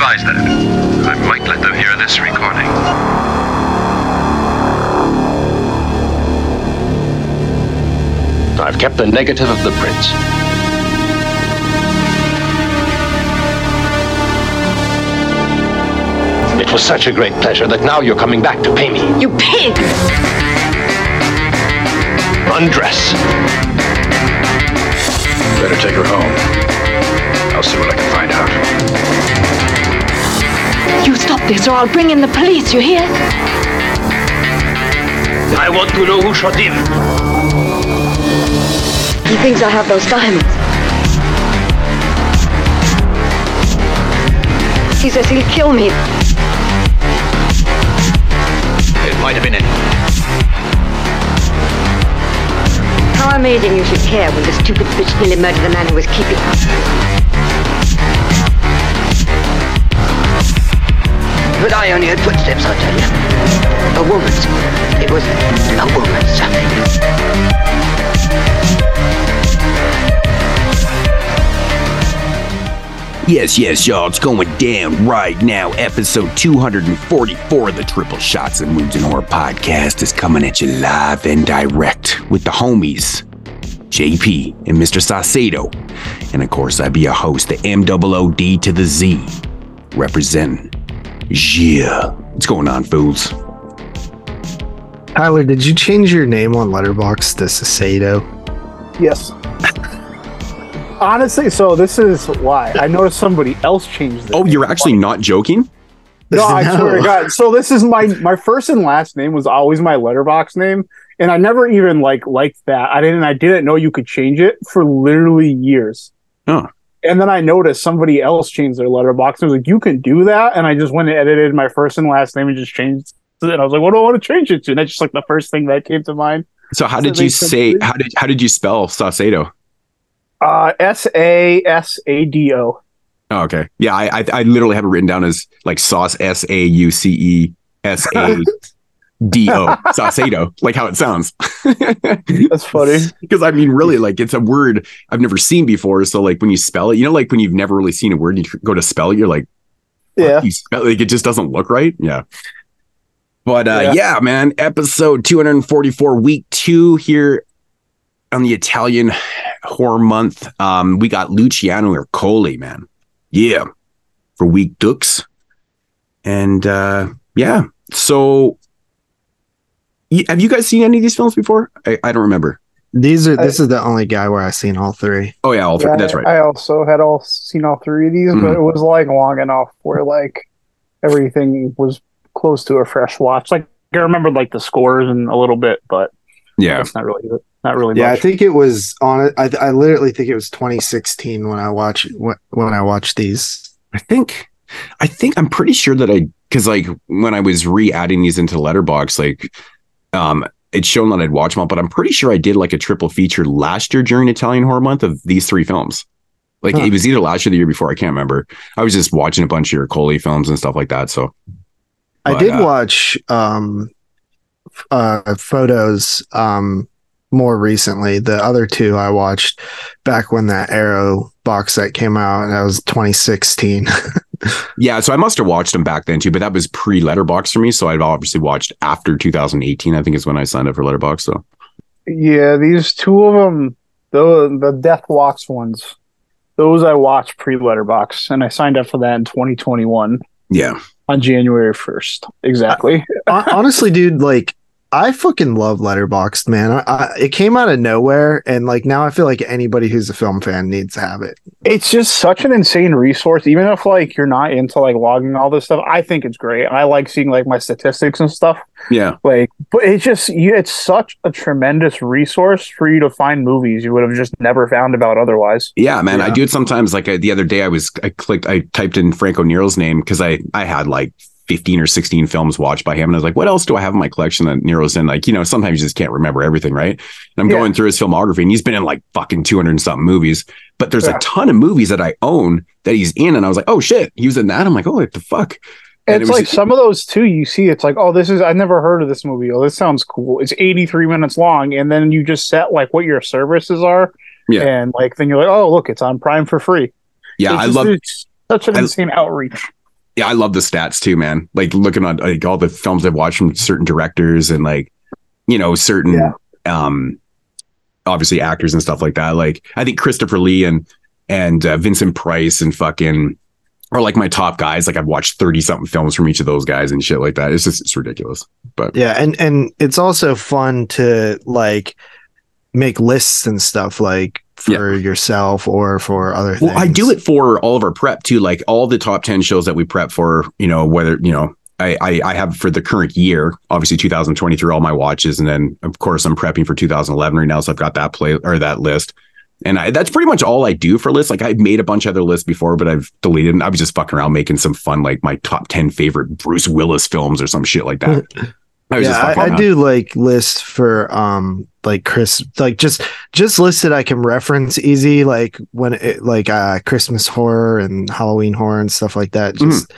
advise that. I might let them hear this recording. I've kept the negative of the prints. It was such a great pleasure that now you're coming back to pay me. You pig! Undress. Better take her home. I'll see what I can find out. You stop this or I'll bring in the police, you hear? I want to know who shot him. He thinks I have those diamonds. He says he'll kill me. It might have been any. How amazing you should care when the stupid bitch nearly murdered the man who was keeping her. But I only heard footsteps, I tell you. A woman's. It was a woman's. Yes, yes, y'all, it's going down right now. Episode 244 of the Triple Shots and Moons and Horror podcast is coming at you live and direct with the homies, JP and Mr. Saucedo. And of course, I be your host, the MOOD to the Z, representing Yeah. What's going on, fools? Tyler, did you change your name on Letterboxd to Sasado? Yes. Honestly, so this is why I noticed somebody else changed. Their Oh, you're actually not joking? No, I No. swear to God. So this is my my first and last name was always my Letterboxd name, and I never even like liked that. I didn't. I didn't know you could change it for literally years. Oh. And then I noticed somebody else changed their Letterboxd. I was like, "You can do that," and I just went and edited my first and last name and just changed it. And I was like, "What do I want to change it to?" And that's just like the first thing that came to mind. So how did you say how did how did you spell Saucedo? Uh, S A S A D O. Oh, okay. Yeah, I, I I literally have it written down as like sauce S A U C E S A D O Saucedo, like how it sounds. That's funny. Because I mean, really, like it's a word I've never seen before. So like when you spell it, you know, like when you've never really seen a word, you go to spell it, you're like, Yeah. you spell like it just doesn't look right. Yeah. But uh Yeah. yeah, man, episode 244, week two here on the Italian horror month. Um, we got Luciano or Ercoli, man. Yeah. For week dux. And uh yeah. So y- have you guys seen any of these films before? I, I don't remember. These are this is the only guy where I've seen all three. Oh yeah, all three. Yeah, That's right. I also had all seen all three of these, Mhm. but it was like long enough where like everything was close to a fresh watch. Like I remembered like the scores and a little bit, but yeah. it's not really not really Yeah, I think it was on. I, I literally think it was 2016 when I watch when, when I watched these. I think I think I'm pretty sure that I because like when I was re-adding these into Letterboxd, like um it's shown that I'd watch them all, but I'm pretty sure I did like a triple feature last year during Italian Horror Month of these three films. Like Huh. it was either last year or the year before, I can't remember. I was just watching a bunch of Ercoli films and stuff like that. So I But, did uh, watch um uh photos um more recently. The other two I watched back when that Arrow box set came out. And that was 2016. yeah, so I must have watched them back then too, but that was pre-Letterboxd for me. So I've obviously watched after 2018. I think is when I signed up for Letterboxd. So Yeah, these two of them, the the Death Walks ones, those I watched pre Letterboxd, and I signed up for that in 2021 yeah, on January 1st. Exactly. Hon- Honestly, dude, like I fucking love Letterboxd, man. I, I, it came out of nowhere, and like now I feel like anybody who's a film fan needs to have it. it's just such an insane resource even if like you're not into like logging all this stuff i think it's great i like seeing like my statistics and stuff yeah. like but it's just you, it's such a tremendous resource for you to find movies you would have just never found about otherwise Yeah, man. I do it sometimes. Like I, the other day, I was I clicked, I typed in Franco Nero's name because I I had like fifteen or sixteen films watched by him, and I was like, what else do I have in my collection that Nero's in? Like, you know, sometimes you just can't remember everything, right? And I'm Yeah. going through his filmography, and he's been in like fucking two hundred and something movies. But there's Yeah. a ton of movies that I own that he's in, and I was like, oh shit, he was in that. I'm like, oh, what the fuck? And And it it's was- like some of those too you see it's like oh this is i've never heard of this movie oh this sounds cool it's 83 minutes long and then you just set like what your services are Yeah. and like then you're like oh look it's on prime for free Yeah, It's I just- love it's such an I- insane outreach Yeah, I love the stats too, man. Like looking on like all the films I've watched from certain directors and like, you know, certain Yeah. um obviously actors and stuff like that. Like I think Christopher Lee and and uh, Vincent Price and fucking are like my top guys. Like I've watched 30 something films from each of those guys and shit like that. It's just it's ridiculous. But Yeah, and and it's also fun to like make lists and stuff like for yourself or for other things. Well, I do it for all of our prep too. Like all the top 10 shows that we prep for, you know, whether, you know, I, I, I have for the current year, obviously 2023, all my watches. And then of course I'm prepping for 2011 right now. So I've got that play or that list. And I, that's pretty much all I do for lists. Like I've made a bunch of other lists before, but I've deleted. And I was just fucking around making some fun, like my top 10 favorite Bruce Willis films or some shit like that. I yeah, I, I do like lists for um like Chris like just just lists that I can reference easy like when it like uh Christmas horror and Halloween horror and stuff like that Mm-hmm. just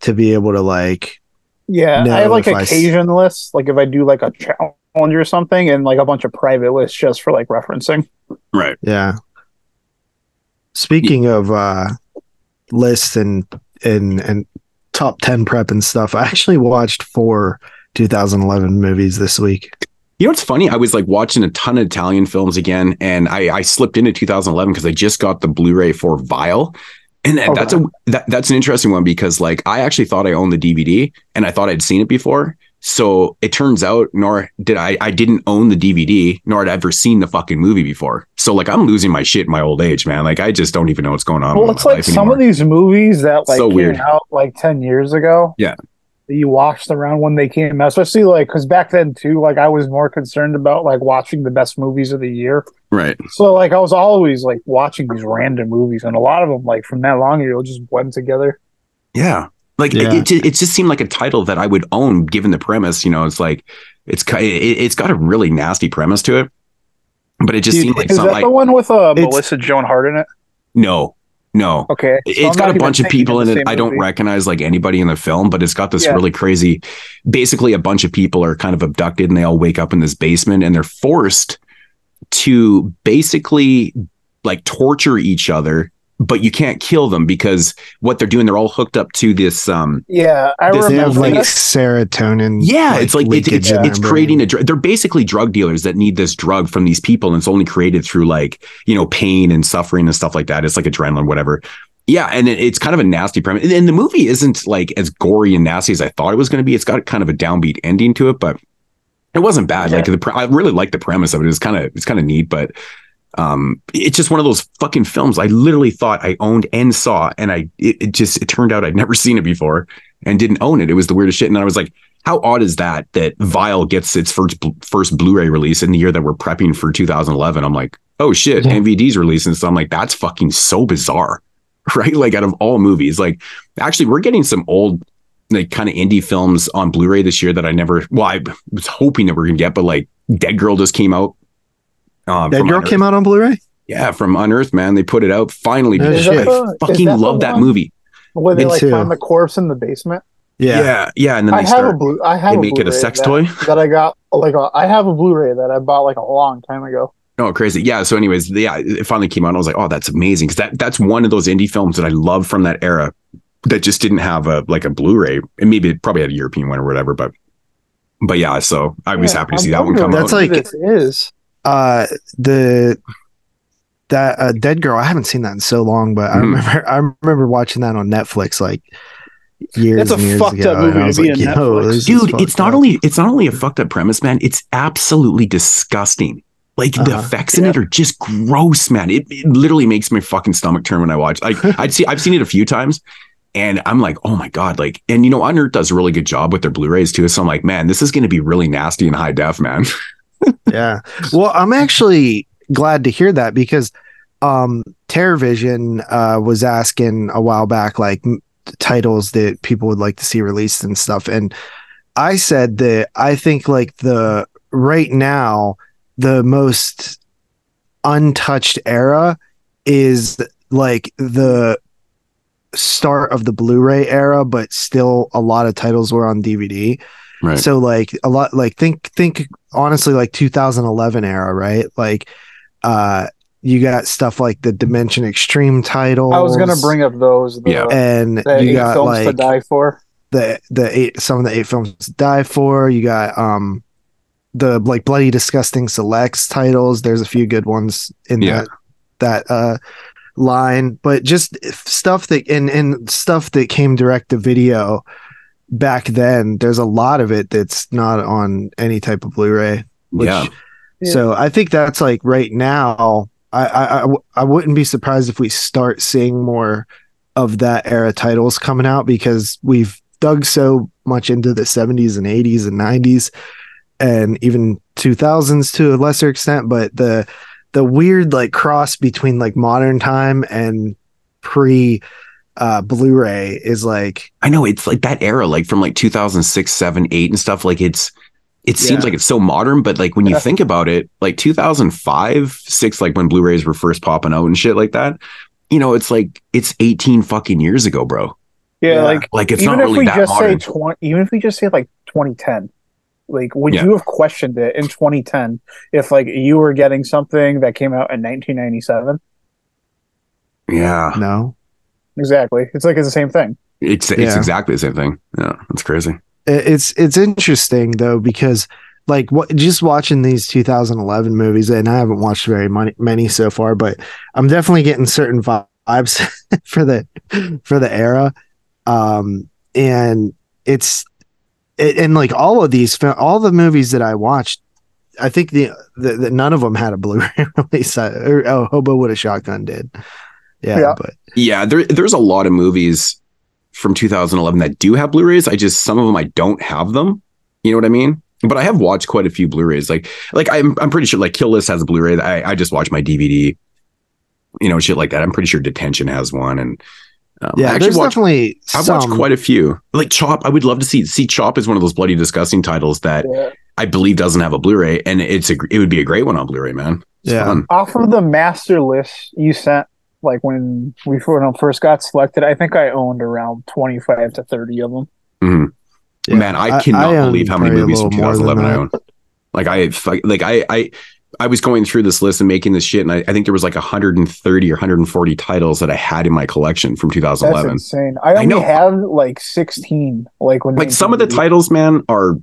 to be able to like Yeah, I have like if I s- occasion lists, like if I do like a challenge or something, and like a bunch of private lists just for like referencing. Right. yeah. Speaking of uh lists and and and top 10 prep and stuff, I actually watched four 2011 movies this week. You know what's funny? I was like watching a ton of Italian films again, and I, I slipped into 2011 because I just got the Blu-ray for Vile, and that- Okay. that's a that, that's an interesting one because like I actually thought I owned the DVD and I thought I'd seen it before. So it turns out, nor did I I didn't own the DVD, nor had I ever seen the fucking movie before. So like I'm losing my shit in my old age, man. Like I just don't even know what's going on. Well, it's like some anymore. of these movies that like So came weird. out like ten years ago. Yeah. That you watched around when they came out, especially like because back then too, like I was more concerned about like watching the best movies of the year. right. So like I was always like watching these random movies, and a lot of them like from that long ago just blend together. Yeah. Like Yeah. It, it, it just seemed like a title that I would own given the premise. You know, it's like it's it, it's got a really nasty premise to it, but it just Dude, seemed like Is that like the one with uh, It's- Melissa Joan Hart in it? no, no. Okay, so It's I'm got a bunch of people in it. I don't movie. recognize like anybody in the film, but it's got this Yeah. really crazy. Basically, a bunch of people are kind of abducted, and they all wake up in this basement, and they're forced to basically like torture each other. But you can't kill them because what they're doing, they're all hooked up to this um Yeah, I This- remember like serotonin. Yeah, it's like it's it's, it's creating a. dr- They're basically drug dealers that need this drug from these people, and it's only created through like you know pain and suffering and stuff like that. It's like adrenaline, whatever. Yeah, and it, it's kind of a nasty premise. And the movie isn't like as gory and nasty as I thought it was going to be. It's got kind of a downbeat ending to it, but it wasn't bad. Like the pre- I really like the premise of it. It's kind of it's kind of neat, but um, it's just one of those fucking films I literally thought I owned and saw, and I it, it just it turned out I'd never seen it before and didn't own it. It was the weirdest shit, and I was like, how odd is that that Vile gets its first first Blu-ray release in the year that we're prepping for 2011? I'm like, oh shit, Yeah. MVD's releasing, so I'm like, that's fucking so bizarre, right? Like out of all movies, like actually we're getting some old like kind of indie films on Blu-ray this year that I never. Well, I was hoping that we're gonna get, but like Dead Girl just came out. Uh, That girl Unearthed. came out on Blu-ray. Yeah, from Unearthed, man. They put it out finally. No because shit. I Is that fucking love that movie. where they Me like too. find the corpse in the basement. Yeah. Yeah, yeah. And then I they have start. a blue. I have they a make it a sex that, toy? that I got. Like a, I have a Blu-ray that I bought like a long time ago. Oh, crazy. Yeah. So, anyways, yeah, it finally came out. And I was like, oh, that's amazing. Cause that, that's one of those indie films that I love from that era that just didn't have a, like a Blu-ray and maybe it probably had a European one or whatever. But, but yeah, so I was Yeah, happy to I'm see that one come That's out. That's like- this is. Uh, the that uh, Dead Girl. I haven't seen that in so long, but I Mhm. remember I remember watching that on Netflix like years It's a years fucked ago. up movie to be like, on Netflix. Dude, it's not up. only, it's not only a fucked up premise, man. It's absolutely disgusting. Like the Uh-huh. effects in it are just gross, man. It, it literally makes my fucking stomach turn when I watch. Like I'd see, I've seen it a few times, and I'm like, oh my god, like, and you know, Unearthed does a really good job with their Blu-rays too. So I'm like, man, this is going to be really nasty and high def, man. yeah. Well, I'm actually glad to hear that because um TerrorVision uh was asking a while back like m- titles that people would like to see released and stuff and I said that I think like the right now the most untouched era is like the start of the Blu-ray era but still a lot of titles were on DVD. Right. So like a lot like think think honestly like 2011 era, right? Like uh you got stuff like the Dimension Extreme titles. I was gonna bring up those. The, Yeah. and the you eight got films to like die for. the the eight some of the eight films to die for. You got um the like bloody disgusting selects titles. There's a few good ones in Yeah. that that uh line, but just stuff that and and stuff that came direct to video back then. There's a lot of it that's not on any type of Blu-ray. Which, yeah. So I think that's like right now. I I I wouldn't be surprised if we start seeing more of that era titles coming out because we've dug so much into the 70s and 80s and 90s and even 2000s to a lesser extent but the the weird like cross between like modern time and pre uh blu-ray is like I know it's like that era, like from like 2006, 7, 8 and stuff. Like it's, it seems Yeah. like it's so modern, but like when you Yeah. think about it, like 2005, 6, like when Blu rays were first popping out and shit like that, you know, it's like, it's 18 fucking years ago, bro. Yeah, Yeah. like Like it's even not if really we that just modern. say twenty, even if we just say like 2010, like would you have questioned it in 2010 if like you were getting something that came out in 1997? yeah. no Exactly. It's like it's the same thing. It's, it's Yeah. exactly the same thing. Yeah. That's crazy. it's it's interesting though because like what just watching these 2011 movies and I haven't watched very many, many so far but I'm definitely getting certain vibes for the for the era um and it's it, and like all of these all the movies that I watched I think the, the, the none of them had a Blu-ray release uh, or, oh Hobo with a Shotgun did yeah, Yeah. but Yeah, there there's a lot of movies from 2011 that do have Blu-rays. I just some of them I don't have them. You know what I mean? But I have watched quite a few Blu-rays. Like like I'm I'm pretty sure like Kill List has a Blu-ray. I I just watch my DVD. You know, shit like that. I'm pretty sure Detention has one, and um, yeah I actually there's watched. definitely I've some watched quite a few. Like Chop, I would love to see see Chop is one of those bloody disgusting titles that Yeah. I believe doesn't have a Blu-ray, and it's a it would be a great one on Blu-ray, man. It's Yeah. fun. Off of the master list you sent, like when we when I first got selected, I think I owned around 25 to 30 of them. Mhm. Yeah. Man, I I- cannot I own believe how many movies from little more than 2011 I own. Like I like I I I was going through this list and making this shit, and I, I think there was like 130 or 140 titles that I had in my collection from That's 2011. insane. I only know. have like 16. Like when Like some of the titles, man, are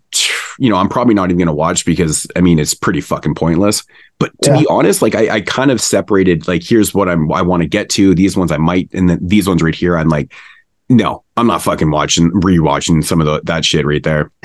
you know I'm probably not even gonna watch because I mean it's pretty fucking pointless. But to Yeah. be honest, like I, I kind of separated like here's what I'm I want to get to. These ones I might, and then these ones right here, I'm like. No, I'm not fucking watching, rewatching some of the, that shit right there.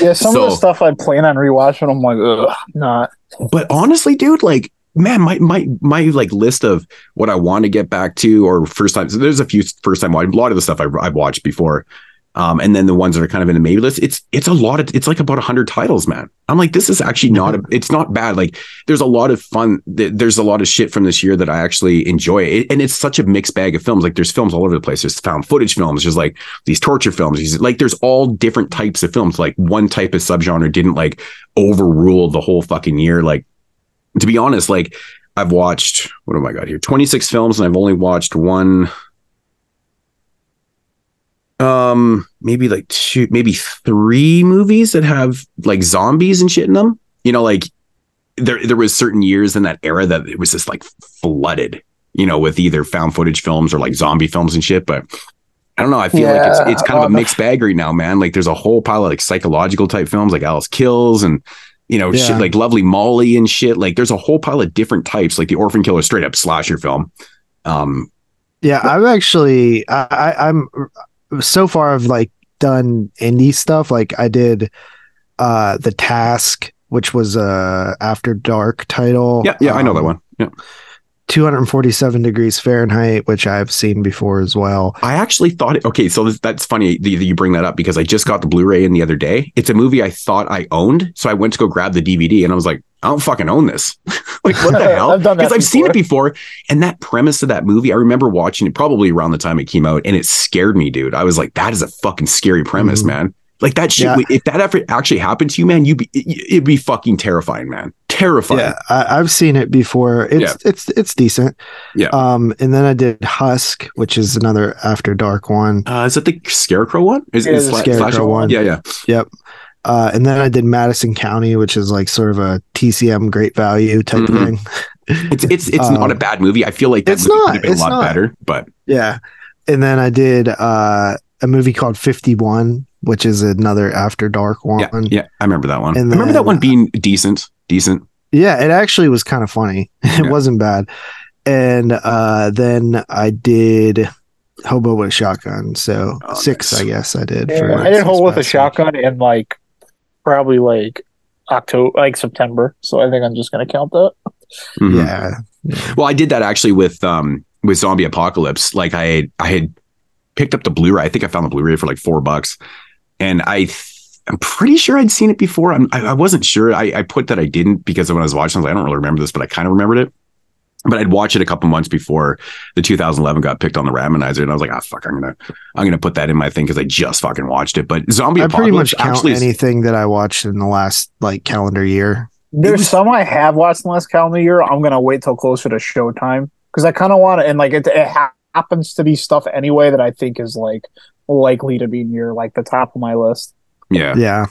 Yeah, some of the stuff I plan on rewatching, I'm like, ugh, not. but honestly dude like man my my my like list of what i want to get back to or first time so there's a few first time watching a lot of the stuff I've, I've watched before um and then the ones that are kind of in the maybe list it's it's a lot of it's like about 100 titles man. I'm like this is actually not a, it's not bad. Like there's a lot of fun th- there's a lot of shit from this year that i actually enjoy. It, and it's such a mixed bag of films. Like there's films all over the place. There's found footage films. There's like these torture films. Like there's all different types of films. Like one type of subgenre didn't like overrule the whole fucking year. Like to be honest, like I've watched what have I got here? 26 films and I've only watched one um maybe like two maybe three movies that have like zombies and shit in them. You know, like there there was certain years in that era that it was just like flooded, you know, with either found footage films or like zombie films and shit, but I don't know. I feel like it's it's kind of a mixed bag right now, man. Like there's a whole pile of like psychological type films like Alyce Kills and you know, Yeah. shit like Lovely Molly and shit. Like there's a whole pile of different types, like the Orphan Killer straight up slasher film. Um, Yeah, I've actually I, I I'm so far I've like done indie stuff. Like I did uh the task, which was a after dark title. yeah, yeah, I know that Um, one. Yeah. 247 degrees Fahrenheit, which I've seen before as well. I actually thought it. Okay, so this, that's funny that you bring that up because I just got the Blu-ray in the other day. It's a movie I thought I owned, so I went to go grab the DVD, and I was like, I don't fucking own this. like, what the hell? I've Because I've seen it before. before, and that premise of that movie, I remember watching it probably around the time it came out, and it scared me, dude. I was like, that is a fucking scary premise, Mhm. man. Like that shit. Yeah. If that ever actually happened to you, man, you'd be it'd be fucking terrifying, man. Terrifying. Yeah, I, I've seen it before. It's Yeah. it's it's decent. Yeah. Um, and then I did Husk, which is another after dark one. Uh, is it the Scarecrow one? Is, Yeah, is the Sla- Scarecrow Slasher- one. Yeah, yeah. Yep. Uh, and then I did Madison County, which is like sort of a TCM great value type Mhm. thing. It's it's it's Um, not a bad movie. I feel like that it's movie not, could have been it's a lot not. better, but Yeah. And then I did uh, a movie called 51, which is another After Dark one. yeah, yeah, I remember that one. And I remember that one being decent, decent. Yeah, it actually was kind of funny. It Yeah. wasn't bad. And uh, then I did Hobo with a Shotgun. So Oh, six, nice. I guess I did. Yeah, for I did this hold with a past week. shotgun in like probably like October, like September. So I think I'm just gonna count that. Mhm. Yeah. Well, I did that actually with um with Zombie Apocalypse. Like I I had picked up the Blu-ray. I think I found the Blu-ray for like four bucks, and I th- I'm pretty sure I'd seen it before. I'm, I I wasn't sure. I, I put that I didn't because when I was watching, I was like, I don't really remember this, but I kind of remembered it. But I'd watch it a couple months before the 2011 got picked on the Ramanizer, and I was like, ah, fuck, I'm gonna I'm gonna put that in my thing because I just fucking watched it. But Zombie I pretty much count actually is- anything that I watched in the last like calendar year. There's some I have watched in the last calendar year. I'm gonna wait till closer to showtime because I kind of want to, and like it, it ha- happens to be stuff anyway that I think is like likely to be near like the top of my list. Yeah. Yeah.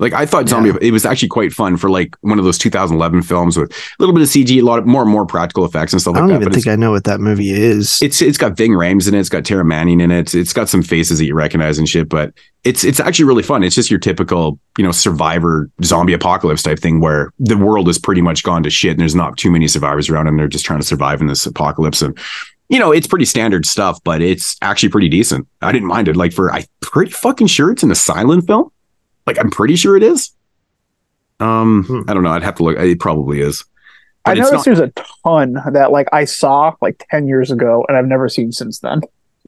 Like I thought zombie it was actually quite fun for like one of those 2011 films with a little bit of CG, a lot of more and more practical effects and stuff like that. I don't that. even think I know what that movie is. it's, it's got Ving Rhames in it, it's got Taryn Manning in it, it's got some faces that you recognize and shit, but it's it's actually really fun. It's just your typical, you know, survivor zombie apocalypse type thing where the world has pretty much gone to shit and there's not too many survivors around and they're just trying to survive in this apocalypse and you know, it's pretty standard stuff, but it's actually pretty decent. I didn't mind it. Like for I'm pretty fucking sure it's in a silent film. Like I'm pretty sure it is. Um, Hmm. I don't know. I'd have to look. It probably is. I But it's noticed not- there's a ton that like I saw like ten years ago and I've never seen since then.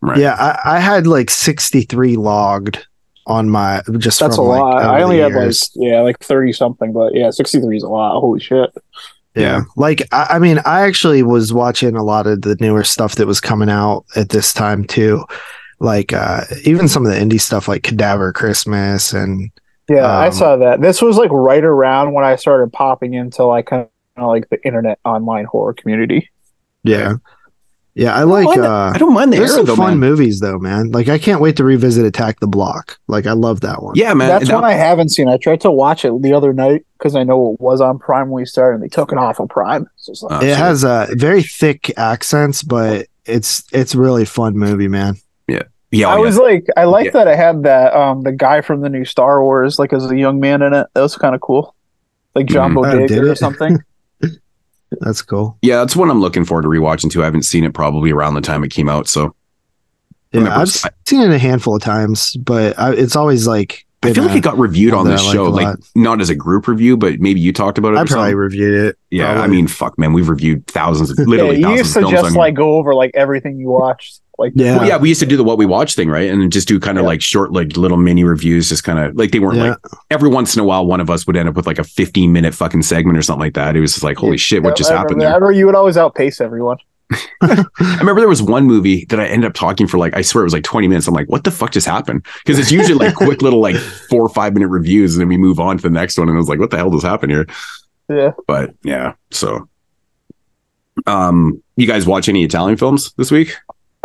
Right. Yeah, I, I had like 63 logged on my just That's a from, like, lot. over I only had like yeah, like thirty something, but yeah, sixty three is a lot. Holy shit! Yeah. Like, I, I mean, I actually was watching a lot of the newer stuff that was coming out at this time too. Like, uh, even some of the indie stuff like Cadaver Christmas and Yeah, I Um, saw that. This was like right around when I started popping into like kind of like the internet online horror community. yeah. Yeah. I don't like, mind uh, I don't mind the there's era some though, fun man. movies though, man. Like, I can't wait to revisit Attack the Block. Like, I love that one. Yeah, man. That's that- one I haven't seen. I tried to watch it the other night because I know it was on Prime when we started, and they took it off of Prime. So like, Uh, it so- has uh, very thick accents, but it's it's really fun movie, man. yeah, yeah. I oh, was like, I like Yeah. that it had that um the guy from the new Star Wars like as a young man in it. That was kind of cool, like John. Oh, Boyega or something. That's cool. yeah, that's one I'm looking forward to rewatching too. I haven't seen it probably around the time it came out, so Yeah, I've I- seen it a handful of times, but I, it's always like I been feel like it got reviewed on this I like show, like not as a group review, but maybe you talked about it. I or probably something. reviewed it. Yeah, I mean, fuck, man, we've reviewed thousands, of, yeah, literally you thousands used to just like go over like everything you watched. Like yeah, Well, yeah, we used to do the what we watch thing, right? And just do kind of Yeah. like short, like little mini reviews, just kind of like they weren't Yeah. like every once in a while, one of us would end up with like a 15 minute fucking segment or something like that. It was just like, holy shit, what just I happened remember, I remember you would always outpace everyone. I remember there was one movie that I ended up talking for like, I swear it was like 20 minutes. I'm like, what the fuck just happened? Because it's usually like quick little like four or five minute reviews and then we move on to the next one. And I was like, what the hell does happen here? Yeah. But yeah, so. Um, you guys watch any Italian films this week?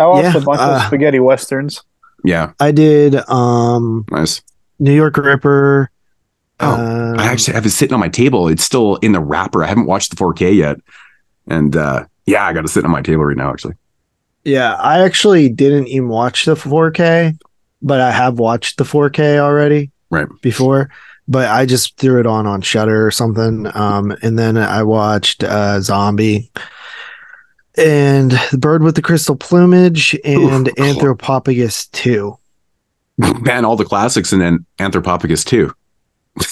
I watched Yeah, a bunch uh, of spaghetti westerns. Yeah, I did um nice. New York Ripper. Oh, um, I actually have it sitting on my table. It's still in the wrapper. I haven't watched the 4K yet. And uh yeah, I got to sit on my table right now, actually. yeah, I actually didn't even watch the 4K, but I have watched the 4K already. Right. before. But I just threw it on on Shudder or something. Um, and then I watched uh, Zombie and The Bird with the Crystal Plumage and Oof. Anthropophagus 2. Man, all the classics and then Anthropophagus too.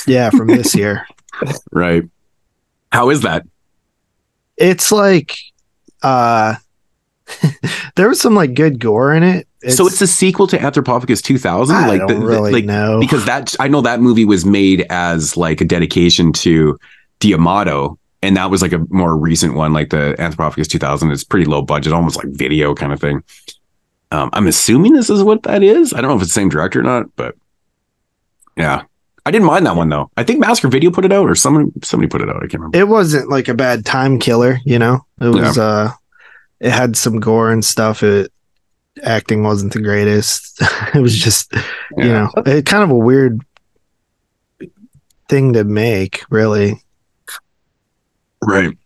Yeah, from this year. Right. How is that? It's like uh there was some like good gore in it. so it's a sequel to Anthropophagus 2000? I like don't the- the- really like know. because that I know that movie was made as like a dedication to D'Amato, and that was like a more recent one, like the Anthropophagus 2000. It's pretty low budget, almost like video kind of thing. Um, I'm assuming this is what that is. I don't know if it's the same director or not, but yeah, I didn't mind that one though. I think Massacre Video put it out, or someone somebody put it out. I can't remember. it wasn't like a bad time killer, you know. It was uh it had some gore and stuff. It acting wasn't the greatest. it was just you know, it kind of a weird thing to make, really. Right.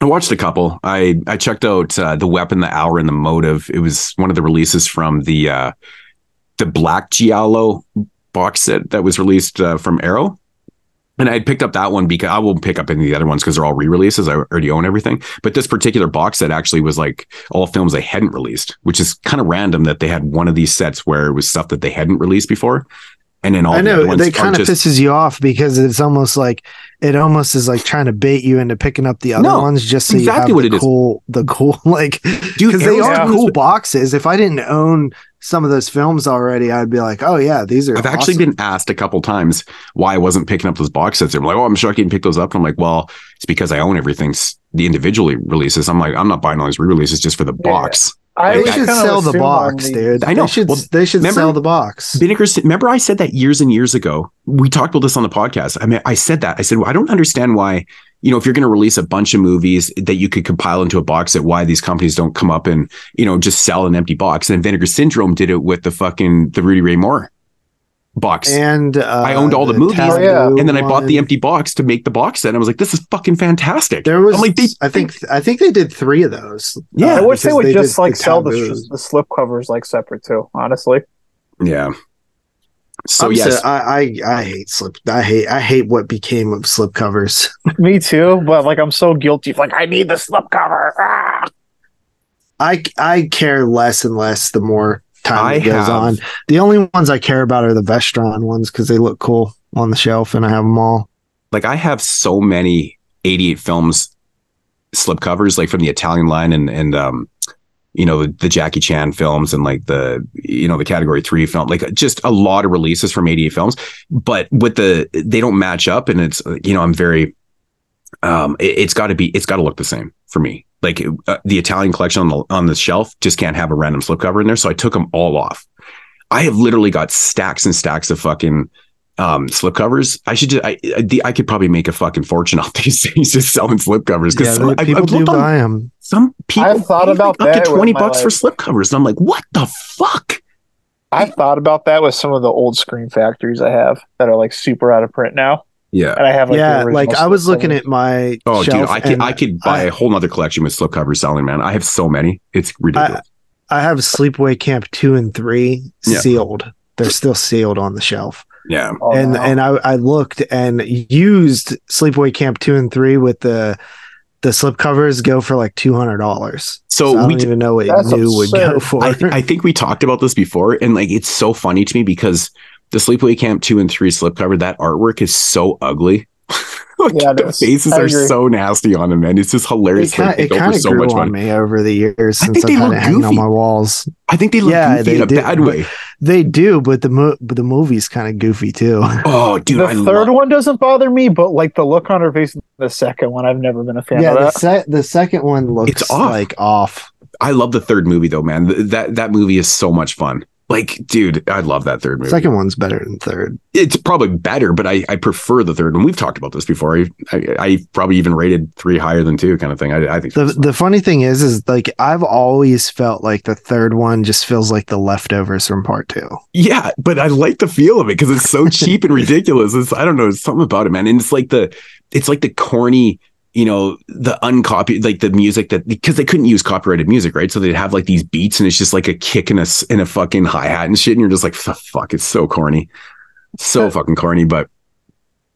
I watched a couple. I I checked out uh, the weapon, the hour, and the motive. It was one of the releases from the uh, the Black Giallo box set that was released uh, from Arrow. And I picked up that one because I won't pick up any of the other ones because they're all re-releases. I already own everything. But this particular box set actually was like all films they hadn't released, which is kind of random that they had one of these sets where it was stuff that they hadn't released before. And then all I the know they kind of just- pisses you off because it's almost like it almost is like trying to bait you into picking up the other No, ones just so exactly you what have it the is. cool, the cool like Dude, because they are cool boxes. If I didn't own some of those films already, I'd be like, oh yeah, these are. I've actually been asked a couple times why I wasn't picking up those box sets. They're like, "Oh, I'm shocked you didn't pick those up." And I'm like, "Well, it's because I own everything, the individually releases." I'm like, "I'm not buying all these re-releases just for the box." I They should sell the box, dude. I know. They should. Well, they should remember- sell the box. Vinegar. Remember, I said that years and years ago. We talked about this on the podcast. I mean, I said that. I said well, I don't understand why. You know, if you're going to release a bunch of movies that you could compile into a box, that why these companies don't come up and you know just sell an empty box. And Vinegar Syndrome did it with the fucking the Rudy Ray Moore box. And uh, I owned all the movies, Oh, yeah. Taboo and then I bought the empty box to make the box set. And I was like, "This is fucking fantastic." There was, I'm like, they, I think, I think they did three of those. Yeah, I wish they would they just like the sell the, taboos. the slip covers like separate too. Honestly, yeah. So I'm yes, so- I, I I hate slip. I hate I hate what became of slip covers. me too. But like, I'm so guilty. Like, I need the slip cover. Ah! I I care less and less the more time I goes have- on. The only ones I care about are the Vestron ones because they look cool on the shelf, and I have them all. like I have so many 88 films slip covers, like from the Italian line and and um, you know, the, the Jackie Chan films and like the you know the category three film, like just a lot of releases from 88 films. But with the they don't match up, and it's you know I'm very um, it, it's got to be it's got to look the same for me. Like uh, the Italian collection on the on the shelf just can't have a random slipcover in there, so I took them all off. I have literally got stacks and stacks of fucking um slipcovers. I should just I I, the- I could probably make a fucking fortune off these things just selling slipcovers because Yeah, they- people do buy them. some people I've thought about like, up that to 20 my, bucks for like- slipcovers and I'm like what the fuck I've thought about that with some of the old Scream Factories I have that are like super out of print now, yeah and I have like yeah, original like I was looking at my oh dude I could I could buy I- a whole nother collection with slipcovers selling man I have so many it's ridiculous I have Sleepaway Camp two and three Yeah. sealed. They're still sealed on the shelf. yeah Oh, and no. and I, I looked and used Sleepaway Camp two and three with the the slip covers go for like two hundred dollars. so, I we don't d- even know what That's new would go for. I, th- I think we talked about this before, and like it's so funny to me because the Sleepaway Camp two and three slipcover, that artwork is so ugly. like, Yeah, the faces are so nasty on them, man. It's just it hilarious. kind They it go kind of so grew much on money. me over the years I think since they I've had look it hanging on my walls. I think they look Yeah, goofy they in a do, bad way. They do, but the mo- but the movie's kind of goofy too. Oh, dude, the I third love. one doesn't bother me, but like the look on her face in the second one, I've never been a fan yeah, of the that. se- the second one looks It's off. like off. I love the third movie though, man. Th- That that movie is so much fun. Like, dude, I love that third movie. Second one's better than third. it's probably better, but I, I prefer the third one. We've talked about this before. I, I, I probably even rated three higher than two, kind of thing. I, I think The the funny thing is, is like I've always felt like the third one just feels like the leftovers from part two. Yeah, but I like the feel of it because it's so cheap and ridiculous. It's I don't know, it's something about it, man. And it's like the it's like the corny, you know, the uncopy like the music that because they couldn't use copyrighted music, right? So they'd have like these beats and it's just like a kick and a and a fucking hi hat and shit, and you're just like, "The fuck, it's so corny, so fucking corny. But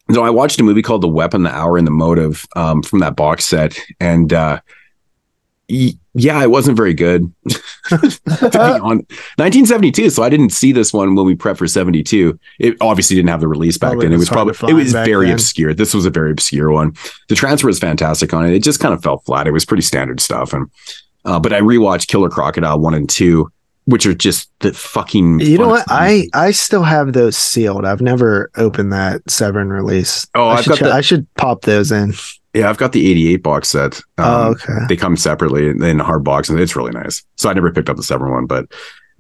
no, I watched a movie called The Weapon, The Hour, and the Motive um, from that box set, and uh, yeah, it wasn't very good. on 1972 so i didn't see this one when we prepped for 72 it obviously didn't have the release back Probably then it was was hard to probably it was very then. obscure this was a very obscure one the transfer was fantastic on it it just kind of fell flat it was pretty standard stuff and uh, but i rewatched killer crocodile 1 and 2 which are just the fucking You know what? I. I still have those sealed. I've never opened that Severin release. Oh, I I've should, got check- the- I should pop those in. Yeah i've got the 88 box set. Um, oh, okay. they come separately in a hard box and it's really nice. So i never picked up the seven one but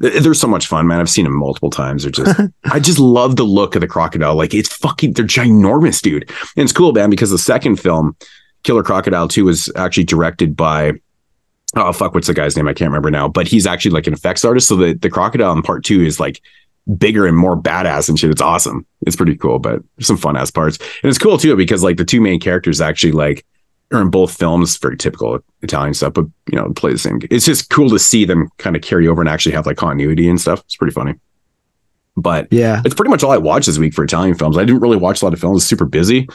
th- they're so much fun man. I've seen them multiple times. They're just i just love the look of the crocodile. Like it's fucking they're ginormous dude. And it's cool man because the second film killer crocodile 2 was actually directed by oh fuck what's the guy's name? I can't remember now but he's actually like an effects artist. So the, the crocodile in part two is like bigger and more badass and shit. It's awesome. It's pretty cool, but there's some fun ass parts. And it's cool too because like the two main characters actually like are in both films, very typical Italian stuff, but you know, play the same. It's just cool to see them kind of carry over and actually have like continuity and stuff. It's pretty funny. But Yeah. it's pretty much all I watched this week for Italian films. I didn't really watch a lot of films. Super busy.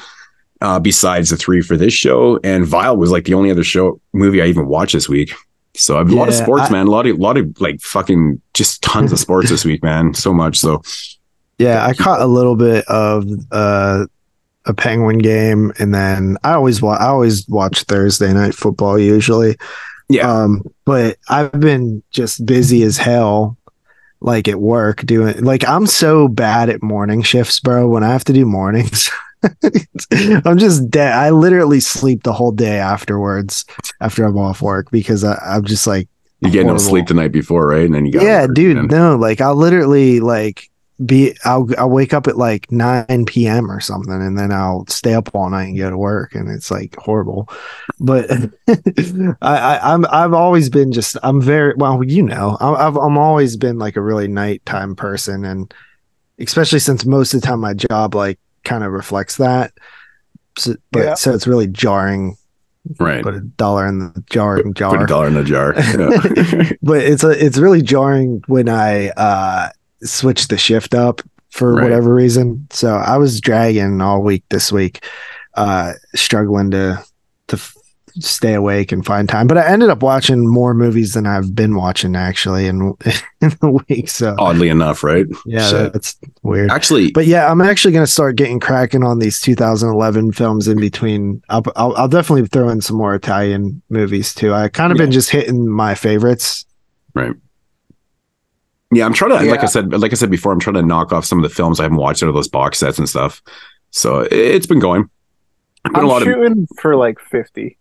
Uh, besides the three for this show, and Vile was like the only other show movie I even watched this week. So I've a lot of sports, I- man. A lot of lot of like fucking just tons of sports this week, man. So much. So Yeah, I caught a little bit of uh, a Penguin game, and then I always wa- I always watch Thursday night football usually. yeah, Um, but I've been just busy as hell, like at work doing. Like I'm so bad at morning shifts, bro. When I have to do mornings, I'm just dead. I literally sleep the whole day afterwards after I'm off work because I, I'm just like you get no sleep the night before, right? And then you got yeah, dude. No, like I'll literally like be I'll I'll wake up at like 9 p.m. or something and then I'll stay up all night and go to work and it's like horrible. But I, I I'm I've always been just I'm very well, you know, I- I've I'm always been like a really nighttime person and especially since most of the time my job like kind of reflects that. So, but Yeah. so it's really jarring. right. Put a dollar in the jar and jar Put a dollar in the jar. Yeah. but it's a, it's really jarring when I uh switch the shift up for Right. whatever reason. So I was dragging all week this week, uh struggling to to f- stay awake and find time. But I ended up watching more movies than I've been watching actually in in the week. So Oddly enough, right? yeah, Shit. that's weird. Actually, But yeah, I'm actually going to start getting cracking on these 2011 films in between. I'll, I'll, I'll definitely throw in some more Italian movies too. I kind of been just hitting my favorites. right. Yeah, I'm trying to like I said, like I said before, I'm trying to knock off some of the films I haven't watched out of those box sets and stuff. So it- it's been going. Been I'm a lot of shooting for like 50.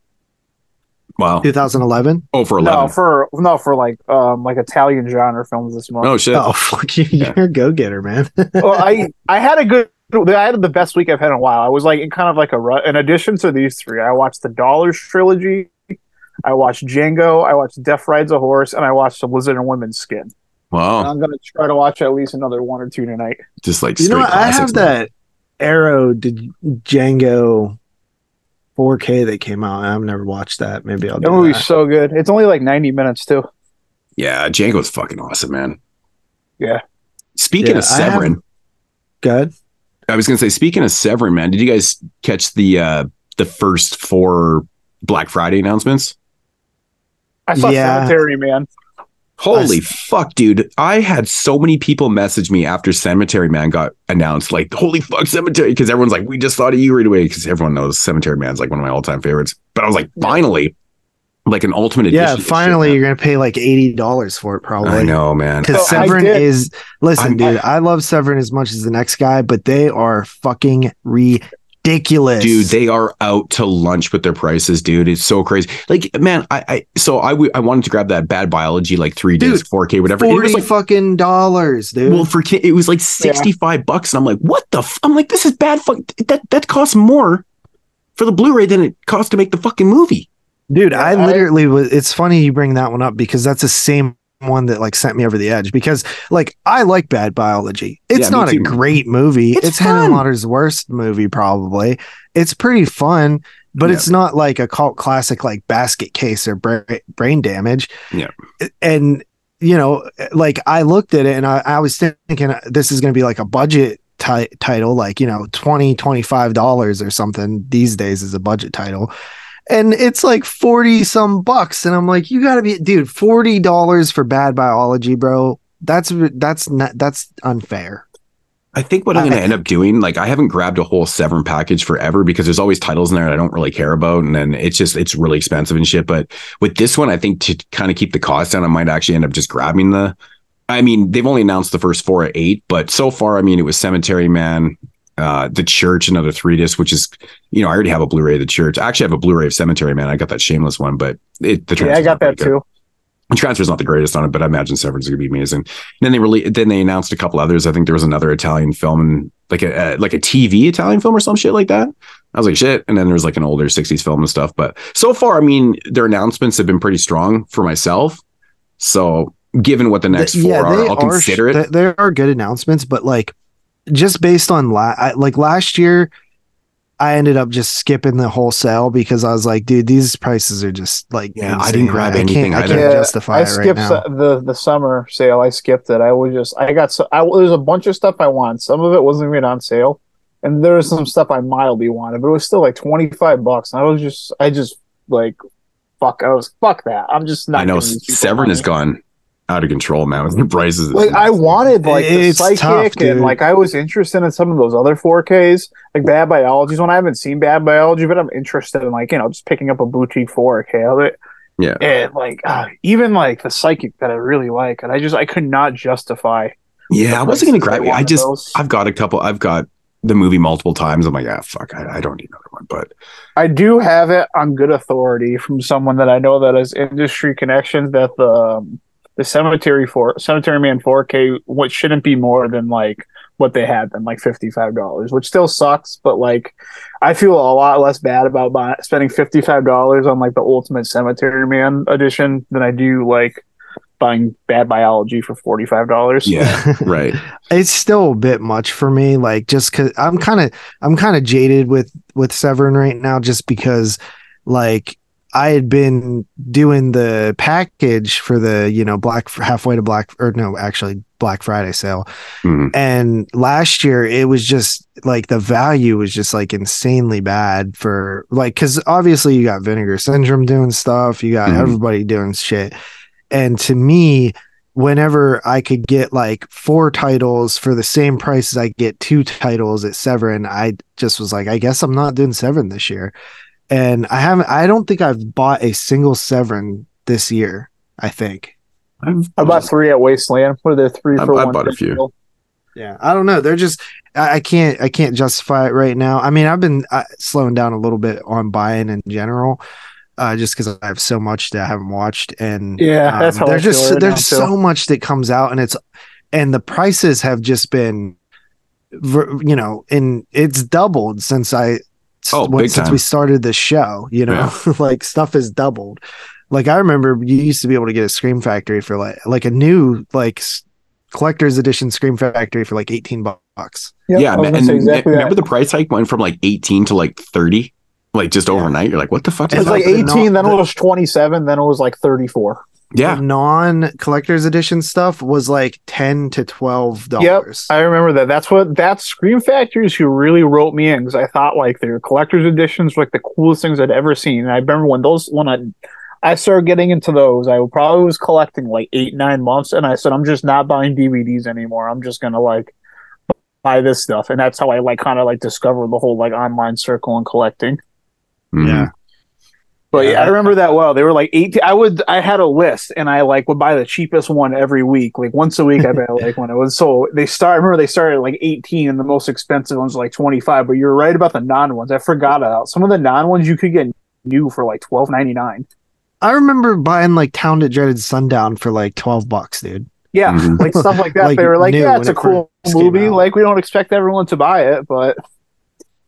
Wow. 2011. Oh, for 11. No, eleven. for no for like um like Italian genre films this month. oh shit. Oh fuck you! Yeah. You're a go getter, man. well, I I had a good. I had the best week I've had in a while. I was like in kind of like a rut. In addition to these three, I watched the Dollars trilogy. I watched Django. I watched Death Rides a Horse, and I watched The Lizard and Women's Skin. And Wow. I'm gonna try to watch at least another one or two tonight. Just like you know what? I have classics, man. that Arrow did Django 4K that came out. I've never watched that. Maybe I'll That do movie's that. so good. It's only like 90 minutes too. Yeah, Django's fucking awesome, man. Yeah. Speaking Yeah, of I have- Severin, Good. I was gonna say, speaking of Severin, man, did you guys catch the uh the first four Black Friday announcements? I saw Yeah. Cemetery Man. Holy I- fuck, dude. I had so many people message me after Cemetery Man got announced, like, holy fuck, Cemetery, because everyone's like, we just thought of you right away, because everyone knows Cemetery Man's like one of my all time favorites. But I was like, finally, like an ultimate edition. Yeah, finally, shit, you're gonna pay like eighty dollars for it, probably. I know, man. Because Oh, Severin is listen, I'm- dude. I love Severin as much as the next guy, but they are fucking ridiculous, Dude, they are out to lunch with their prices, dude. It's so crazy. Like, man, I, I so I, w- I wanted to grab that bad biology, like three Dude, disc, 4K, whatever. It forty was like, fucking dollars, dude. well, for it was like 65 bucks. And I'm like, what the? F-? I'm like, this is bad. Fuck that. That costs more for the Blu ray than it costs to make the fucking movie. dude, I I- literally was. It's funny you bring that one up because that's the same one that like sent me over the edge. Because like I like Bad Biology. It's Yeah, not a great movie. It's It's, Henenlotter's worst movie, probably. It's pretty fun, but Yeah. it's not like a cult classic like Basket Case or Bra- Brain Damage. Yeah. and you know, like I looked at it and I, I was thinking this is going to be like a budget ti- title, like, you know, 20, 25 dollars or something these days is a budget title. And it's like 40 some bucks. And I'm like, you gotta be, dude, $40 for bad biology, bro. That's, that's not, that's unfair. I think what I'm going to end up doing, like, I haven't grabbed a whole Severin package forever because there's always titles in there that I don't really care about. And then it's just, it's really expensive and shit. But with this one, I think to kind of keep the cost down, I might actually end up just grabbing the, I mean, they've only announced the first four at eight, but so far, I mean, it was Cemetery Man, uh, The Church, another three disc, which is, you know, I already have a Blu ray of The Church. I actually have a Blu ray of Cemetery Man. I got that shameless one, but it, the Yeah, I got that too. The transfer's not the greatest on it, but I imagine Severin's is gonna be amazing. And then they really then they announced a couple others. I think there was another Italian film and like a, uh, like a TV Italian film or some shit like that. I was like shit. And then there was like an older '60s film and stuff. But so far, I mean, their announcements have been pretty strong for myself. So given what the next Th- four are, they I'll consider it. th- There are good announcements, but like just based on la- I, like last year, I ended up just skipping the wholesale because I was like, dude, these prices are just like Yeah, I didn't grab anything I can't, I can't Yeah, justify I it right skipped now. the, the the summer sale. I skipped it. I was just I got so I there's a bunch of stuff I wanted. Some of it wasn't even on sale, and there was some stuff I mildly wanted, but it was still like twenty five bucks. And I was just I just like fuck. I was fuck that. I'm just not. I know giving these people Severin money. gone out of control, man. With the prices, Like I wanted like the It's psychic tough, and like I was interested in some of those other 4Ks, like bad biologies. When I haven't seen bad biology, but I'm interested in like you know just picking up a boutique 4K of it. Yeah. and like uh, even like the psychic that I really like, and I just I could not justify. Yeah, I wasn't gonna prices grab I it. I just those. I've got a couple. I've got the movie multiple times. I'm like, ah, fuck, I, I don't need another one. But I do have it on good authority from someone that I know that has industry connections that the um, the cemetery for cemetery man 4K what shouldn't be more than like what they had than like fifty five dollars, which still sucks. But like, I feel a lot less bad about buy- spending fifty five dollars on like the Ultimate Cemetery Man edition than I do like buying Bad Biology for forty five dollars. yeah, right. it's still a bit much for me like just cuz I'm kind of I'm kind of jaded with with Severin right now just because like I had been doing the package for the you know black halfway to black or no actually Black Friday sale Mhm. and last year it was just like the value was just like insanely bad for like cuz obviously you got Vinegar Syndrome doing stuff you got Mhm. everybody doing shit and to me whenever I could get like four titles for the same price as I get two titles at Severin, I just was like, I guess I'm not doing Severin this year. And I haven't, I don't think I've bought a single Severin this year. I think. I've, I bought three at Wasteland. What are there three I- for I one? bought a few. deal? Yeah. I don't know. They're just, I, I can't, I can't justify it right now. I mean, I've been uh, slowing down a little bit on buying in general. Uh, just because I have so much that I haven't watched, and Yeah, that's how there's feel just right there's now, too. so much that comes out, and it's and the prices have just been, you know, and it's doubled since I Oh, when- since time. we started the show. You know, like stuff has doubled. Like I remember you used to be able to get a Scream Factory for like like a new like collector's edition Scream Factory for like eighteen bucks. Yep, yeah, I was man, gonna and exactly remember that. the price hike went from like 18 to like 30, like just overnight. You're like, what the fuck? It was like that? the 18, then it was 27, then it was like 34. Yeah, non collector's edition stuff was like ten to twelve dollars Yep, dollars. I remember that. That's what that's Scream Factories who really wrote me in because I thought like their collector's editions were like the coolest things I'd ever seen. And I remember when those when I I started getting into those, I probably was collecting like eight nine months, and I said I'm just not buying DVDs anymore. I'm just gonna like buy this stuff, and that's how I like kind of like discovered the whole like online circle and collecting. Yeah. But yeah, Yeah, I remember that well. They were like eighteen. I would, I had a list, and I like would buy the cheapest one every week. Like once a week, I bet like when it was so they start. I remember they started at like eighteen, and the most expensive ones were like twenty five. But you're right about the non ones. I forgot about some of the non ones you could get new for like twelve ninety nine. I remember buying like Town That Dreaded Sundown for like twelve bucks, dude. Yeah, Mhm. like stuff like that. Like, they were like, yeah, it's a cool movie. Like we don't expect everyone to buy it, but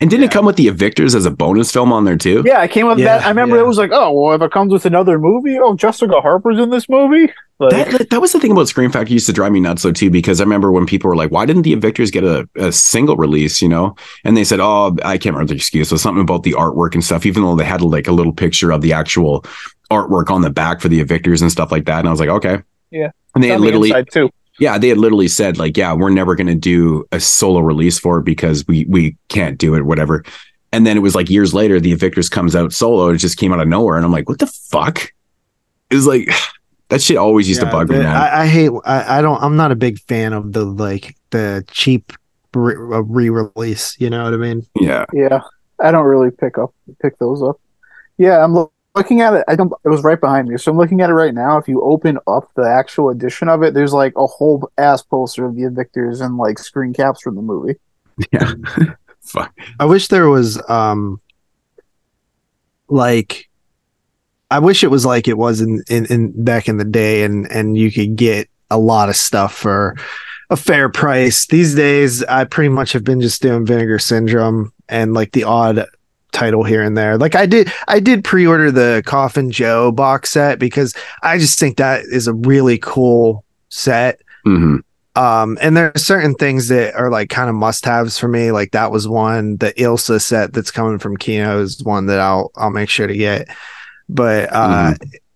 And didn't it come with the Evictors as a bonus film on there too? yeah, I came up with Yeah, that. I remember yeah. it was like, oh, well, if it comes with another movie, oh, Jessica Harper's in this movie. Like, That, that was the thing about Scream Factory used to drive me nuts though too because I remember when people were like, "Why didn't the Evictors get a, a single release?" You know, and they said, "Oh, I can't remember the excuse. It was something about the artwork and stuff." Even though they had like a little picture of the actual artwork on the back for the Evictors and stuff like that, and I was like, "Okay." Yeah. And they had the literally, inside, too. Yeah, they had literally said like, "Yeah, we're never going to do a solo release for it because we we can't do it, whatever." And then it was like years later, the Evictors comes out solo. It just came out of nowhere, and I'm like, "What the fuck?" It was like that shit always used Yeah, to bug me, the- man. I, I hate. I, I don't. I'm not a big fan of the like the cheap re- uh, re-release. You know what I mean? yeah. Yeah, I don't really pick up pick those up. Yeah, I'm loo- looking at it. I don't. It was right behind me, so I'm looking at it right now. If you open up the actual edition of it, there's like a whole ass poster of the Evictors and like screen caps from the movie. Yeah. Fuck. I wish there was um like I wish it was like it was in, in, in back in the day and and you could get a lot of stuff for a fair price. These days I pretty much have been just doing Vinegar Syndrome and like the odd title here and there. Like I did I did pre-order the Coffin Joe box set because I just think that is a really cool set hmm Um, and there are certain things that are like kind of must haves for me. Like that was one. The Ilsa set that's coming from Kino is one that I'll I'll make sure to get. But uh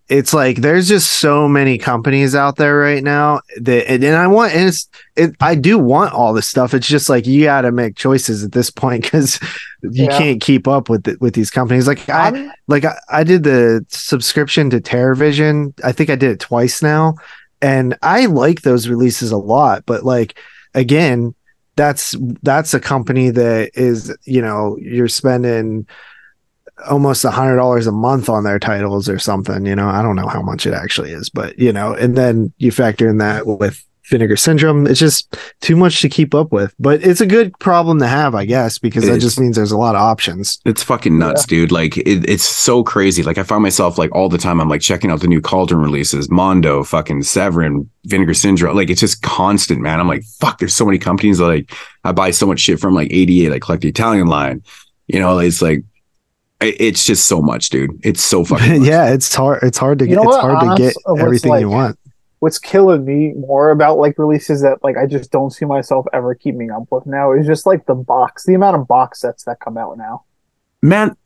it's like there's just so many companies out there right now that and, and I want and it's it I do want all this stuff. It's just like you got to make choices at this point because you Yeah. can't keep up with the, with these companies. Like I I'm- like I, I did the subscription to TerraVision. I think I did it twice now, and I like those releases a lot. But like again, that's that's a company that is you know you're spending almost a hundred dollars a month on their titles or something. You know, I don't know how much it actually is, but you know, and then you factor in that with Vinegar Syndrome. It's just too much to keep up with. But it's a good problem to have, I guess, because It that is. just means there's a lot of options. It's fucking nuts, dude. Like it, it's so crazy. Like I find myself like all the time. I'm like checking out the new Cauldron releases, Mondo, fucking Severin, Vinegar Syndrome. Like it's just constant, man. I'm like, fuck. There's so many companies that like I buy so much shit from, like ADA, like collect the Italian line. You know, it's like it- it's just so much, dude. It's so fucking. yeah, it's hard. It's hard to You get. It's what, hard to get what's everything you want. what's killing me more about like releases that like I just don't see myself ever keeping up with now is just like the box, the amount of box sets that come out now. man.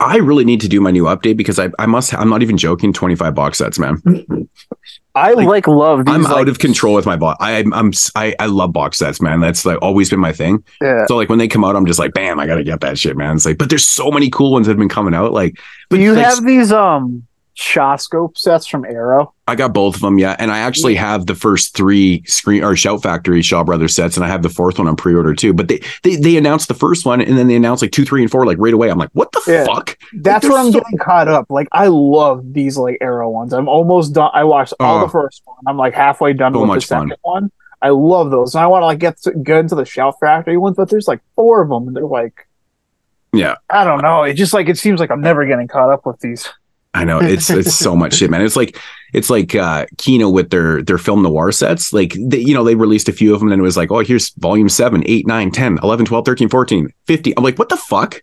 I really need to do my new update because I, I must. I'm not even joking. 25 box sets, man. I Like, like, love these. I'm like, out of control with my box. I, I'm I, I love box sets, man. That's like always been my thing. Yeah. So like when they come out, I'm just like, bam, I gotta get that shit, man. It's like, but there's so many cool ones that have been coming out. Like, but Do you like, have these um Shawscope sets from Arrow? I got both of them, yeah. And I actually have the first three screen or Shout Factory Shaw Brothers sets, and I have the fourth one on pre-order too. But they they they announced the first one, and then they announced like two, three, and four like right away. I'm like, what the Yeah. fuck? That's they're where I'm so- getting caught up. Like I love these like Arrow ones. I'm almost done. I watched all Oh. the first one. I'm like halfway done So with the much fun. second one. I love those, and I want to like get to, get into the Shout Factory ones, but there's like four of them, and they're like, Yeah. I don't know. It just like it seems like I'm never getting caught up with these. I know it's it's so much shit, man. It's like it's like uh Kino with their their film noir sets. Like they, you know, they released a few of them and it was like, oh, here's volume 7, 8, 9, 10, 11, 12, 13, 14, 50. I'm like, what the fuck?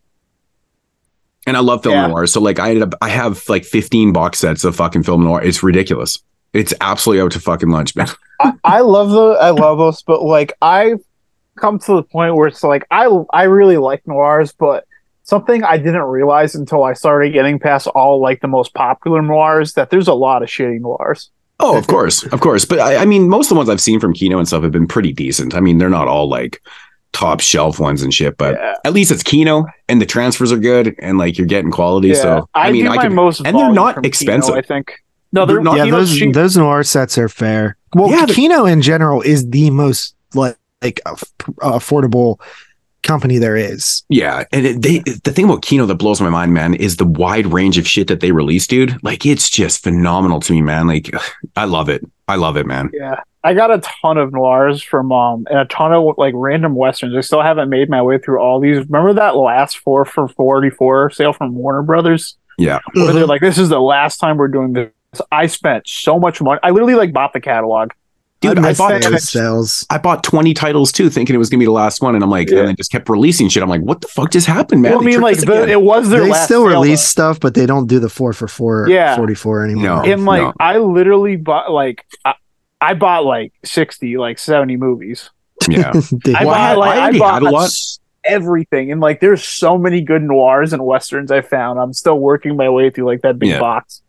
And I love film Yeah. noir. So like I ended up I have like 15 box sets of fucking film noir. It's ridiculous. It's absolutely out to fucking lunch, man. I, I love the I love those, but like I've come to the point where it's like I I really like noirs, but something I didn't realize until I started getting past all like the most popular noirs that there's a lot of shitty noirs. Oh, of course, of course. But I, I mean, most of the ones I've seen from Kino and stuff have been pretty decent. I mean, they're not all like top shelf ones and shit, but Yeah. at least it's Kino and the transfers are good and like you're getting quality. So I, mean, I can, most and they're not from Kino, expensive. I think. No, They're they're, not- yeah, Kino's those cheap. those noir sets are fair. Well, Yeah, Kino in general is the most like like aff- affordable company there is. yeah. And it, they, the thing about Kino that blows my mind, man, is the wide range of shit that they release, dude. Like it's just phenomenal to me, man. Like I love it. I love it, man. Yeah, I got a ton of noirs from um and a ton of like random westerns. I still haven't made my way through all these. Remember that last four for forty four sale from Warner Brothers? Yeah. Where they're like, "This is the last time we're doing this." I spent so much money. I literally like bought the catalog. Dude, I miss bought those sales. I bought 20 titles too, thinking it was gonna be the last one. And I'm like, Yeah. and then just kept releasing shit. I'm like, what the fuck just happened, man? Well, I mean, like the, it was their They last still sale, release stuff, but they don't do the four for four Yeah. 44 anymore. No. and like no. I literally bought like I, I bought like sixty, like seventy movies. yeah. I Well, bought had- like I I, bought a lot. everything, and like there's so many good noirs and westerns I found. I'm still working my way through like that big Yeah. box.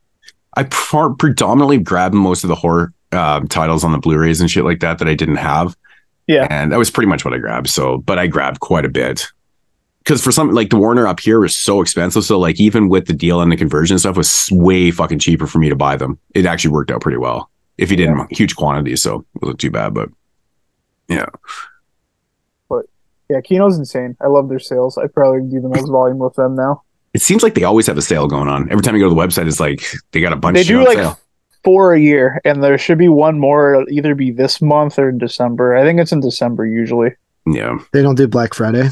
I pre- predominantly grabbed most of the horror um, titles on the Blu-rays and shit like that that I didn't have. Yeah. and that was pretty much what I grabbed. So, but I grabbed quite a bit because for some like the Warner up here was so expensive. So, like even with the deal and the conversion stuff was way fucking cheaper for me to buy them. It actually worked out pretty well if you did in huge quantities. So it wasn't too bad. But yeah, But Yeah, Kino's insane. I love their sales. I probably do the most volume with them now. it seems like they always have a sale going on. Every time you go to the website, it's like they got a bunch. They of do like sale. Four a year, and there should be one more. It'll either be this month or in December. I think it's in December usually. Yeah, they don't do Black Friday.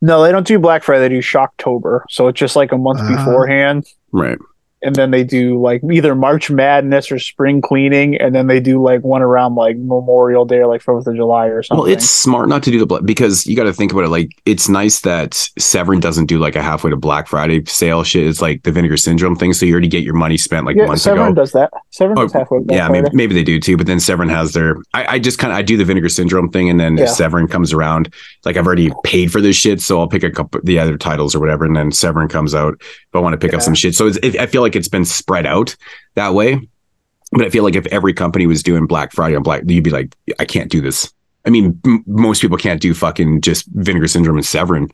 No, they don't do Black Friday. They do Shocktober, so it's just like a month Ah. beforehand. right. And then they do like either March Madness or spring cleaning, and then they do like one around like Memorial Day or like Fourth of July or something. Well, it's smart not to do the black because you got to think about it. Like, it's nice that Severin doesn't do like a halfway to Black Friday sale shit. It's like the Vinegar Syndrome thing, so you already get your money spent like yeah, months Severin ago. does that. Severin Oh, does halfway. Black yeah, maybe, maybe they do too. But then Severin has their. I, I just kind of I do the Vinegar Syndrome thing, and then Yeah. if Severin comes around, like I've already paid for this shit, so I'll pick a couple the other titles or whatever, and then Severin comes out if I want to pick up some shit. So it's, it, I feel like it's been spread out that way. But I feel like if every company was doing Black Friday on Black, you'd be like, I can't do this. I mean, m- most people can't do fucking just Vinegar Syndrome and Severin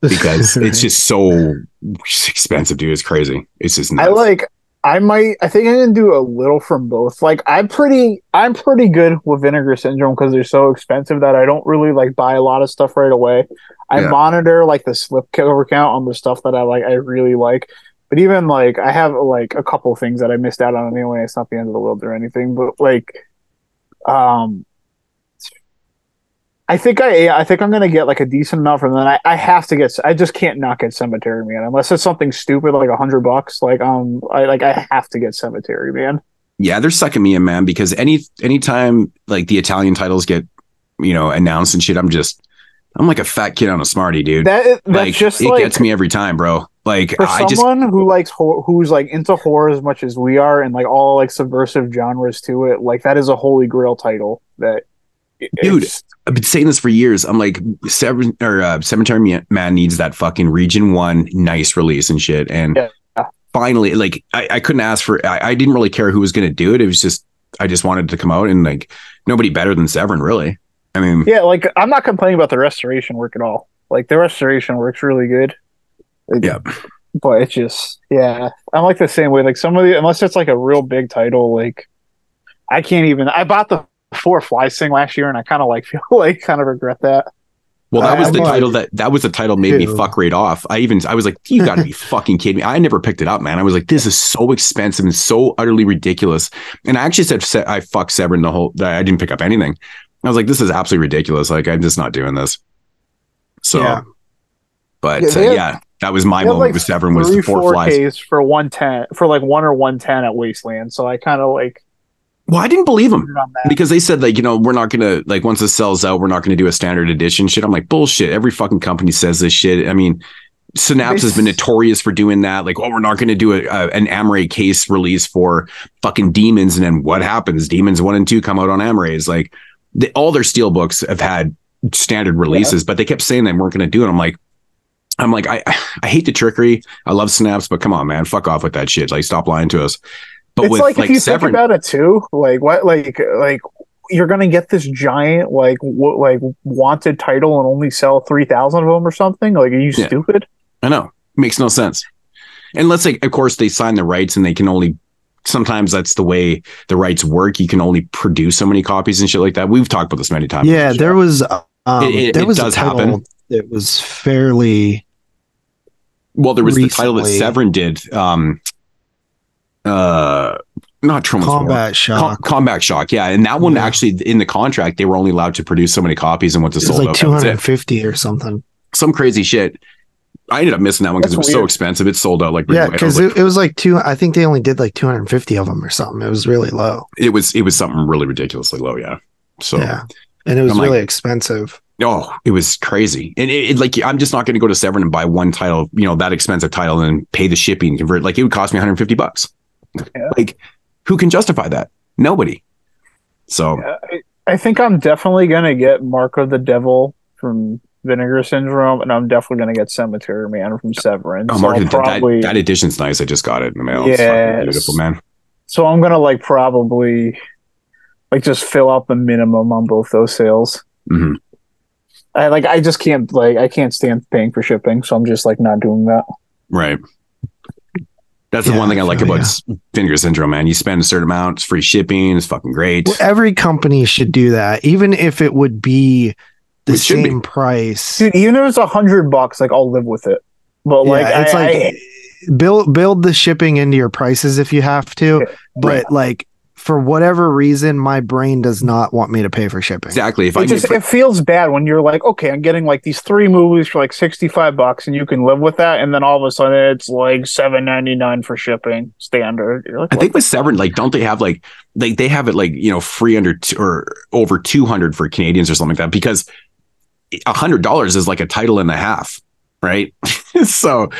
because it's just so expensive, dude. It's crazy. It's just nuts. I like. I might. I think I can do a little from both. Like I'm pretty. I'm pretty good with Vinegar Syndrome because they're so expensive that I don't really like buy a lot of stuff right away. I Yeah. monitor like the slip cover count on the stuff that I like. I really like. But even like I have like a couple things that I missed out on anyway. It's not the end of the world or anything. But like, um, I think I I think I'm gonna get like a decent amount from them. I, I have to get I just can't not get Cemetery Man unless it's something stupid like a hundred bucks. Like um I like I have to get Cemetery Man. Yeah, they're sucking me in, man. Because any anytime like the Italian titles get you know announced and shit, I'm just I'm like a fat kid on a smarty, dude. That that's like just it like gets me every time, bro. Like for I just someone who likes who's like into horror as much as we are and like all like subversive genres to it. Like that is a holy grail title that. Dude, I've been saying this for years. I'm like, Seven or uh, Cemetery Man needs that fucking Region One nice release and shit. And Yeah. finally, like, I, I couldn't ask for. I, I didn't really care who was going to do it. It was just I just wanted to come out, and like nobody better than Severin, really. I mean, yeah, like I'm not complaining about the restoration work at all. Like the restoration works really good. It- Yeah. But it's just yeah. I'm like the same way. Like some of the unless it's like a real big title, like I can't even I bought the four fly sing last year and I kinda like feel like kind of regret that. Well, that was I'm the like- title that that was the title made me fuck right off. I even I was like, you got to be fucking kidding me! I never picked it up, man. I was like, this is so expensive and so utterly ridiculous. And I actually said I fuck Severin the whole. I didn't pick up anything. I was like, this is absolutely ridiculous. Like I'm just not doing this. So, Yeah. but Yeah, uh, they had- yeah, that was my they had, moment like, with Severin was the four four flies. Ks for one ten for like one or one ten at Wasteland. So I kinda like Well, I didn't believe him. put it on that. because they said like you know we're not gonna like once this sells out we're not gonna do a standard edition shit i'm like bullshit every fucking company says this shit i mean synapse has been notorious for doing that like oh we're not gonna do a, a an Amaray case release for fucking demons and then what happens demons one and two come out on Amarays like the, all their steel books have had standard releases but they kept saying they weren't gonna do it i'm like I'm like, I I hate the trickery. I love Synapse, but come on, man, fuck off with that shit. Like, stop lying to us. But it's with like, like, if you Severin, think about it too, like what, like, like you're gonna get this giant, like, what, like wanted title and only sell three thousand of them or something. Like, are you Yeah. stupid? I know. Makes no sense. And let's say, of course, they sign the rights and they can only, sometimes that's the way the rights work. You can only produce so many copies and shit like that. We've talked about this many times. Yeah, there was um, It- it- there it does a title happen. that was fairly Well, there was the title that recently- Severin did. Um, uh, not Troma's War. combat Com- shock. combat shock. Yeah. And that one Yeah. actually in the contract, they were only allowed to produce so many copies and once it it was sold like out, that was it. 250 or something. Some crazy shit. I ended up missing that one because it was so expensive. It sold out like Yeah, right away. Because like, it, it was like two. I think they only did like 250 of them or something. It was really low. it was it was something really ridiculously low. Yeah. So yeah, and it was I'm like- really expensive. Oh, it was crazy. And it, it like I'm just not going to go to Severin and buy one title, you know, that expensive title and pay the shipping convert. Like it would cost me 150 bucks. Yeah. Like who can justify that? Nobody. So Yeah, I, I think I'm definitely gonna get Mark of the Devil from Vinegar Syndrome, and I'm definitely gonna get Cemetery Man from Severin. oh, Mark, that, probably, that edition's nice. I just got it in the mail. Fucking beautiful, man. so I'm gonna like probably like just fill out the minimum on both those sales. hmm I like I just can't like I can't stand paying for shipping, so I'm just like not doing that. Right. That's the Yeah, one thing I like I about ya. s- Vinegar Syndrome, man. You spend a certain amount, it's free shipping, it's fucking great. Well, every company should do that, even if it would be the It should be. same price. Dude, even if it's a hundred bucks, like I'll live with it. But like yeah, it's I- like I- build build the shipping into your prices if you have to, but Right. like for whatever reason, my brain does not want me to pay for shipping. Exactly. If I It knew just for- it feels bad when you're like, okay, I'm getting like these three movies for like sixty five bucks, and you can live with that, and then all of a sudden it's like seven ninety nine for shipping standard. You're like, I think with Severin, like, don't they have like, like they have it like you know free under t- or over two hundred for Canadians or something like that because a hundred dollars is like a title and a half, right? so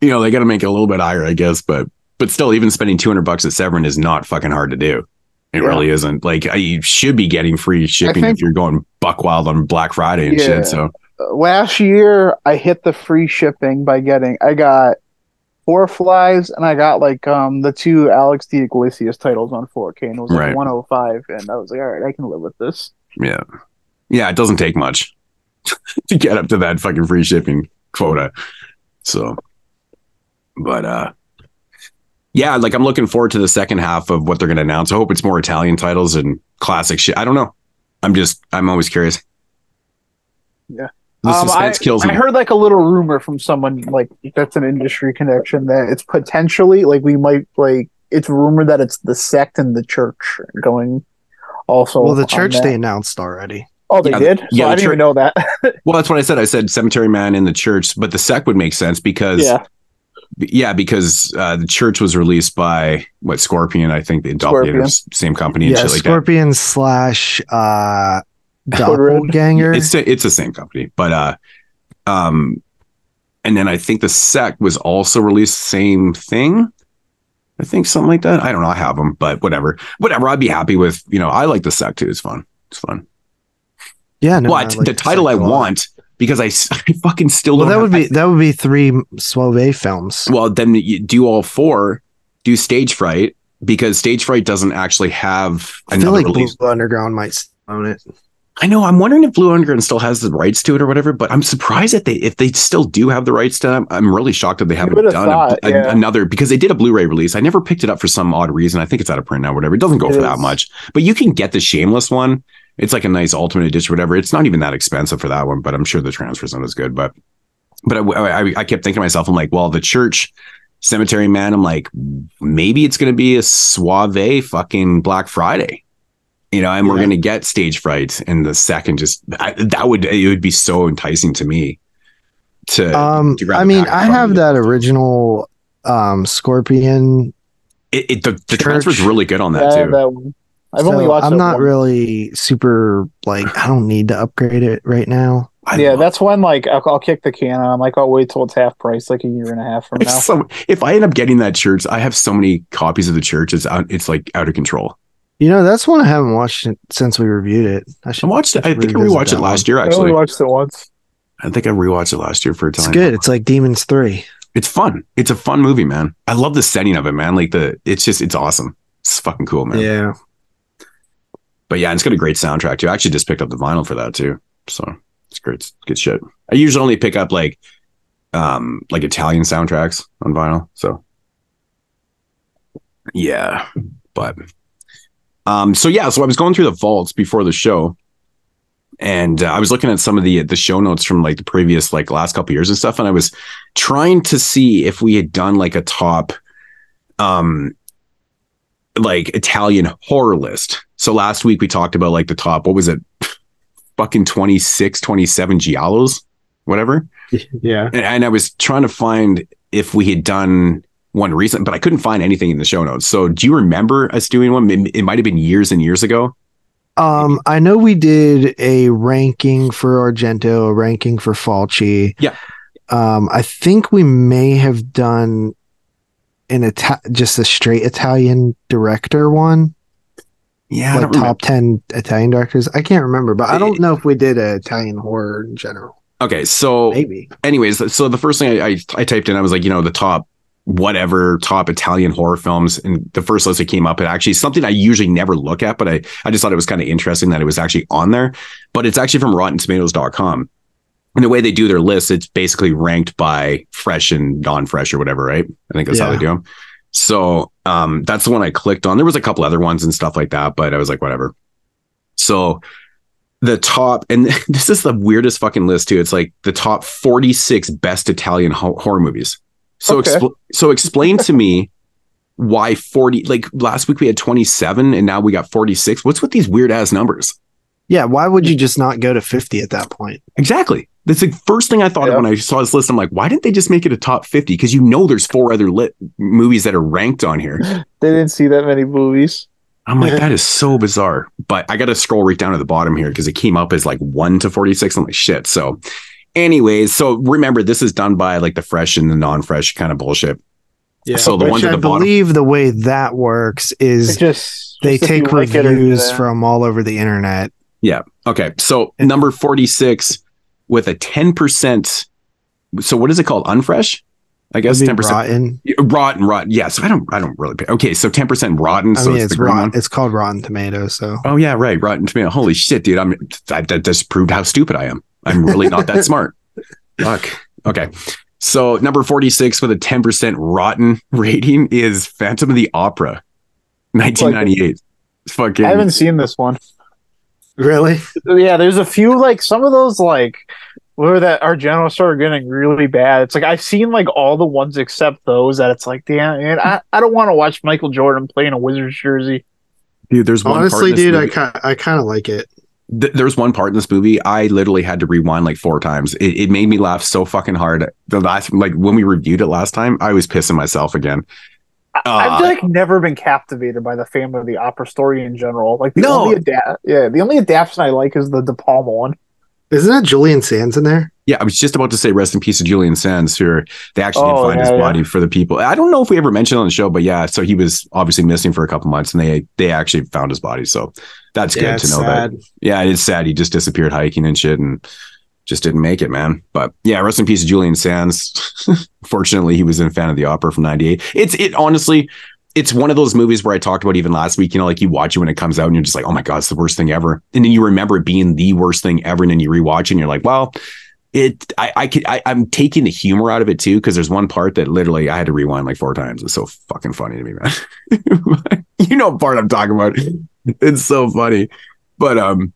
you know they got to make it a little bit higher, I guess, but but still, even spending two hundred bucks at Severin is not fucking hard to do. It Yeah. really isn't. Like I- you should be getting free shipping think- if you're going buck wild on Black Friday and Yeah. shit. So last year I hit the free shipping by getting I got four flies and I got like um the two Alex D Iglesias titles on 4K and it was like Right. 105 and I was like all right I can live with this. yeah, yeah, it doesn't take much to get up to that fucking free shipping quota. So, but uh, yeah, like I'm looking forward to the second half of what they're going to announce. I hope it's more Italian titles and classic shit. I don't know. I'm just, I'm always curious. Yeah. the Um, suspense I, kills me. I heard like a little rumor from someone like that's an industry connection that it's potentially like we might like it's rumored that it's the sect and the church going also. Well, the church they announced already. Oh, they Yeah, did. So yeah, I didn't even know that. well, that's what I said. I said Cemetery Man in the church, but the sect would make sense because yeah, Yeah, because uh, the church was released by what Scorpion, I think the Scorpion. Doppelgangers, same company and Yeah, shit like Scorpion slash uh, Code Doppelganger. It's the- it's the same company, but uh, um, and then I think the sec was also released same thing. I think something like that. I don't know. I have them, but whatever, whatever. I'd be happy with. You know, I like the sec too. It's fun. It's fun. yeah, no, but like the title I second one. want because I, fucking still Well, don't that have- would be that would be three Soavi films. Well, then you do all four, do Stage Fright because Stage Fright doesn't actually have I feel another like release. Blue Underground might own it. I know. I'm wondering if Blue Underground still has the rights to it or whatever. But I'm surprised that they, if they still do have the rights to them, I'm really shocked that they haven't done thought, a- yeah. another because they did a Blu-ray release. I never picked it up for some odd reason. I think it's out of print now, whatever. It doesn't go It for that much, but you can get the Shameless one. It's like a nice ultimate edition, whatever. It's not even that expensive for that one, but I'm sure the transfer's not as good. But but I, I, I kept thinking to myself, I'm like, well, the church cemetery man. I'm like, maybe it's going to be a Soavi fucking Black Friday you know, and we're going to get stage fright in the second. Just I, that would it would be so enticing to me. To, Um, to I mean, I have that original um Scorpion. It, it, the the transfer's really good on that Yeah, too. that one. I've so only watched. I'm it not once. really super like I don't need to upgrade it right now. I yeah, that's when like I'll, I'll kick the can. and I'm like, I'll wait till it's half price, like a year and a half from if, now. so, if I end up getting that church, I have so many copies of the church. It's out, it's like out of control. You know, that's one I haven't watched it since we reviewed it. I I watched it. I think I rewatched it last one. year. Actually, I only Actually, watched it once. I think I rewatched it last year for a time. It's good. It's like Demons Three. It's fun. It's a fun movie, man. I love the setting of it, man. Like the, it's just, it's awesome. It's fucking cool, man. Yeah. But yeah, it's got a great soundtrack too. I actually just picked up the vinyl for that too. So it's great. It's good shit. I usually only pick up like um like Italian soundtracks on vinyl. So yeah. But um so yeah, so I was going through the vaults before the show and uh, I was looking at some of the the show notes from like the previous like last couple years and stuff and I was trying to see if we had done like a top um like Italian horror list. So last week we talked about like the top, what was it? Fucking 26, 27 Giallos, whatever. Yeah. And, and I was trying to find if we had done one recent, but I couldn't find anything in the show notes. So do you remember us doing one? It, it might have been years and years ago. Um, I know we did a ranking for Argento, a ranking for Fulci. Yeah. Um, I think we may have done an Ita- just a straight Italian director one, Yeah. I like top 10 Italian directors. I can't remember, but I don't eh, know if we did a Italian horror in general. Okay. So Maybe. anyways, so the first thing I, I, I typed in, I was like, you know, the top whatever top Italian horror films, and the first list that came up, it actually something I usually never look at, but I I just thought it was kind of interesting that it was actually on there. But it's actually from RottenTomatoes.com. And the way they do their lists, it's basically ranked by fresh and non-fresh or whatever, right? I think that's how they do them. So um, that's the one I clicked on. There was a couple other ones and stuff like that, but I was like, whatever. So the top, and this is the weirdest fucking list too. It's like the top 46 best Italian ho- horror movies. So, Okay. expl- so explain to me why 40 like last week we had 27 and now we got 46. What's with these weird ass numbers? Yeah, why would you just not go to 50 at that point? Exactly. That's the first thing I thought Yeah. of when I saw this list. I'm like, why didn't they just make it a top 50? Because you know there's four other lit movies that are ranked on here. They didn't see that many movies. I'm like, that is so bizarre. But I got to scroll right down to the bottom here because it came up as like one to 46. I'm like, shit. So, anyways, so remember, this is done by like the fresh and the non fresh kind of bullshit. Yeah. So the Which ones at I the bottom- I believe the way that works It is just they just take you like reviews from all over the internet. Yeah. Okay. So, number 46 with a 10%. So, what is it called? Unfresh? I guess 10%. rotten. Rotten, rotten. Yeah. So, I don't, I don't really pay. Okay. So, 10% rotten. I So, mean, it's, it's rotten. It's called Rotten Tomatoes. So Oh yeah, right. Rotten Tomato. Holy shit, dude! I'm that, that just proved how stupid I am. I'm really not that smart. Fuck. Okay. So number 46 with a 10% rotten rating is Phantom of the Opera, 1998. Fucking I haven't seen this one. Really, Yeah, there's a few like some of those like where that Argento started getting really bad. It's like I've seen like all the ones except those that it's like, damn, man, I, I don't want to watch Michael Jordan playing a Wizards jersey. dude. There's one honestly, in this dude, I movie- kind I kind of like it. th- there's one part in this movie I literally had to rewind like four times. It, it made me laugh so fucking hard. The last like when we reviewed it last time, I was pissing myself again. I've Uh, like never been captivated by the Phantom of the Opera story in general. Like the No. only adapt, yeah, the only adaptation I like is the De Palma one. Isn't that Julian Sands in there? Yeah, I was just about to say rest in peace to Julian Sands, who they actually did Oh, find yeah, his yeah. body for the people. I don't know if we ever mentioned on the show, but yeah, so he was obviously missing for a couple months and they they actually found his body. So that's good to know that. Yeah, it is sad. He just disappeared hiking and shit and just didn't make it, man. But yeah, rest in peace Julian Sands. Fortunately, he was in Fan of the Opera from 98. It's it honestly, it's one of those movies where I talked about even last week, you know, like you watch it when it comes out and you're just like, oh my God, it's the worst thing ever. And then you remember it being the worst thing ever. And then you rewatch it and you're like, well, it I I could I, I'm taking the humor out of it too, because there's one part that literally I had to rewind like four times. It's so fucking funny to me, man. you know part I'm talking about. It's so funny. But um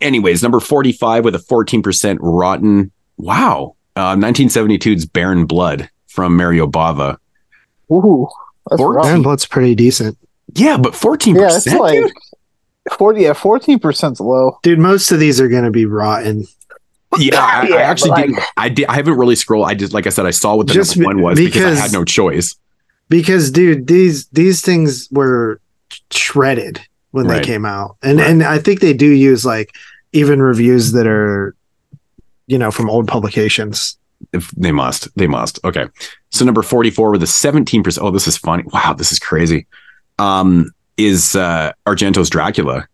anyways, number 45 with a 14% rotten. Wow. Uh 1972's Baron Blood from Mario Bava. Ooh, that's Fourteen. rough. Blood's pretty decent, Yeah, but 14%. Yeah, it's like dude? forty. Yeah, fourteen percent's low. dude. Most of these are gonna be rotten. Yeah, I, I actually like- didn't. I did. I haven't really scrolled. I just, like I said, I saw what the Just number one was because, because- I had no choice. because dude these these things were shredded when Right. they came out and Right. and i think they do use like even reviews that are you know from old publications If they must, they must. Okay. So number 44 with a 17%. Oh, this is funny. Wow, this is crazy. Um, is uh Argento's Dracula.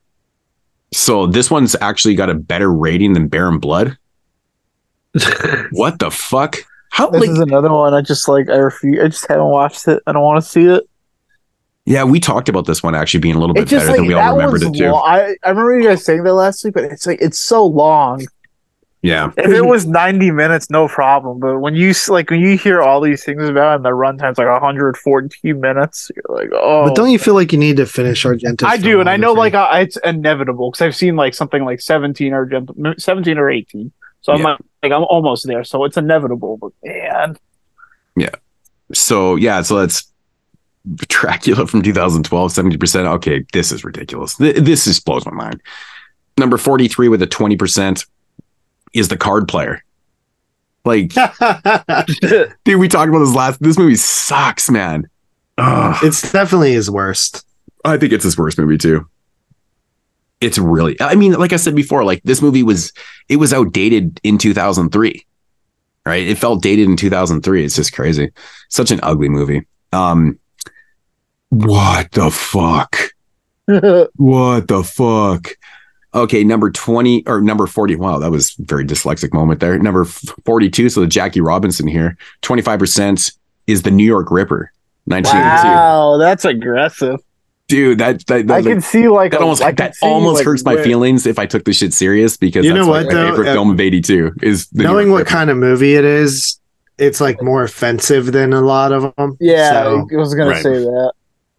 So this one's actually got a better rating than Baron Blood. What the fuck? How This like is another one. I just like I refuse. I just haven't watched it. I don't want to see it. Yeah, we talked about this one actually being a little bit better like than we all remembered it too. long. I I remember you guys saying that last week, but it's like it's so long. Yeah. If it was ninety minutes, no problem. But when you like when you hear all these things about it and the runtime's like hundred fourteen minutes, you're like, oh. but don't you feel like you need to finish argento I do, and I know like I, it's inevitable because I've seen like something like seventeen or seventeen or eighteen. So I'm Yeah. like, like I'm almost there. So it's inevitable. But man, Yeah. So yeah, so that's Dracula from 2012, 70%. Okay, this is ridiculous. This just blows my mind. Number 43 with a 20% is the card player. Like, dude, we talked about this last. This movie sucks, man. Ugh. it's definitely his worst I think it's his worst movie too. It's really, I mean, like I said before, like this movie was, it was outdated in 2003, right? It felt dated in 2003. It's just crazy. Such an ugly movie. Um, what the fuck? What the fuck? Okay, number 20 or number 40. Wow, that was a very dyslexic moment there. Number 42. So the Jackie Robinson here, 25% is the New York Ripper, 1982. wow, that's aggressive. Dude, that, that, that I like, can see like that a- almost I that almost like, hurts my where- feelings if I took this shit serious because You that's know what, my though? favorite Uh, film of 82 is the knowing what Ripper. kind of movie it is it's like more offensive than a lot of them Yeah, So, I was gonna Right. say that.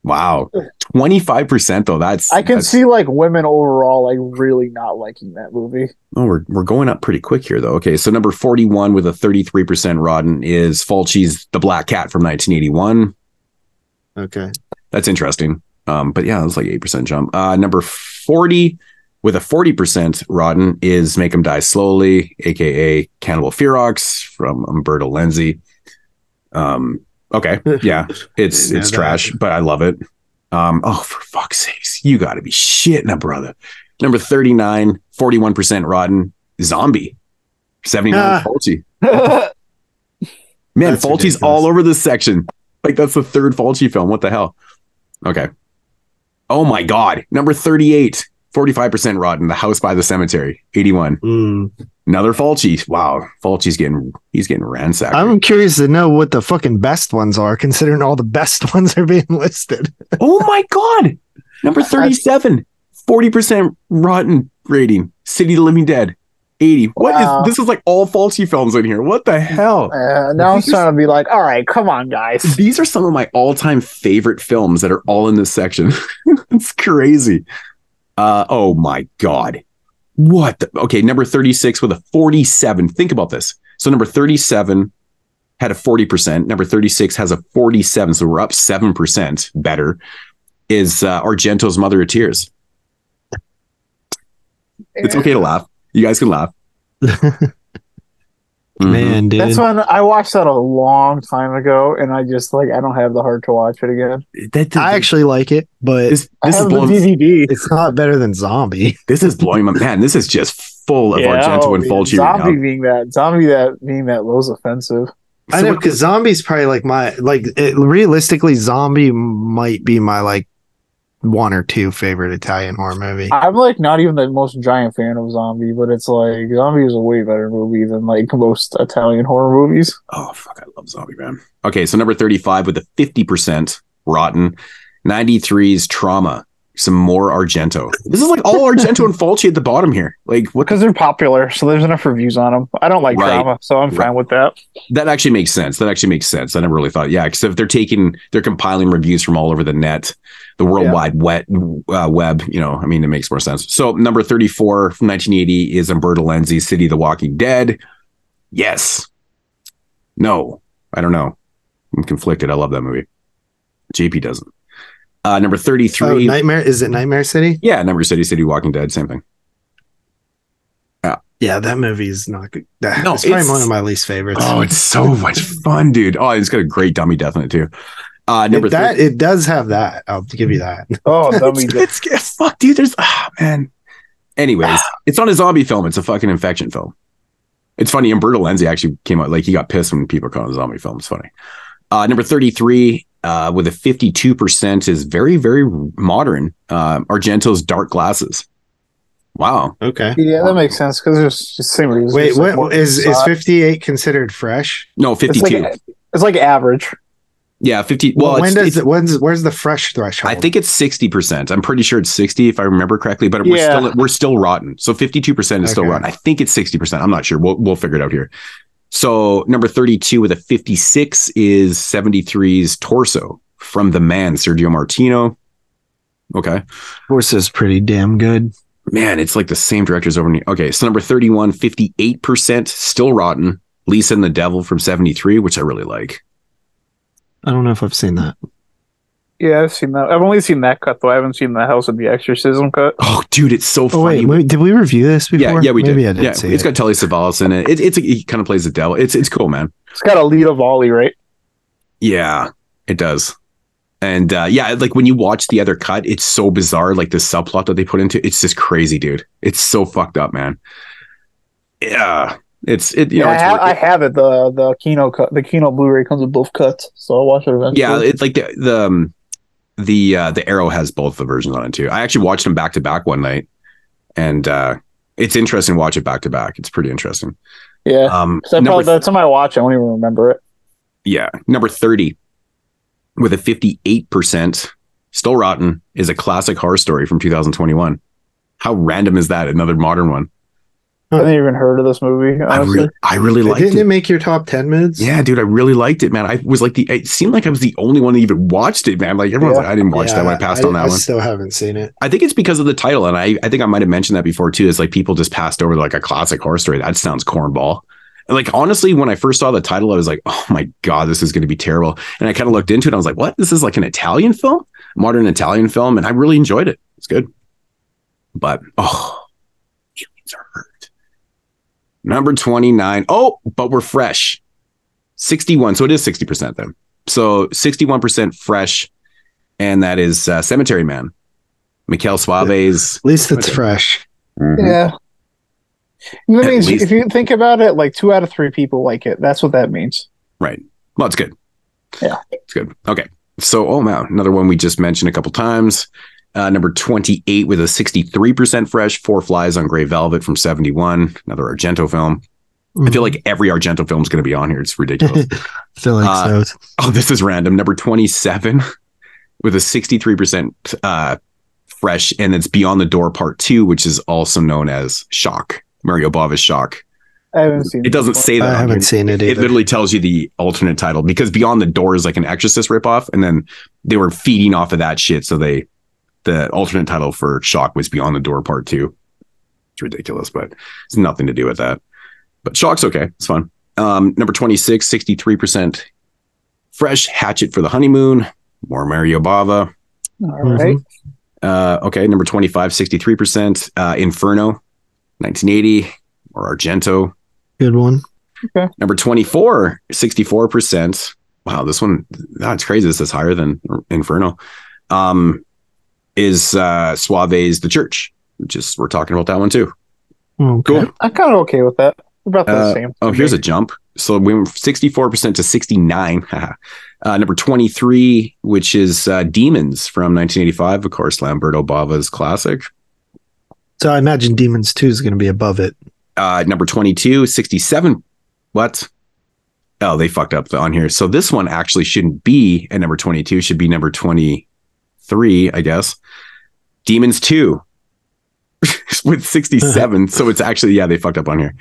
Wow 25% though that's I can that's- see like women overall like really not liking that movie. oh we're, we're going up pretty quick here though okay so number 41 with a 33% rotten is Fulci's The Black Cat from 1981 Okay. That's interesting. Um, but yeah, it was like eight percent jump. Uh, number forty with a forty percent rotten is Make "Make 'Em Die Slowly," aka Cannibal Ferox from Umberto Lenzi. Um, okay, yeah, it's Yeah, it's trash, but I love it. Um, oh, for fuck's sakes, you got to be shitting a brother. Number 39, 41 percent rotten. Zombie, seventy nine. Ah. Fulci. Man, That's Fulci's ridiculous. all over this section. Like that's the third Fulci film. What the hell? Okay. Oh my god. Number 38, 45% rotten. The House by the Cemetery, 81. Mm. Another Fulci. Wow. Fulci's getting he's getting ransacked. I'm curious to know what the fucking best ones are, considering all the best ones are being listed. oh my god. Number 37, 40% rotten rating. City of the Living Dead. 80. What is Wow. this is like all Fulci films in here. What the hell? Uh, now I'm starting to be like, all right, come on, guys. These are some of my all-time favorite films that are all in this section. it's crazy. Uh oh my god. What? The, okay, number 36 with a 47. Think about this. So number 37 had a 40%, number 36 has a 47, so we're up 7% better. Is uh, Argento's Mother of Tears. It's okay to laugh. You guys can laugh. Mhm. Man, dude. That's when I watched that a long time ago, and I just like I don't have the heart to watch it again. That, I actually like it, but this, I this is have the blowing, DVD. it's not better than Zombie. this is blowing my man. This is just full of Yeah, Argento oh, and man, Fulci right. Zombie being that zombie that being that low's offensive. I So know because Zombie's probably like my like it, realistically, Zombie might be my like one or two favorite Italian horror movie. I'm like not even the most giant fan of Zombie, but it's like Zombie is a way better movie than like most Italian horror movies. Oh fuck, I love Zombie Man. Okay, so number 35 with a 50% rotten. 93's Trauma. Some more Argento. This is like all Argento and Fulci at the bottom here. Like what Because they're popular, so there's enough reviews on them. I don't like Right. drama, so I'm Right. fine with that. that actually makes sense. That actually makes sense. I never really thought. Yeah, because if they're taking, they're compiling reviews from all over the net, the worldwide wet uh, web. You know, I mean, it makes more sense. So number thirty-four from nineteen eighty is Umberto Lenzi, City of the Walking Dead. Yes. No, I don't know. I'm conflicted. I love that movie. JP doesn't. Uh, number Oh, thirty-three. Nightmare is it Nightmare City? yeah, number City, City Walking Dead, same thing. Yeah, Yeah, that movie is not good. That, No, it's probably one of my least favorites. Oh, it's so much fun, dude. Oh, it's got a great dummy death in it too. Uh, number It- that it does have that. I'll give you that. Oh, it's, Zombie. it's, it's fuck, dude. There's ah man. Anyways, it's not a zombie film. It's a fucking infection film. It's funny. Umberto Lenzi actually came out like he got pissed when people called it a zombie film. It's funny. Uh, number thirty-three uh, with a fifty-two percent is very very modern. Uh, Argento's Dark Glasses. Wow. Okay. Yeah, that makes sense because there's just the same reason. Wait, It's like more what is is fifty eight considered fresh? No, It's fifty-two. like it's like average. yeah, fifty. Well, when it's, does it's- it, when's where's the fresh threshold? I think it's sixty percent. I'm pretty sure it's sixty if I remember correctly, but we're still we're still rotten. So fifty two percent is still rotten. I think it's sixty percent. I'm not sure. We'll we'll figure it out here. So number thirty two with a fifty six is 73's Torso from the man Sergio Martino. Okay, Torso is pretty damn good. man, it's like the same directors over. Okay, so number 31, 58 percent still rotten. Lisa and the Devil from seventy three, which I really like. I don't know if I've seen that. Yeah, I've seen that. I've only seen that cut though. I haven't seen the House of the Exorcism cut. Oh, dude, it's so Oh funny. wait, wait, did we review this before? Yeah, yeah, we Maybe did. I did yeah, see it's it. got Telly Savalas in it. it it's he kind of plays the devil. It's it's cool, man. It's got Alida Valli, right? Yeah, it does. And uh, yeah, like when you watch the other cut, it's so bizarre. Like the subplot that they put into it's just crazy, dude. It's so fucked up, man. Yeah, it's it. You Yeah, know, I, it's have, worth I it. have it. The the Kino cut, the Kino Blu-ray comes with both cuts, so I'll watch it eventually. yeah, it's like the the um, the uh, the Arrow has both the versions on it too. I actually watched them back to back one night, and uh, it's interesting to watch it back to back. It's pretty interesting. yeah. Um, So probably, by the time I watch, I won't even remember it. Yeah. Number 30 with a 58% still rotten is a classic horror story from 2021. How random is that? Another modern one. I haven't even heard of this movie. I really, I really liked it. Didn't it. it make your top ten moods? Yeah, dude, I really liked it, man. I was like the, it seemed like I was the only one that even watched it, man. Like everyone's Yeah. like, I didn't watch that when I passed on that one. I one. still haven't seen it. I think it's because of the title. And I, I think I might have mentioned that before too. Is like people just passed over like a classic horror story. That sounds cornball. like honestly, when I first saw the title, I was like, oh my god, this is going to be terrible. And I kind of looked into it. And I was like, what? This is like an Italian film, modern Italian film, and I really enjoyed it. It's good, but oh, feelings are hurt. Number twenty nine. Oh, but we're fresh. Sixty one. So it is sixty percent then. So sixty one percent fresh, and that is uh, Cemetery Man. Michele Soavi's. At least it's fresh. Mhm. Yeah. That At means least- if you think about it, like two out of three people like it. That's what that means. Right. Well, it's good. Yeah. It's good. Okay. So, oh, wow. Another one we just mentioned a couple times. Uh, number 28 with a 63% fresh, Four Flies on Gray Velvet from 71. Another Argento film. I feel like every Argento film is going to be on here. It's ridiculous. I feel like Uh, so. oh, this is random. Number 27 with a 63% uh, fresh, and it's Beyond the Door Part 2, which is also known as Shock. Mario Bava's Shock. I haven't seen It doesn't this say that. I haven't here. seen it Either. It literally tells you the alternate title because Beyond the Door is like an Exorcist ripoff, and then they were feeding off of that shit. So they, the alternate title for Shock was Beyond the Door Part Two. It's ridiculous, but it's nothing to do with that. But Shock's okay. It's fun. Um, number 26, 63% fresh Hatchet for the honeymoon. More Mario Bava. one. All right. Uh, okay, number 25, 63%. Uh, Inferno, 1980. Or Argento. Good one. Okay. Number 24, 64%. Wow, this one, that's crazy. This is higher than Inferno. Um, is uh, Soavi's The Church, which is, we're talking about that one too. Okay. Cool. I'm kind of okay with that. We're about the Uh, same. oh, here's a jump. So we went from 64% to 69. Uh, number 23, which is uh, Demons from 1985. Of course, Lamberto Bava's classic. So I imagine Demons 2 is going to be above it. Uh, number 22, 67. What? Oh, they fucked up on here. So this one actually shouldn't be at number 22, should be number 23, I guess. Demons 2 with 67. so it's actually, yeah, they fucked up on here.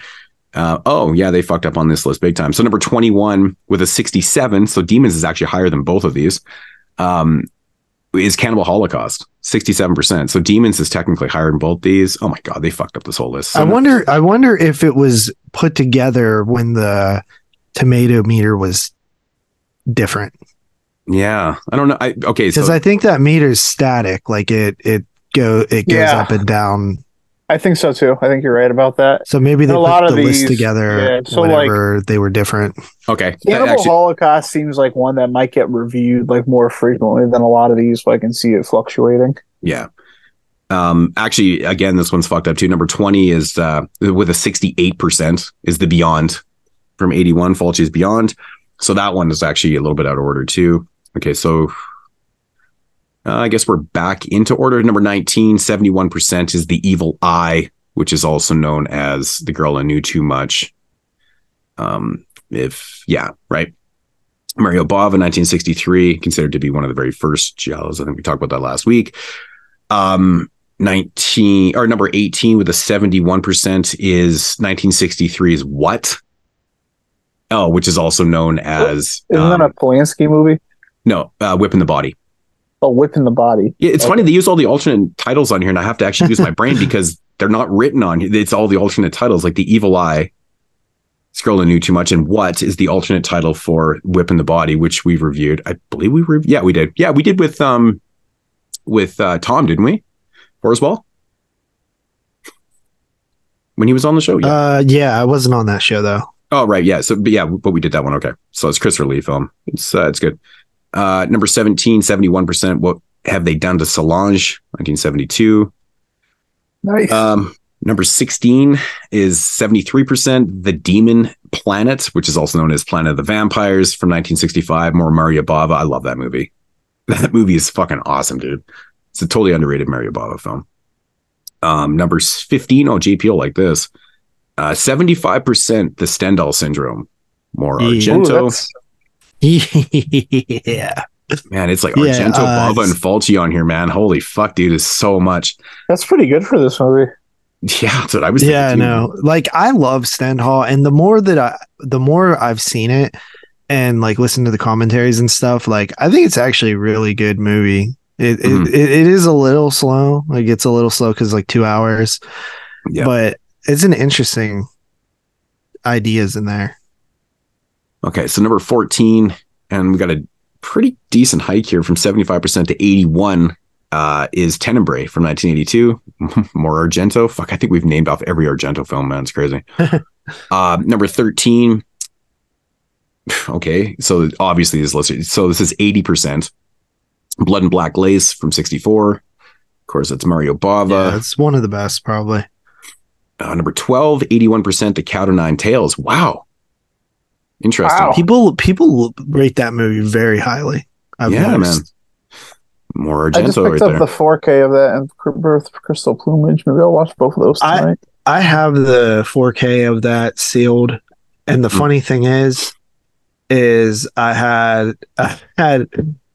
Uh, oh, yeah, they fucked up on this list big time. So number 21 with a 67. So Demons is actually higher than both of these. Um, is Cannibal Holocaust 67%. So Demons is technically higher than both these. Oh my God, they fucked up this whole list. So I wonder I wonder if it was put together when the tomato meter was different. Yeah, I don't know. I okay, Because so I think that meter's static. Like it it go it goes Yeah. up and down. I think so too. I think you're right about that. So maybe they A put lot the of list together yeah, so, like- they were different. okay, Cannibal actually, Holocaust seems like one that might get reviewed like more frequently than a lot of these. So I can see it fluctuating. yeah. Um, actually, again, this one's fucked up too. Number twenty is uh with a sixty-eight percent is the Beyond from eighty-one. Fulci's Beyond. So that one is actually a little bit out of order too. Okay, so uh, I guess we're back into order. Number 19, 71% is the Evil Eye, which is also known as the girl I knew too much. Um, if yeah, right. Mario Bava, 1963, considered to be one of the very first giallos. I think we talked about that last week. Um, 19 or number 18 with a 71% is 1963's What? Oh, which is also known as Isn't um, that a Polanski movie? No, uh, Whip and the Body. Oh, whip and the body. Yeah, it's Okay. funny they use all the alternate titles on here, and I have to actually use my brain because they're not written on here. It's all the alternate titles, like the Evil Eye, Scrolling knew too much, and what is the alternate title for Whip and the Body, which we've reviewed. I believe we reviewed. Yeah, we did. Yeah, we did with um with uh, Tom, didn't we? Horseball when he was on the show. Yeah. Uh yeah, I wasn't on that show though. Oh right, yeah. So but yeah, but we did that one. Okay, so it's Christopher Lee film. It's uh, it's good. Uh, number 17, 71 percent. What have they done to Solange? Nineteen seventy two. Nice. Um, number 16 is 73%. The Demon Planet, which is also known as Planet of the Vampires from 1965. More Mario Bava. I love that movie. That movie is fucking awesome, dude. It's a totally underrated Mario Bava film. Um, number 15. Oh, JP will like this. Uh, 75% The Stendhal Syndrome. More. Ooh, Argento. that's- yeah. man, it's like Yeah, Argento, uh, Bava, and Fulci on here, man. Holy fuck, dude. It's so much. That's pretty good for this movie. Yeah, that's what I was Yeah, I thinking. too. know. Like I love Stendhal, and the more that I, the more I've seen it, and like listen to the commentaries and stuff, like I think it's actually a really good movie. It Mhm. it, it, it is a little slow. Like it's a little slow because like two hours, Yeah. but it's an interesting. ideas in there. Okay, so number 14, and we got a pretty decent hike here from 75% to 81 uh, is Tenebrae from 1982. More Argento. Fuck, I think we've named off every Argento film, man. It's crazy. uh, number 13. Okay, so obviously this listed. So this is 80%. Blood and Black Lace from 64. Of course, that's Mario Bava. yeah, it's one of the best, probably. Uh, number 12, 81% to Cat o' Nine Tails. Wow. Interesting. Wow. People people rate that movie very highly. I've Yeah, noticed. More I just Argento right picked up there. the 4K of that and Cr- Bird of Crystal Plumage. Maybe I'll watch both of those tonight. I have the 4K of that sealed, and the Hmm. funny thing is, is I had I had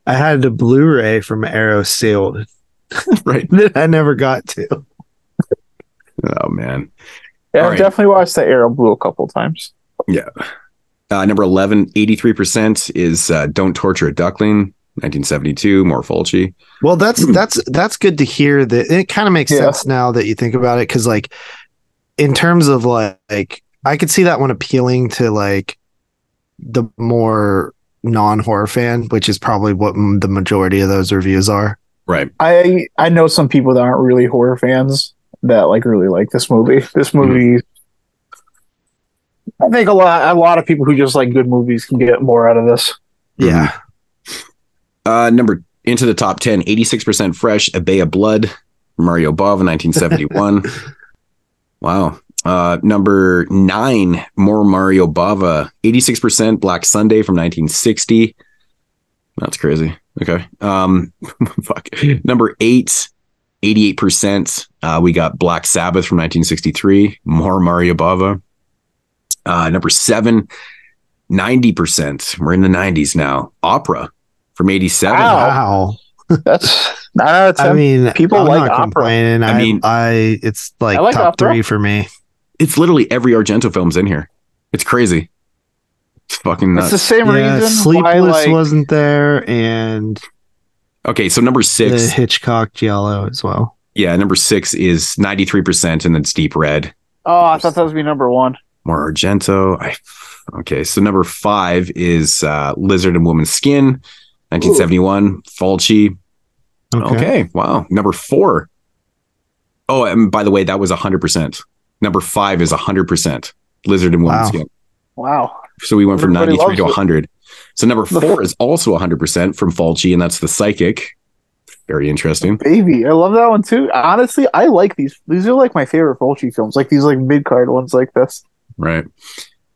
I had the Blu-ray from Arrow sealed right. that I never got to. Oh, man. yeah, all I've right. definitely watched the Arrow Blue a couple times. Uh, number 11, 83% is uh, Don't Torture a Duckling, 1972, more Fulci. Well, that's that's that's good to hear. That it kind of makes Yeah. sense now that you think about it, because like in terms of like, like I could see that one appealing to like the more non-horror fan, which is probably what m- the majority of those reviews are. Right. I I know some people that aren't really horror fans that like really like this movie. This Hmm. movie. I think a lot a lot of people who just like good movies can get more out of this. Yeah, Uh, number into the top 10, 86% fresh, A Bay of Blood, Mario Bava, 1971. wow. Uh, number nine, more Mario Bava, 86% Black Sunday from 1960. That's crazy. Okay. Um, fuck. Number eight, 88%. Uh, we got Black Sabbath from 1963, more Mario Bava. Uh, number seven, 90%. We're in the 90s now. Opera from 87. Wow. wow. That's nine out of ten. I mean, people I'm like opera. complaining. I I mean- mean, I it's like, I like top opera. three for me. It's literally every Argento film's in here. It's crazy. It's fucking it's the same Yeah, reason Sleepless why like wasn't there, and Okay, so number the six, Hitchcock Giallo as well. yeah, number six is 93%, and then it's Deep Red. oh I thought that was be number one. More Argento. I okay, so number five is uh, Lizard and Woman's Skin, 1971. Fulci. Okay. wow. Number four. Oh, and by the way, that was 100%. Number five is 100% Lizard and Woman's Wow. Skin. Wow. So we went from Everybody 93 to loves it. 100. So number four is also 100% from Fulci, and that's The Psychic. Very interesting. Baby. I love that one too. Honestly, I like these. These are like my favorite Fulci films. Like these like mid card ones like this. Right.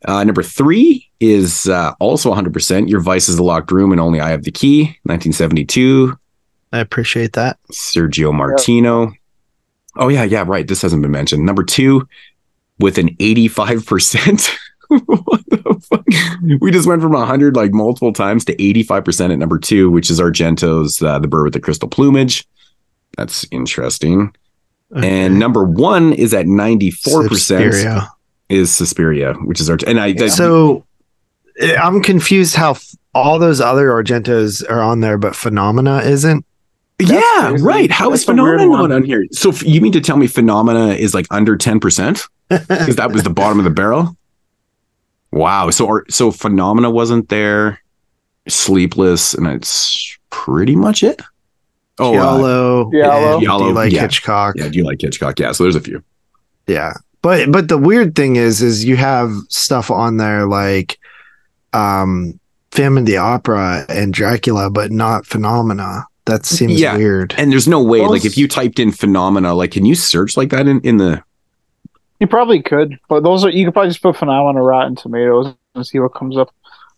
Uh, number three is uh, also 100%. Your Vice is the Locked Room, and Only I Have the Key, 1972. I appreciate that. Sergio Martino. Oh, yeah, yeah, right. This hasn't been mentioned. Number two, with an 85%. what the fuck? We just went from 100 like multiple times to 85% at number two, which is Argento's uh, The Bird with the Crystal Plumage. That's interesting. And number one is at 94% Suspiria. Is Suspiria, which is our, and I, I- So eh, I'm confused how f- all those other Argentos are on there, but Phenomena isn't. yeah, crazy. right. How is That's a weird Phenomena not on here? So f- you mean to tell me Phenomena is like under 10%? Because that was the bottom of the barrel? Wow. So, our, so Phenomena wasn't there, Sleepless, and it's pretty much it. Oh, uh, Giallo. Giallo. and Do you like yeah. Hitchcock? yeah. Do you like Hitchcock? Yeah. So there's a few. Yeah. But but the weird thing is is you have stuff on there like um Phantom of the Opera and Dracula, but not Phenomena. That seems Yeah. weird. And there's no way, Those- like, if you typed in Phenomena, like, can you search like that in, in the, You probably could, but those are you could probably just put Phenomena Rotten Tomatoes and see what comes up.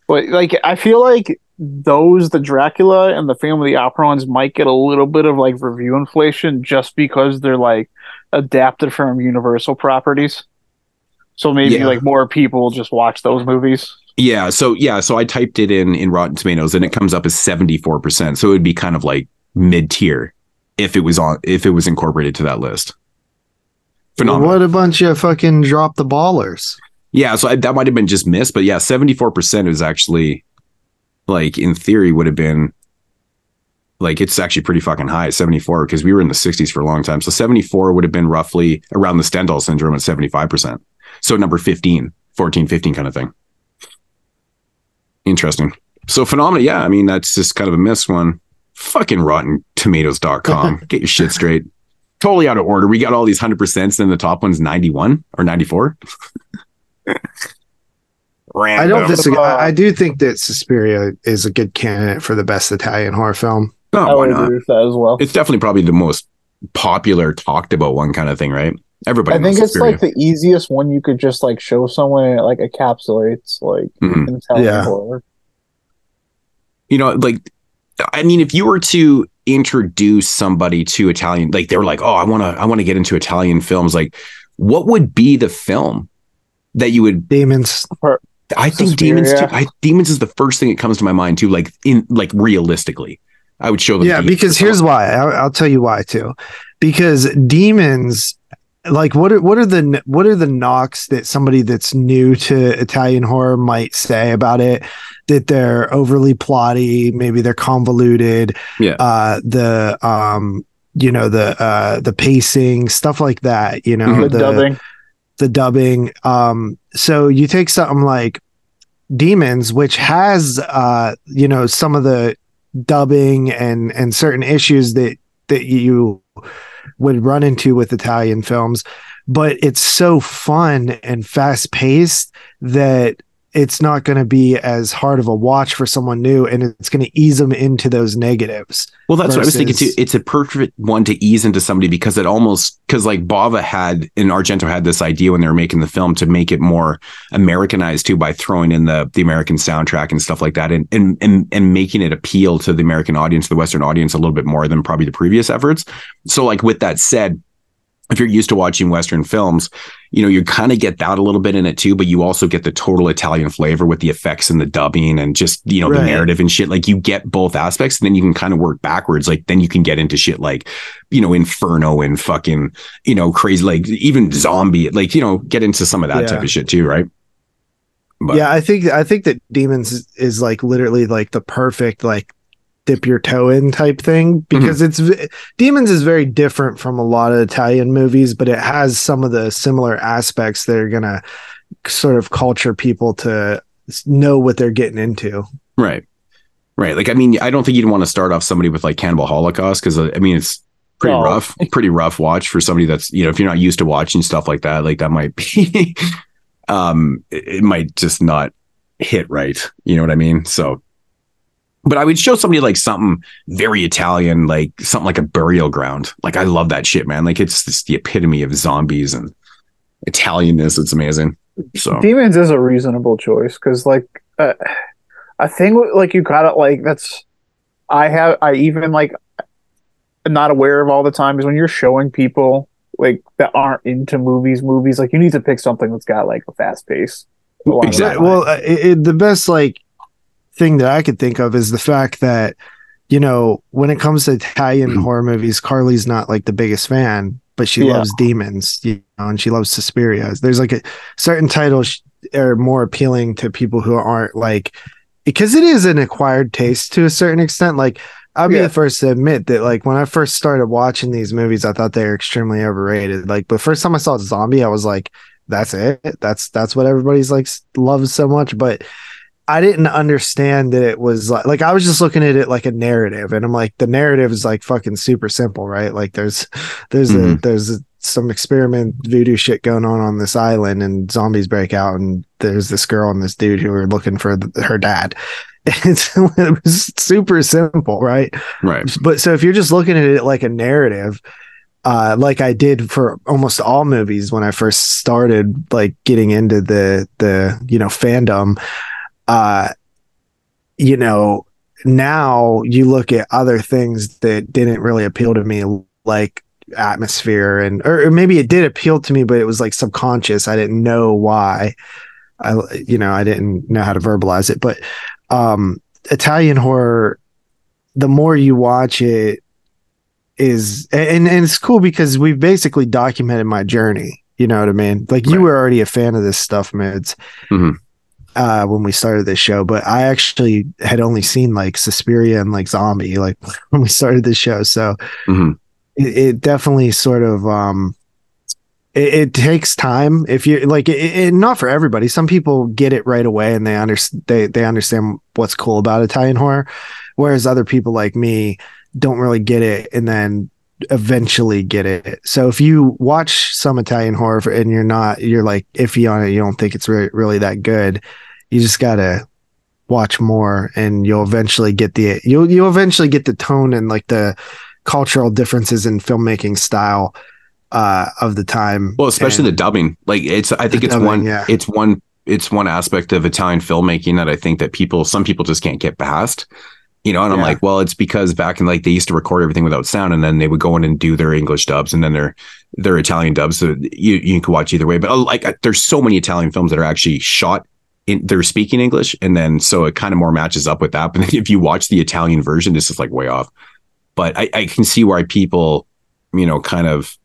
But like, I feel like those, the Dracula and the Family Opera ones, might get a little bit of like review inflation just because they're like adapted from Universal properties. So maybe Yeah. like more people just watch those movies. Yeah, so yeah, so I typed it in in Rotten Tomatoes and it comes up as 74%. So it would be kind of like mid-tier if it was on if it was incorporated to that list. Phenomenal. What a bunch of fucking drop the ballers. Yeah, so I, that might have been just missed, but yeah, 74% is actually like in theory would have been like it's actually pretty fucking high, 74 because we were in the 60s for a long time. So 74 would have been roughly around the Stendhal syndrome at 75%. So number 15, 14, 15 kind of thing. Interesting. So phenomena, yeah, I mean that's just kind of a miss one. Fucking rotten tomatoes.com. Get your shit straight. Totally out of order. We got all these 100%, and the top one's 91 or 94. I don't disagree. I, I do think that Suspiria is a good candidate for the best Italian horror film. Oh, I why would not? agree with that as well. It's definitely probably the most popular, talked about one kind of thing, right? Everybody. I think it's Suspiria. like the easiest one you could just like show someone and it like encapsulates like Mhm. Italian Yeah. horror. you know, like, I mean, if you were to introduce somebody to Italian, like they were like, oh, I want to, I want to get into Italian films. Like, what would be the film that you would? Demons. I think Suspiria. Demons. Too, I, Demons is the first thing that comes to my mind too. Like in, like realistically, I would show them. Yeah, because here's why. I'll, I'll tell you why too. Because demons, like what are what are the what are the knocks that somebody that's new to Italian horror might say about it? That they're overly plotty, maybe they're convoluted. Yeah. Uh, the um, you know the uh the pacing stuff like that. You know Mhm. The, dubbing. the dubbing. Um, so you take something like Demons, which has uh, you know, some of the dubbing and and certain issues that that you would run into with Italian films, but it's so fun and fast paced that it's not going to be as hard of a watch for someone new and it's going to ease them into those negatives. Well, that's what I was thinking too. It's a perfect one to ease into somebody because it almost because like Bava had and Argento had this idea when they were making the film to make it more Americanized too by throwing in the the American soundtrack and stuff like that and and and, and making it appeal to the American audience, the Western audience a little bit more than probably the previous efforts. So like with that said, if you're used to watching Western films, you know, you kind of get that a little bit in it too, but you also get the total Italian flavor with the effects and the dubbing and just, you know, the narrative and shit. Like you get both aspects, and then you can kind of work backwards. Like then you can get into shit like, you know, Inferno and fucking, you know, crazy, like even zombie, like, you know, get into some of that Yeah. type of shit too, right? But- yeah, I think I think that Demons is like literally like the perfect like dip your toe in type thing because it's Demons is very different from a lot of Italian movies, but it has some of the similar aspects that are gonna sort of culture people to know what they're getting into. Right. Right. Like, I mean, I don't think you'd want to start off somebody with like Cannibal Holocaust because I mean, it's pretty No. rough, pretty rough watch for somebody that's, you know, if you're not used to watching stuff like that, like that might be, um, it, it might just not hit right. You know what I mean? So, but I would show somebody like something very Italian, like something like a burial ground. Like, I love that shit, man. Like, it's just the epitome of zombies and Italianness. It's amazing. So, Demons is a reasonable choice because, like, uh, I think like you gotta like that's. I have I even like not aware of all the time is when you're showing people like that aren't into movies, movies like you need to pick something that's got like a fast pace. a lot of the Exactly. Well, uh, it, it- the best like thing that I could think of is the fact that you know when it comes to Italian mm. horror movies, Carly's not like the biggest fan, but she Yeah. loves demons, you know, and she loves Suspiria. There's like a certain titles are more appealing to people who aren't like because it is an acquired taste to a certain extent. Like I'll be Yeah. the first to admit that like when I first started watching these movies, I thought they were extremely overrated. Like, but first time I saw a Zombie, I was like, that's it. That's that's what everybody's like loves so much. But I didn't understand that it was like like I was just looking at it like a narrative, and I'm like the narrative is like fucking super simple, right? Like there's there's a Mhm. there's a, some experiment voodoo shit going on on this island, and zombies break out, and there's this girl and this dude who are looking for th- her dad. It's, it was super simple, right? right. but so if you're just looking at it like a narrative uh like i did for almost all movies when i first started like getting into the the you know fandom uh you know now you look at other things that didn't really appeal to me like atmosphere and or, maybe it did appeal to me but it was like subconscious. I didn't know why. I you know i didn't know how to verbalize it. But um italian horror the more you watch it is and and it's cool because we've basically documented my journey. You know what i mean? Like you Right. were already a fan of this stuff mids. Mhm. Uh when we started this show but i actually had only seen like suspiria and like zombie like when we started this show. So Mhm. it, it definitely sort of um it, it takes time if you like it, it, not for everybody. Some people get it right away and they understand they, they understand what's cool about italian horror whereas other people like me don't really get it and then eventually get it. So if you watch some italian horror and you're not you're like iffy on it you don't think it's really, really that good you just gotta watch more and you'll eventually get the you'll you'll eventually get the tone and like the cultural differences in filmmaking style uh of the time Well, especially And- the dubbing. Like it's I think it's dubbing, one yeah. it's one it's one aspect of Italian filmmaking that I think that people some people just can't get past. You know, and I'm like, well, it's because back in like they used to record everything without sound and then they would go in and do their English dubs and then their their Italian dubs. So you you can watch either way. But uh, like uh, there's so many Italian films that are actually shot in they're speaking English and then so it kind of more matches up with that. But if you watch the Italian version, this is like way off. But I, I can see why people, you know, kind of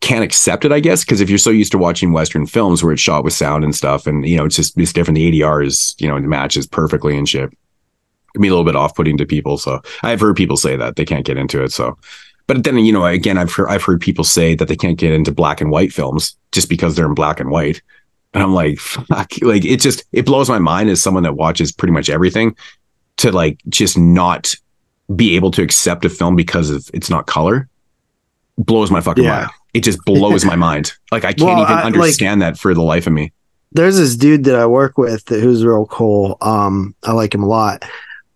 can't accept it, I guess, because if you're so used to watching Western films where it's shot with sound and stuff, and you know, it's just it's different. The ADR is, you know, it matches perfectly and shit. It can be a little bit off putting to people. So I've heard people say that they can't get into it. So, but then you know, again, I've heard I've heard people say that they can't get into black and white films just because they're in black and white. And I'm like, fuck, like it just it blows my mind as someone that watches pretty much everything to like just not be able to accept a film because of it's not color blows my fucking Yeah. mind. It just blows my mind. Like I can't Well, even I- like- understand that for the life of me. there's this dude that I work with that, who's real cool. Um, I like him a lot.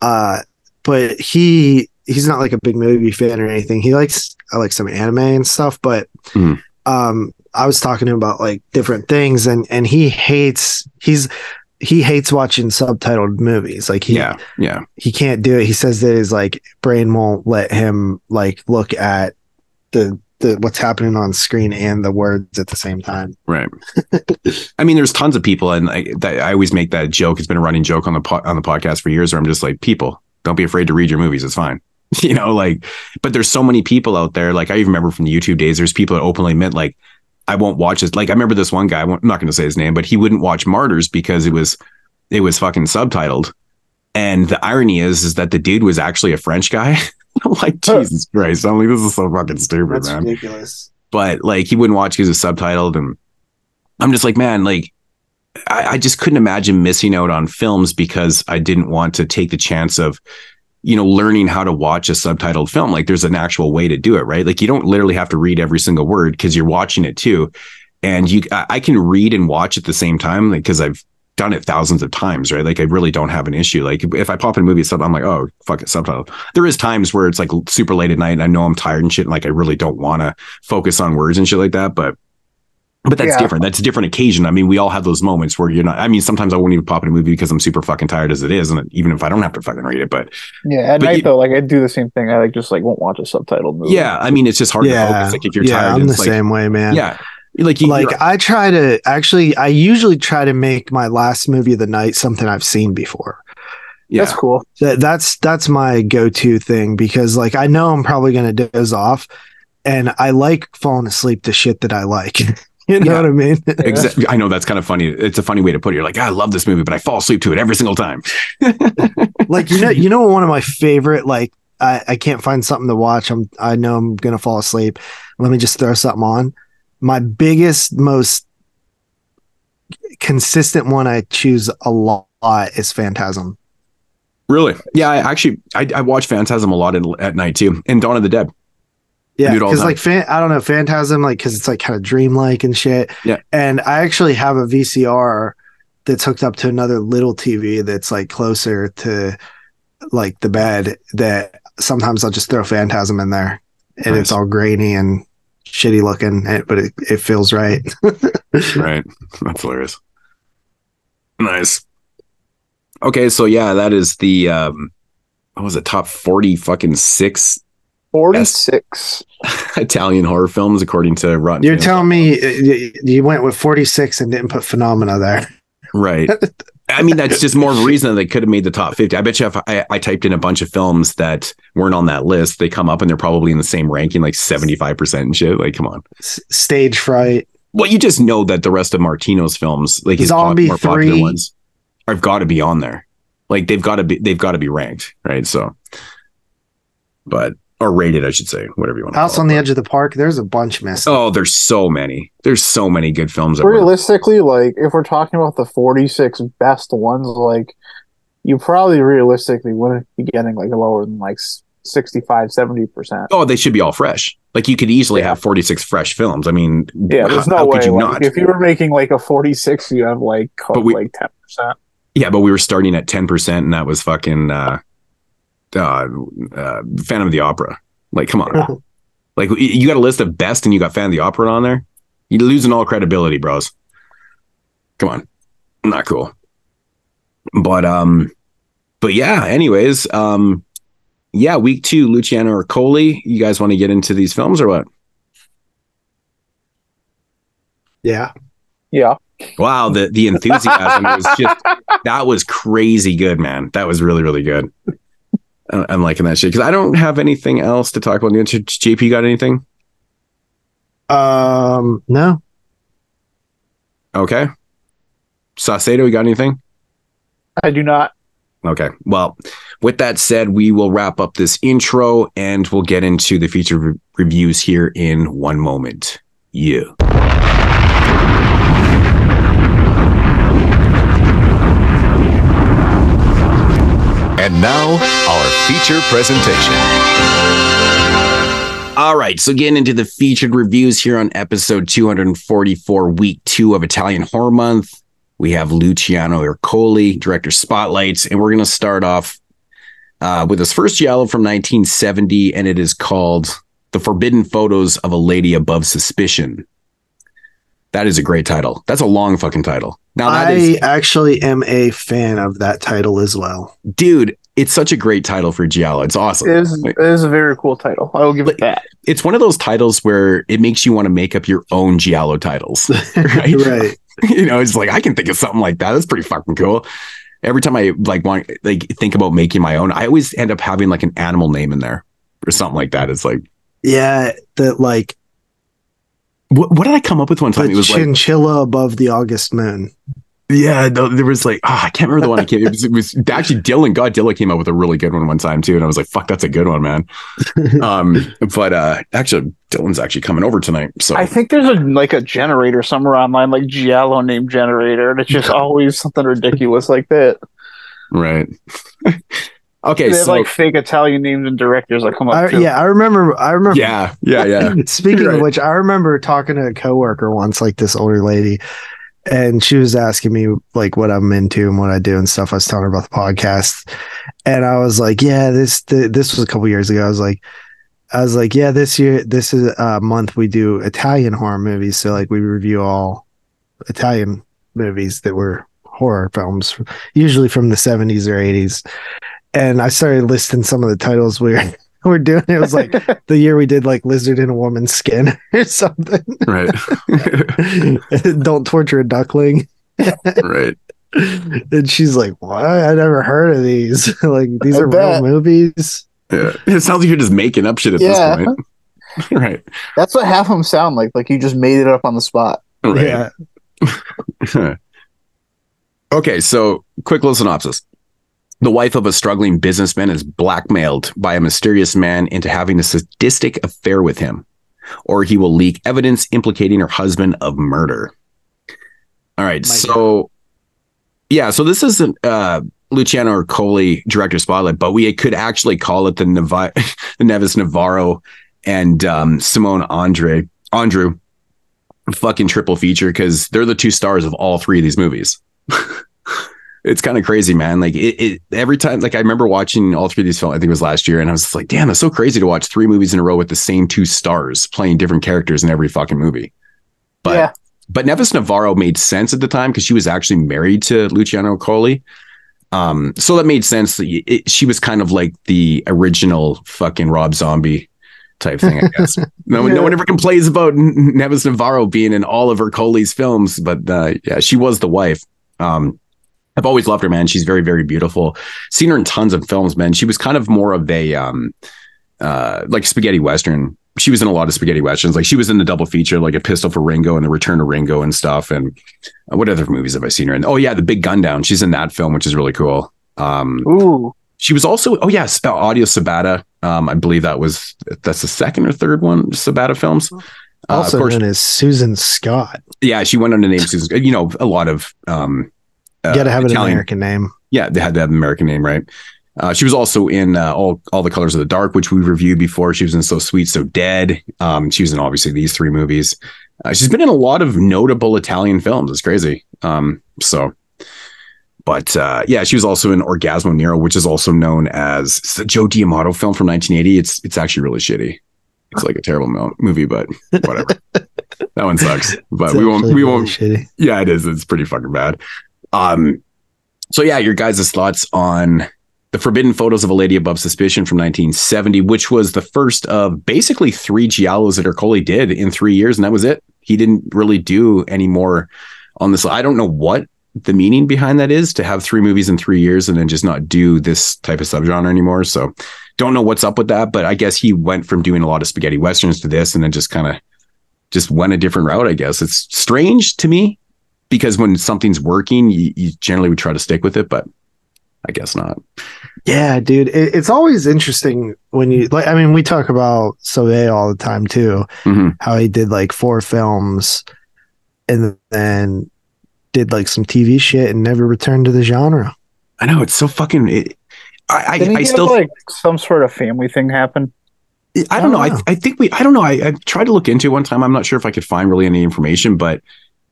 Uh, but he he's not like a big movie fan or anything. He likes I like some anime and stuff, but Mhm. um, I was talking to him about like different things, and and he hates he's he hates watching subtitled movies. Like he Yeah, yeah, he can't do it. He says that his like brain won't let him like look at the the what's happening on screen and the words at the same time. right. I mean, there's tons of people, and I, that, I always make that joke. It's been a running joke on the po- on the podcast for years, where I'm just like, people, don't be afraid to read your movies. It's fine. You know, like, but there's so many people out there. Like, I even remember from the YouTube days, there's people that openly admit, like, I won't watch this. Like, I remember this one guy. I won't- I'm not going to say his name, but he wouldn't watch Martyrs because it was it was fucking subtitled. And the irony is, is that the dude was actually a French guy. I'm like, Jesus Christ! I'm like, this is so fucking stupid, man. ridiculous. But like, he wouldn't watch because it's subtitled, and I'm just like, man, like, I, I just couldn't imagine missing out on films because I didn't want to take the chance of, you know, learning how to watch a subtitled film. Like, there's an actual way to do it, right? Like, you don't literally have to read every single word because you're watching it too, and you, I, can read and watch at the same time, like, because I've done it thousands of times, right? Like I really don't have an issue. Like if I pop in a movie I'm like, oh fuck it, subtitle. There is times where it's like super late at night and I know I'm tired and shit, and like I really don't want to focus on words and shit like that. But but that's Yeah. different. That's a different occasion. I mean, we all have those moments where you're not. I mean, sometimes I won't even pop in a movie because I'm super fucking tired as it is, and even if I don't have to fucking read it, but Yeah, at But night you- though, like I do the same thing. I like just like won't watch a subtitled movie. yeah, I mean, it's just hard to Yeah, focus. Like if you're yeah, tired, I'm the like, same way, man. yeah, like you, like I try to actually, I usually try to make my last movie of the night something I've seen before. yeah, that's cool. That, that's that's my go-to thing because like I know I'm probably gonna doze off, and I like falling asleep to shit that I like. you know Yeah. what I mean? Exactly. I know that's kind of funny. It's a funny way to put it. You're like, I love this movie, but I fall asleep to it every single time. like you know, you know, one of my favorite like. I, I can't find something to watch. I'm I know I'm gonna fall asleep. Let me just throw something on. My biggest, most consistent one I choose a lot is Phantasm. Really? Yeah, I actually I, I watch Phantasm a lot at, at night too, and Dawn of the Dead. Yeah, Do it all because like fan, I don't know Phantasm, like because it's like kind of dreamlike and shit. Yeah. and I actually have a VCR that's hooked up to another little TV that's like closer to like the bed. That sometimes I'll just throw Phantasm in there, and it's all grainy and shitty looking, but it, it feels right. Right. That's hilarious. Nice. Okay, so yeah, that is the um what was it, top 40 fucking six Forty six. Italian horror films according to Rotten. You're telling me uh, you, you went with 46 and didn't put Phenomena there. Right. I mean, that's just more of a reason that they could have made the top 50. I bet you if I, I typed in a bunch of films that weren't on that list, they come up and they're probably in the same ranking, like 75% and shit. Like, come on. S- Stage fright. Well, you just know that the rest of Martino's films, like his pop, Zombie more popular ones, have got to be on there. Like they've got to be, they've got to be ranked, right? So, but or rated, I should say, whatever you want. to House call on it. the Edge of the Park. There's a bunch missing. Oh, there's so many. There's so many good films. that were- realistically, like if we're talking about the 46 best ones, like you probably realistically wouldn't be getting like lower than like 65, 70 percent. Oh, they should be all fresh. Like you could easily have 46 fresh films. I mean, Yeah, there's how, no how way. could you like, not? If you were making like a 46, you have like But we- like 10 percent. Yeah, but we were starting at 10%, and that was fucking uh, uh, uh, Phantom of the Opera. Like, come on. like, you got a list of best, and you got Phantom of the Opera on there? You're losing all credibility, bros. Come on. Not cool. But, um, but yeah, anyways, um, yeah, week two, Luciano Ercoli. You guys want to get into these films or what? Yeah. Yeah. Wow, the the enthusiasm was just that was crazy good, man. That was really really good. I- I'm liking that shit because I don't have anything else to talk about. JP, got anything? Um. No. Okay. Saucedo, you got anything? I do not. Okay. Well, with that said, we will wrap up this intro and we'll get into the feature re- reviews here in one moment. Yeah. And now, our feature presentation. All right, so getting into the featured reviews here on episode 244, week two of Italian Horror Month. We have Luciano Ercoli, director spotlights, and we're going to start off uh, with his first giallo from 1970, and it is called "The Forbidden Photos of a Lady Above Suspicion." That is a great title. That's a long fucking title. Now that I is, actually am a fan of that title as well. dude, it's such a great title for giallo. It's awesome. It is, it is a very cool title. I will give it that. it's one of those titles where it makes you want to make up your own giallo titles. Right. right. you know, it's like I can think of something like that. That's pretty fucking cool. Every time I like want like think about making my own, I always end up having like an animal name in there or something like that. It's like Yeah. that like what, what did I come up with one time? the it was like chinchilla above the August moon. yeah, there was like oh, I can't remember the one I came. It was, it was actually Dylan. God, Dylan came up with a really good one one time too, and I was like, fuck, that's a good one, man. um, but uh, actually, Dylan's actually coming over tonight, so I think there's a like a generator somewhere online, like Giallo name generator, and it's just always something ridiculous like that. right. Okay, they have so like fake Italian names and directors that come up. I, too. yeah, I remember. I remember. yeah, yeah, yeah. Speaking Right. of which, I remember talking to a coworker once, like this older lady, and she was asking me like what I'm into and what I do and stuff. I was telling her about the podcast, and I was like, "Yeah, this th- this was a couple years ago." I was like, "I was like, yeah, this year, this is a month we do Italian horror movies, so like we review all Italian movies that were horror films, usually from the 70s or 80s." And I started listing some of the titles we were, we're doing. It was like the year we did like lizard in a woman's skin or something. right, Don't torture a duckling. right. And she's like, "What? I never heard of these. like these I are bet. real movies." Yeah. It sounds like you're just making up shit at Yeah. this point. right. That's what half of them sound like. Like you just made it up on the spot. Right. Yeah. okay, so quick little synopsis. The wife of a struggling businessman is blackmailed by a mysterious man into having a sadistic affair with him, or he will leak evidence implicating her husband of murder. All right, My so yeah, so this isn't uh, Luciano Ercoli director spotlight, but we could actually call it the, the Nieves Navarro and um, Simone Andre Andreu fucking triple feature because they're the two stars of all three of these movies. it's kind of crazy, man. Like it, it every time, like I remember watching all three of these films. I think it was last year, and I was like, damn, that's so crazy to watch three movies in a row with the same two stars playing different characters in every fucking movie. But yeah. but Nieves Navarro made sense at the time because she was actually married to Luciano Ercoli. Um, so that made sense. That it, she was kind of like the original fucking Rob Zombie type thing, I guess. no, one- no one ever complains about Nieves Navarro being in all of Ercoli's films, but uh, yeah, she was the wife. Um, I've always loved her, man. She's very, very beautiful. Seen her in tons of films, man. She was kind of more of a um, uh, like spaghetti western. She was in a lot of spaghetti westerns. Like she was in the double feature, like a Pistol for Ringo and the Return of Ringo and stuff. And uh, what other movies have I seen her in? Oh yeah, The Big Gun Down. She's in that film, which is really cool. Um, Ooh. she was also oh yes, uh, Adios Sabata. Um, I believe that was that's the second or third one Sabata films. Uh, of Also course, known as Susan Scott. yeah, she went under the name Susan. You know, a lot of um, uh, You got to have an American name. Yeah, they had to have an American name, right? Uh, she was also in uh, all all the colors of the dark, which we reviewed before. She was in So Sweet, So Dead. Um, she was in obviously these three movies. Uh, she's been in a lot of notable Italian films. It's crazy. Um, so, but uh, yeah, she was also in Orgasmo Nero, which is also known as it's a Joe D'Amato film from 1980. It's it's actually really shitty. It's like a terrible mo- movie, but whatever. that one sucks. But It's we won't we won't shitty. yeah, it is. It's pretty fucking bad. Um, so yeah, your guys' thoughts on the Forbidden Photos of a Lady Above Suspicion from 1970, which was the first of basically three giallos that Ercoli did in three years, and that was it. He didn't really do any more on this. I don't know what the meaning behind that is to have three movies in three years and then just not do this type of subgenre anymore. So don't know what's up with that, but I guess he went from doing a lot of spaghetti westerns to this and then just kind of just went a different route, I guess. It's strange to me because when something's working, you, you generally would try to stick with it, but I guess not. Yeah, dude. It, it's always interesting when you like. I mean, we talk about Soavi all the time too. Mhm. How he did like four films, and then did like some TV shit and never returned to the genre. I know it's so fucking. It, I Did I, he I have, still like some sort of family thing happen? I don't know. I, Oh. I think we I don't know. I, I tried to look into it one time. I'm not sure if I could find really any information, but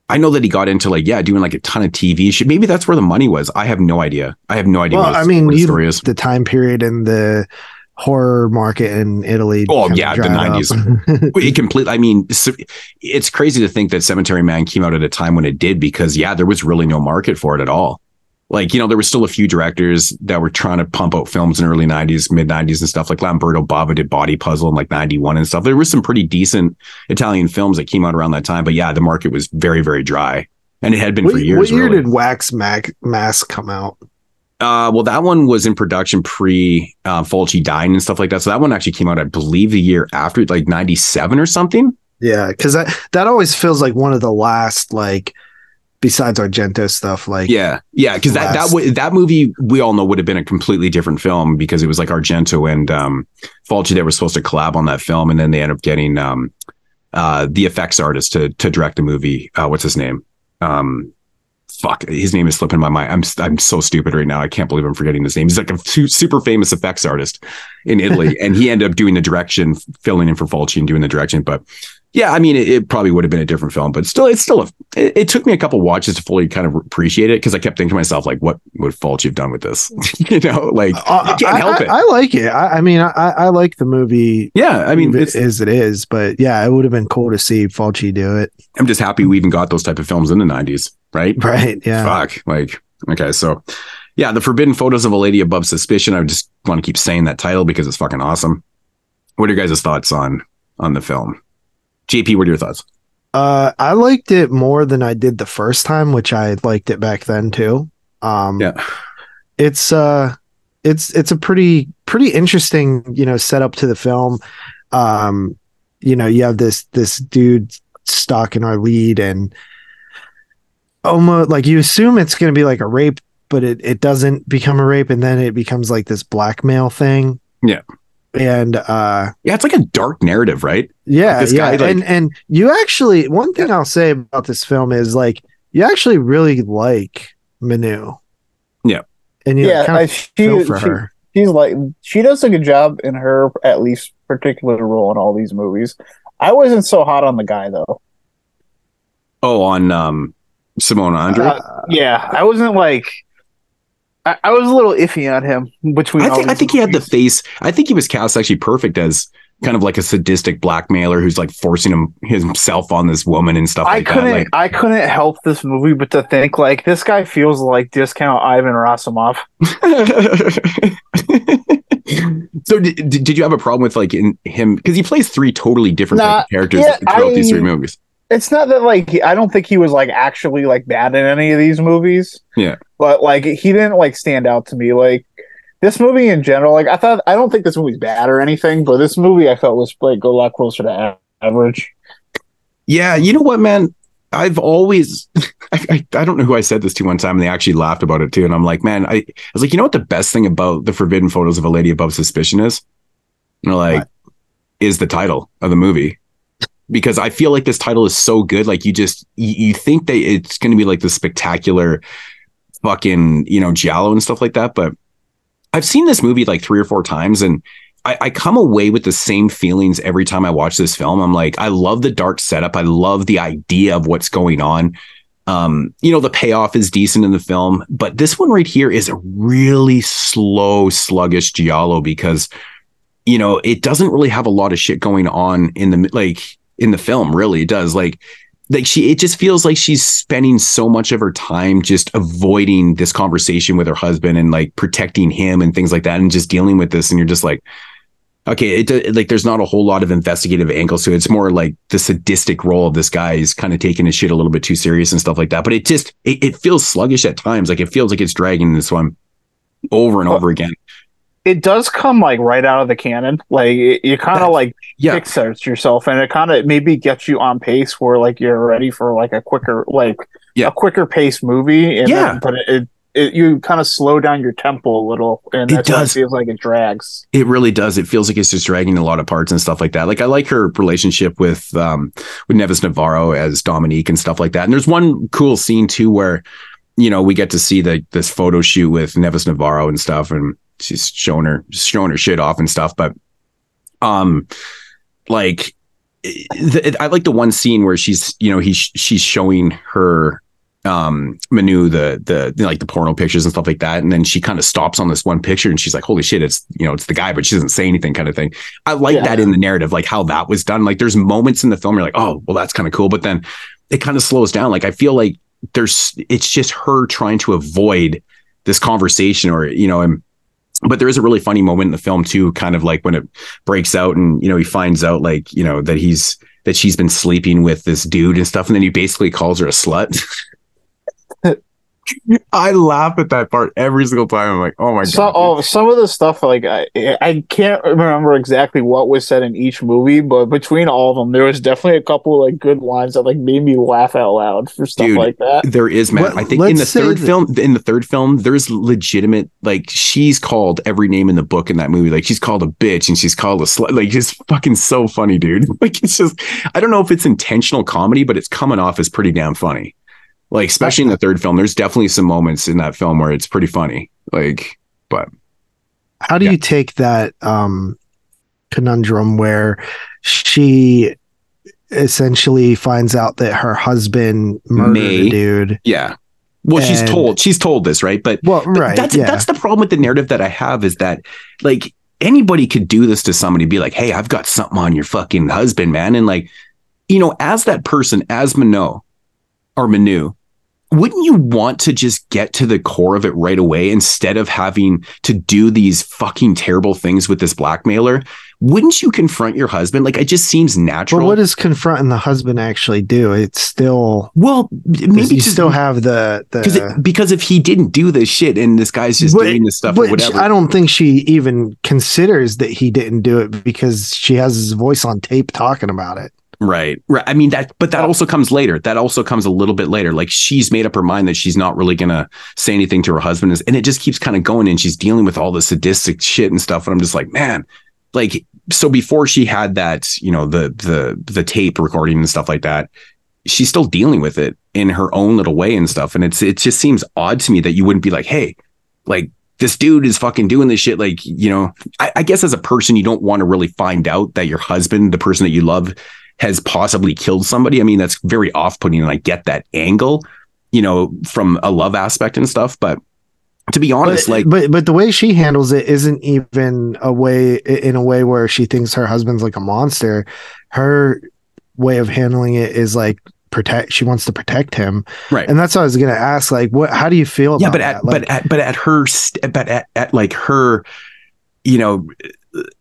I know that he got into like yeah, doing like a ton of TV shit. Maybe that's where the money was. I have no idea. I have no idea. Well, I mean, what his you, story is. the time period in the horror market in Italy. Oh, yeah, the 90s. It completely. I mean, it's crazy to think that Cemetery Man came out at a time when it did because yeah, there was really no market for it at all. Like you know, there were still a few directors that were trying to pump out films in early '90s, mid '90s, and stuff. Like Lamberto Bava did Body Puzzle in like '91 and stuff. There was some pretty decent Italian films that came out around that time, but yeah, the market was very, very dry, and it had been what, for years. what year really. did Wax Mac Mask come out? Uh, well, that one was in production pre uh, Fulci dying and stuff like that. So that one actually came out, I believe, the year after, like '97 or something. Yeah, because that that always feels like one of the last like besides Argento stuff. Like Yeah, yeah, because that that w- that movie we all know would have been a completely different film because it was like Argento and um, Fulci they were supposed to collab on that film, and then they ended up getting um, uh, the effects artist to to direct the movie. Uh, what's his name? Um, fuck, his name is slipping my mind. I'm I'm so stupid right now. I can't believe I'm forgetting his name. He's like a su- super famous effects artist in Italy, and he ended up doing the direction, filling in for Fulci and doing the direction. But yeah, I mean, it, it probably would have been a different film, but still, it's still a. It, it took me a couple watches to fully kind of appreciate it because I kept thinking to myself, like, what would Fulci have done with this? you know, like Uh, you can't I, help I- it. I like it. I, I mean, I, I like the movie. yeah, I mean, it's, as it is, but yeah, it would have been cool to see Fulci do it. I'm just happy we even got those type of films in the '90s, right? Right? Yeah. Fuck. Like, okay, so yeah, the forbidden photos of a lady above suspicion. I just want to keep saying that title because it's fucking awesome. What are your guys' thoughts on on the film? JP, what are your thoughts? Uh, I liked it more than I did the first time, which I liked it back then too. Um, Yeah. it's uh, it's it's a pretty pretty interesting you know setup to the film. Um, you know, you have this this dude stuck in our lead, and almost like you assume it's going to be like a rape, but it it doesn't become a rape, and then it becomes like this blackmail thing. Yeah. And uh Yeah, it's like a dark narrative, right? yeah, This yeah, guy, like- and and you actually one thing I'll say about this film is like you actually really like Minou. Yeah. and you yeah, kind I, she, feel for she- her. she's like she does a good job in her at least particular role in all these movies. I wasn't so hot on the guy though. Oh, on um Simone Andre. Uh, yeah, I wasn't like I, I was a little iffy on him between. I all think I think he had the face. I think he was cast actually perfect as kind of like a sadistic blackmailer who's like forcing him himself on this woman and stuff I like couldn't. that. Like, I couldn't help this movie but to think like this guy feels like discount Ivan Rassimov. so did, did you have a problem with like in him because he plays three totally different Nah, characters yeah, throughout these three movies? It's not that like I don't think he was like actually like bad in any of these movies. Yeah. but like he didn't like stand out to me like. This movie in general, like I thought, I don't think this movie's bad or anything, but this movie I felt was like a lot closer to average. Yeah, you know what, man? I've always, I, I, I don't know who I said this to one time, and they actually laughed about it too. And I'm like, man, I, I was like, you know what the best thing about the forbidden photos of a lady above suspicion is? You know, like What? is the title of the movie because I feel like this title is so good. Like you just you, you think that it's going to be like the spectacular fucking you know giallo and stuff like that, but I've seen this movie like three or four times and. I, I come away with the same feelings every time I watch this film. I'm like, I love the dark setup. I love the idea of what's going on. Um, you know, the payoff is decent in the film, but this one right here is a really slow, sluggish giallo because you know, it doesn't really have a lot of shit going on in the like in the film, really. It does. Like like she it just feels like she's spending so much of her time just avoiding this conversation with her husband and like protecting him and things like that and just dealing with this and you're just like okay it, it like there's not a whole lot of investigative angles to it it's more like the sadistic role of this guy is kind of taking his shit a little bit too serious and stuff like that but it just it, it feels sluggish at times like it feels like it's dragging this one over and over again It does come like right out of the cannon. Like it, you kind of like yeah kickstarts yourself, and it kind of maybe gets you on pace where like you're ready for like a quicker like Yeah. a quicker pace movie. And Yeah. then- but it, it, it you kind of slow down your tempo a little, and It does. it feels like it drags. It really does. It feels like it's just dragging a lot of parts and stuff like that. Like I like her relationship with um with Nieves Navarro as Dominique and stuff like that. And there's one cool scene too where you know we get to see the this photo shoot with Nieves Navarro and stuff, and she's showing her showing her shit off and stuff. But um, like the, I like the one scene where she's you know he's she's showing her um Manu the the like the porno pictures and stuff like that and then she kind of stops on this one picture and she's like holy shit it's you know it's the guy but she doesn't say anything kind of thing i like Yeah. that in the narrative like how that was done like there's moments in the film you're like oh well that's kind of cool but then it kind of slows down like i feel like there's it's just her trying to avoid this conversation or you know and but there is a really funny moment in the film too kind of like when it breaks out and you know he finds out like you know that he's that she's been sleeping with this dude and stuff. And then he basically calls her a slut I laugh at that part every single time. I'm like, oh my So, god. oh, some of the stuff like I I can't remember exactly what was said in each movie, but between all of them, there was definitely a couple like good lines that like made me laugh out loud for stuff Dude, like that. There is, man. Let- I think in the third that- film, in the third film, there's legitimate like she's called every name in the book in that movie. Like she's called a bitch and she's called a slut. Like it's fucking so funny, dude. Like it's just, I don't know if it's intentional comedy, but it's coming off as pretty damn funny. Like especially in the third film, there's definitely some moments in that film where it's pretty funny. Like, but How do Yeah. you take that um conundrum where she essentially finds out that her husband murdered May. a dude? yeah. Well, she's told she's told this, right? But Well, But right. That's yeah. that's the problem with the narrative that I have is that like anybody could do this to somebody, be like, "Hey, I've got something on your fucking husband, man," and like, you know, as that person, as Mano or Manu, wouldn't you want to just get to the core of it right away instead of having to do these fucking terrible things with this blackmailer? Wouldn't you confront your husband? Like, it just seems but natural. what does confronting the husband actually do? It's still well, maybe you just still have the because because if he didn't do this shit and this guy's just But- doing this stuff or whatever, I don't think she even considers that he didn't do it because she has his voice on tape talking about it. Right. Right. I mean that but that also comes later. That also comes a little bit later. Like she's made up her mind that she's not really gonna say anything to her husband. And it just keeps kind of going and she's dealing with all the sadistic shit and stuff. And I'm just like, man, like so before she had that, you know, the the the tape recording and stuff like that, she's still dealing with it in her own little way and stuff. And it's it just seems odd to me that you wouldn't be like, hey, like this dude is fucking doing this shit. Like, you know, I, I guess as a person, you don't want to really find out that your husband, the person that you love, has possibly killed somebody. I mean, that's very off putting, and I get that angle, you know, from a love aspect and stuff. But to be honest, but, like, but but the way she handles it isn't even a way in a way where she thinks her husband's like a monster. Her way of handling it is like protect. She wants to protect him, right. and that's what I was gonna ask. Like, what? How do you feel? yeah, but at, that? Like, but at, but at her, st- but at, at like her, you know,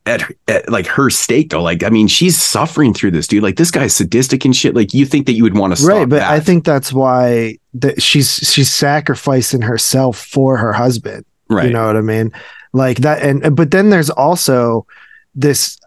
at, at like her stake though, like, I mean, she's suffering through this, dude. Like, this guy's sadistic and shit. Like, you think that you would want to right, but that. I think that's why that she's she's sacrificing herself for her husband. right. You know what I mean? Like that and but then there's also this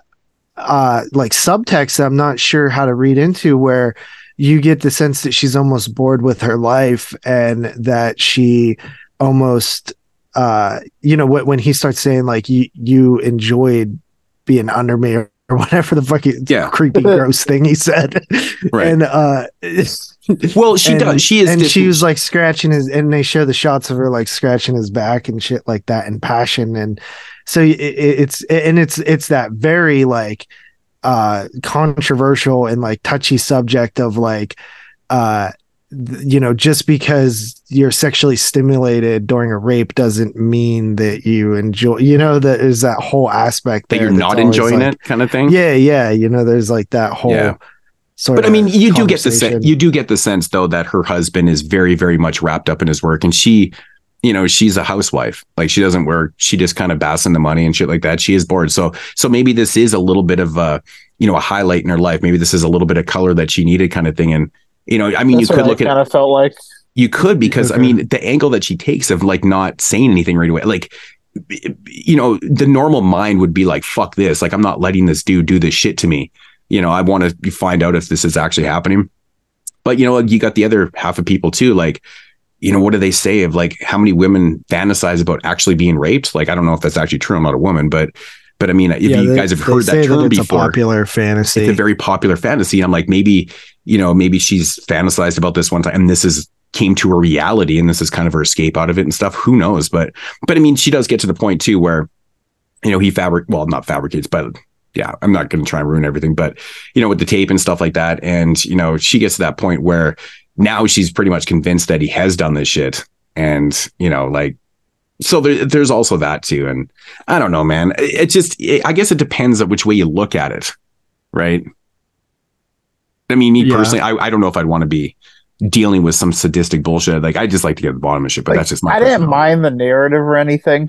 uh like subtext that I'm not sure how to read into where you get the sense that she's almost bored with her life and that she almost uh you know when when he starts saying like you you enjoyed being under me or whatever the fuck he, Yeah. creepy gross thing he said. Right. And uh Well, she and, does. She is. and dis- she was like scratching his and they show the shots of her like scratching his back and shit like that in passion and so it, it- it's and it's it's that very like uh controversial and like touchy subject of like uh th- you know just because you're sexually stimulated during a rape doesn't mean that you enjoy you know that is that whole aspect that you're not enjoying like- it, kind of thing. yeah yeah you know there's like that whole Yeah. sort But I mean, you do get the sense. You do get the sense though that her husband is very, very much wrapped up in his work, and she, you know, she's a housewife. Like she doesn't work. She just kind of basks in the money and shit like that. She is bored. So, so maybe this is a little bit of a, you know, a highlight in her life. Maybe this is a little bit of color that she needed, kind of thing. And you know, I mean, That's you could look I at kind of felt like. you could because I mm-hmm. mean the angle that she takes of like not saying anything right away, like you know, the normal mind would be like, "Fuck this!" Like I'm not letting this dude do this shit to me. You know, I want to find out if this is actually happening. But you know, you got the other half of people too. Like, you know, what do they say of like how many women fantasize about actually being raped? Like, I don't know if that's actually true. I'm not a woman, but but I mean, if Yeah, you they- guys have heard that term it's before, popular fantasy it's a very popular fantasy. I'm like, maybe, you know, maybe she's fantasized about this one time and this is came to a reality and this is kind of her escape out of it and stuff. Who knows? But but I mean, she does get to the point too where, you know, he fabric well, not fabricates, but yeah, I'm not gonna try and ruin everything, but you know, with the tape and stuff like that. And, you know, she gets to that point where now she's pretty much convinced that he has done this shit. And, you know, like so there, there's also that too. And I don't know, man. It, it just it, I guess it depends on which way you look at it. Right. I mean, me Yeah. personally, I, I don't know if I'd want to be dealing with some sadistic bullshit. Like I just like to get to the bottom of shit, but Like, that's just my I didn't mind the narrative or anything,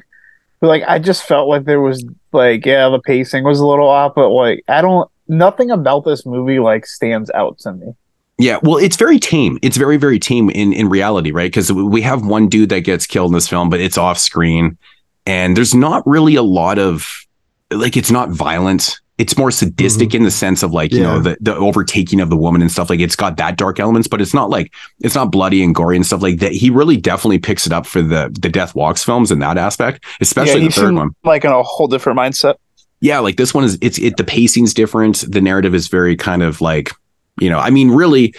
but like I just felt like there was like yeah the pacing was a little off, but like I don't nothing about this movie like stands out to me. Yeah, well, it's very tame. It's very, very tame in in reality, right? Because we have one dude that gets killed in this film, but it's off screen, and there's not really a lot of like it's not violent. It's more sadistic mm-hmm. in the sense of like you know the the overtaking of the woman and stuff. Like it's got that dark elements, but it's not like it's not bloody and gory and stuff like that. He really definitely picks it up for the the Death Walks films in that aspect, especially he the third one. like in a whole different mindset. yeah like this one is it's it the pacing's different the narrative is very kind of like you know i mean really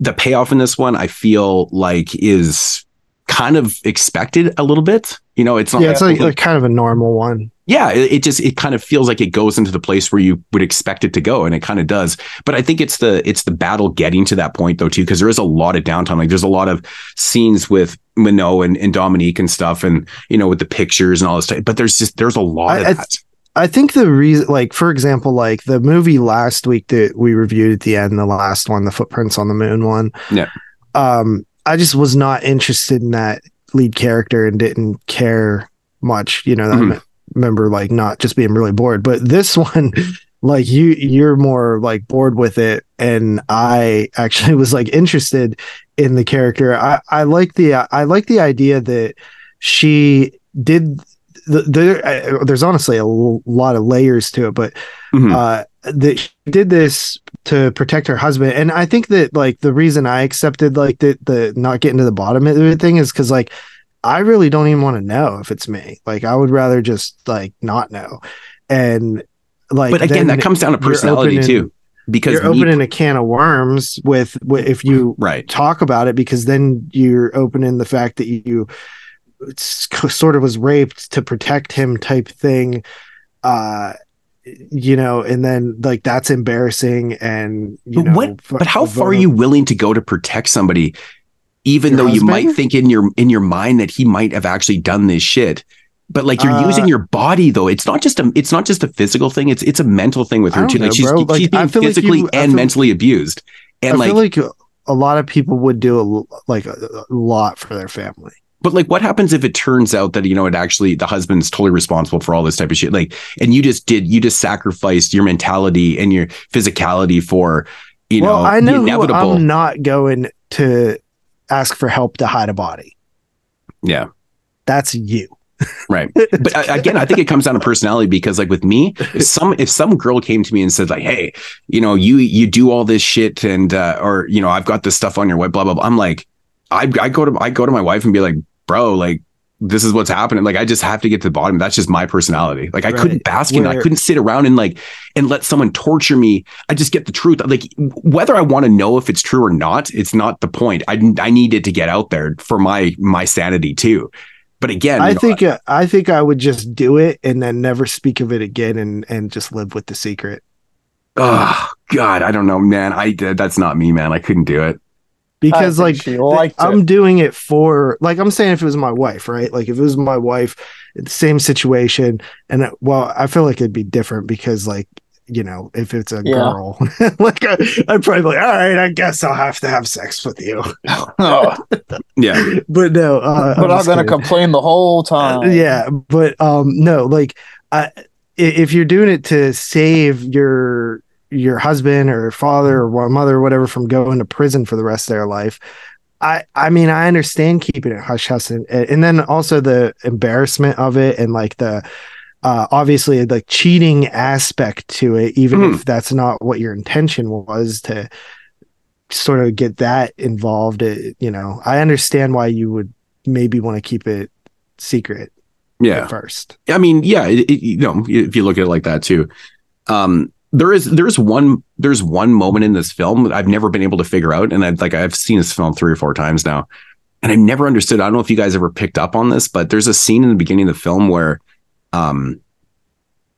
the payoff in this one i feel like is kind of expected a little bit. You know it's not yeah it's like, like kind of a normal one. Yeah it, it just it kind of feels like it goes into the place where you would expect it to go and it kind of does. But i think it's the it's the battle getting to that point though too because there is a lot of downtime. Like there's a lot of scenes with Minou and, and Dominique and stuff and you know with the pictures and all this stuff but there's just there's a lot I- of that I think the reason, like, for example, like the movie last week that we reviewed at the end, the last one, the Footprints on the Moon one. Yeah. Um, I just was not interested in that lead character and didn't care much. You know, I Mhm. me- remember like not just being really bored, but this one, like you, you're more like bored with it, and I actually was like interested in the character. I, I like the, I like the idea that she did the, uh, there's honestly a l- lot of layers to it but Mhm. uh that she did this to protect her husband. And i think that like the reason i accepted like the the not getting to the bottom of the thing is because like i really don't even want to know if it's me. Like i would rather just like not know. And like but again that comes down to personality opening- too because you're me- opening a can of worms with, with if you right. talk about it because then you're opening the fact that you sort of was raped to protect him type thing uh you know and then like that's embarrassing and you But know what but how far are you willing to go to protect somebody even though you might think in your in your mind that he might have actually done this shit? But like you're Uh, using your body though. It's not just a it's not just a physical thing. It's it's a mental thing with her too. Like she's. Like, she's being feel like physically you- and feel- mentally abused. And I like feel like a lot of people would do a, like a, a lot for their family But like, what happens if it turns out that you know it actually the husband's totally responsible for all this type of shit? Like, and you just did you just sacrificed your mentality and your physicality for you well know i know inevitable. i'm not going to ask for help to hide a body yeah, that's you right. But again, I think it comes down to personality because like with me, if some if some girl came to me and said like, hey, you know, you you do all this shit and uh, or you know, I've got this stuff on your web, blah blah blah. I'm like, I I go to I go to my wife and be like, bro, like this is what's happening. Like I just have to get to the bottom. That's just my personality. Like I Right. couldn't bask in it. I couldn't sit around and like and let someone torture me. I just get the truth. Like whether I want to know if it's true or not, it's not the point. I I needed to get out there for my my sanity too. But again, I you know, think uh, I think I would just do it and then never speak of it again and and just live with the secret. oh God, I don't know, man. I that's not me, man. I couldn't do it. Because like think she liked I'm it. doing it for like I'm saying if it was my wife, right? Like if it was my wife, same situation, and it- well, I feel like it'd be different because like you know if it's a Yeah. girl, like I, I'd probably be like, all right, I guess I'll have to have sex with you, Oh, Yeah. but no, uh, but I'm just gonna kidding. complain the whole time. Uh, yeah, but um, no, like i- if you're doing it to save your your husband or father or mother or whatever from going to prison for the rest of their life, I I mean I understand keeping it hush hush and and then also the embarrassment of it and like the uh obviously the cheating aspect to it even Mhm. if that's not what your intention was to sort of get that involved it, you know i understand why you would maybe want to keep it secret Yeah. first I mean, yeah, it, it, you know, if you look at it like that too, um, there is there's one there's one moment in this film that I've never been able to figure out, and I've like I've seen this film three or four times now, and I've never understood. I don't know if you guys ever picked up on this, but there's a scene in the beginning of the film where, um,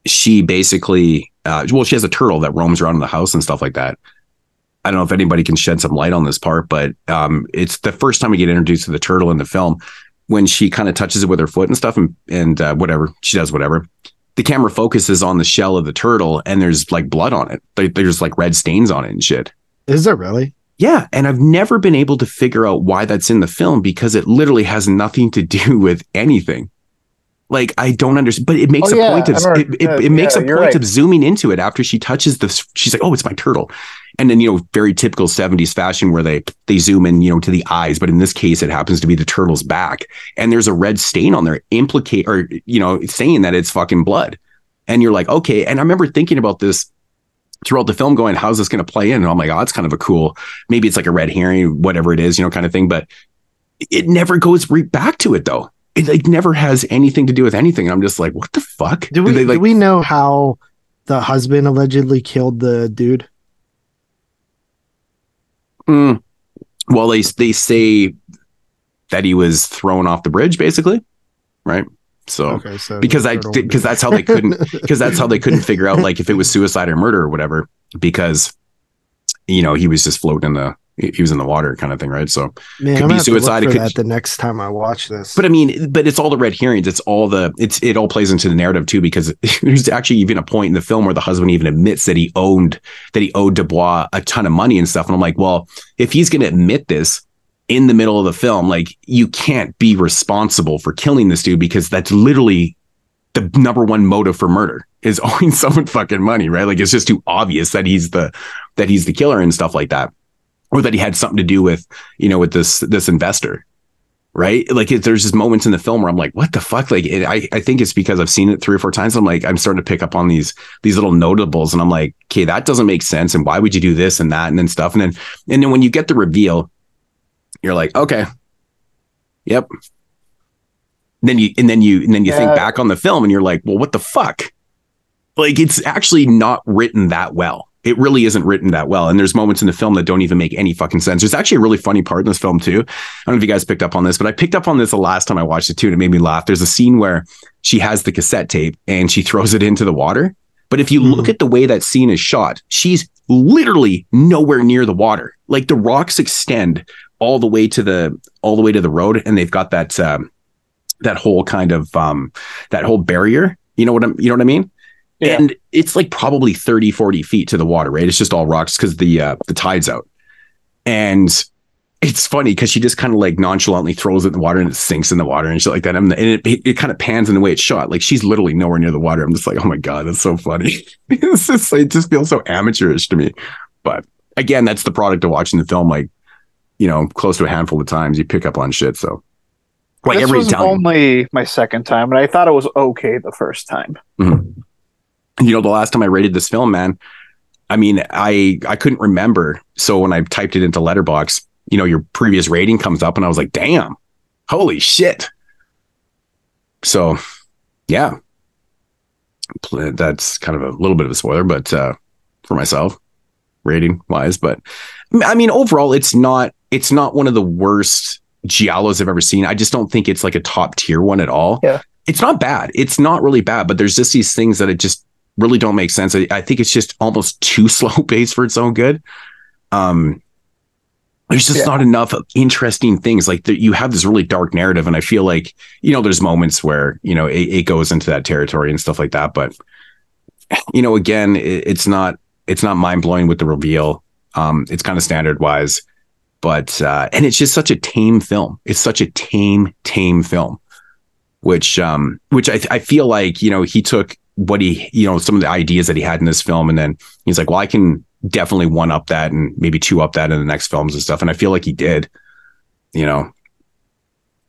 she basically, uh, well, she has a turtle that roams around in the house and stuff like that. I don't know if anybody can shed some light on this part, but um, it's the first time we get introduced to the turtle in the film when she kind of touches it with her foot and stuff and, and uh, whatever she does whatever the camera focuses on the shell of the turtle and there's like blood on it. There's like red stains on it and shit. Is there really? Yeah and i've never been able to figure out why that's in the film because it literally has nothing to do with anything like i don't understand but it makes Oh, a yeah, point of it, it, it makes a point right. of zooming into it after she touches this she's like oh it's my turtle. And then you know very typical 70s fashion where they they zoom in you know to the eyes but in this case it happens to be the turtle's back. And there's a red stain on there implicate or you know saying that it's fucking blood. And you're like okay. And i remember thinking about this throughout the film going how's this going to play in? And i'm like oh it's kind of a cool maybe it's like a red herring whatever it is you know kind of thing. But it never goes right back to it though it like never has anything to do with anything i'm just like what the fuck do we they like do we know how the husband allegedly killed the dude Mm. Well, they they say that he was thrown off the bridge, basically, right? So okay so because I because that's how they couldn't because that's how they couldn't figure out like if it was suicide or murder or whatever because you know he was just floating in the he was in the water kind of thing, right? So Man, could I'm be gonna have to suicide, it could- that the next time I watch this. But I mean, but it's all the red herrings. It's all the it's it all plays into the narrative too because there's actually even a point in the film where the husband even admits that he owned that he owed Dubois a ton of money and stuff. And I'm like, well, if he's going to admit this in the middle of the film, like you can't be responsible for killing this dude because that's literally the number one motive for murder is owing someone fucking money, right? Like it's just too obvious that he's the that he's the killer and stuff like that, or that he had something to do with you know with this this investor right? Like it, there's just moments in the film where I'm like, what the fuck? Like it, I, I think it's because I've seen it three or four times. I'm like, I'm starting to pick up on these these little notables, and I'm like, okay, that doesn't make sense. And why would you do this and that and then stuff? And then and then when you get the reveal, you're like, okay, yep. then you and then you and then you think back on the film and you're like, well, what the fuck? Like it's actually not written that well. It really isn't written that well. And there's moments in the film that don't even make any fucking sense. There's actually a really funny part in this film too. I don't know if you guys picked up on this, but I picked up on this the last time I watched it too, and it made me laugh. There's a scene where she has the cassette tape and she throws it into the water. But if you look at the way that scene is shot, she's literally nowhere near the water. Like the rocks extend all the way to the all the way to the road, and they've got that um, that whole kind of um, that whole barrier. You know what I'm you know what I mean? Yeah. And it's like probably 30, 40 feet to the water, right? It's just all rocks because the uh, the tide's out. And it's funny because she just kind of like nonchalantly throws it in the water and it sinks in the water and shit like that. And, and it, it, kind of pans in the way it's shot. Like she's literally nowhere near the water. I'm just like, oh my God, that's so funny. it's just, it just feels so amateurish to me. But again, that's the product of watching the film like, you know, close to a handful of times. You pick up on shit. So like this every was time. only my second time, and I thought it was okay the first time. You know the last time i rated this film man i mean i i couldn't remember so when i typed it into Letterboxd you know your previous rating comes up and i was like damn holy shit so yeah, that's kind of a little bit of a spoiler, but uh, for myself, rating wise, but I mean overall, it's not it's not one of the worst giallos I've ever seen. I just don't think it's like a top tier one at all. Yeah. It's not bad. It's not really bad, but there's just these things that it just really don't make sense. I, I think it's just almost too slow paced for its own good. Um, there's just Yeah. not enough of interesting things. Like the, you have this really dark narrative, and I feel like you know there's moments where you know it, it goes into that territory and stuff like that. But you know, again, it, it's not it's not mind blowing with the reveal. Um, it's kind of standard wise, but uh, and it's just such a tame film. It's such a tame, tame film, which um, which I I feel like you know he took what he you know some of the ideas that he had in this film, and then he's like, well, I can definitely one up that and maybe two up that in the next films and stuff. And I feel like he did, you know,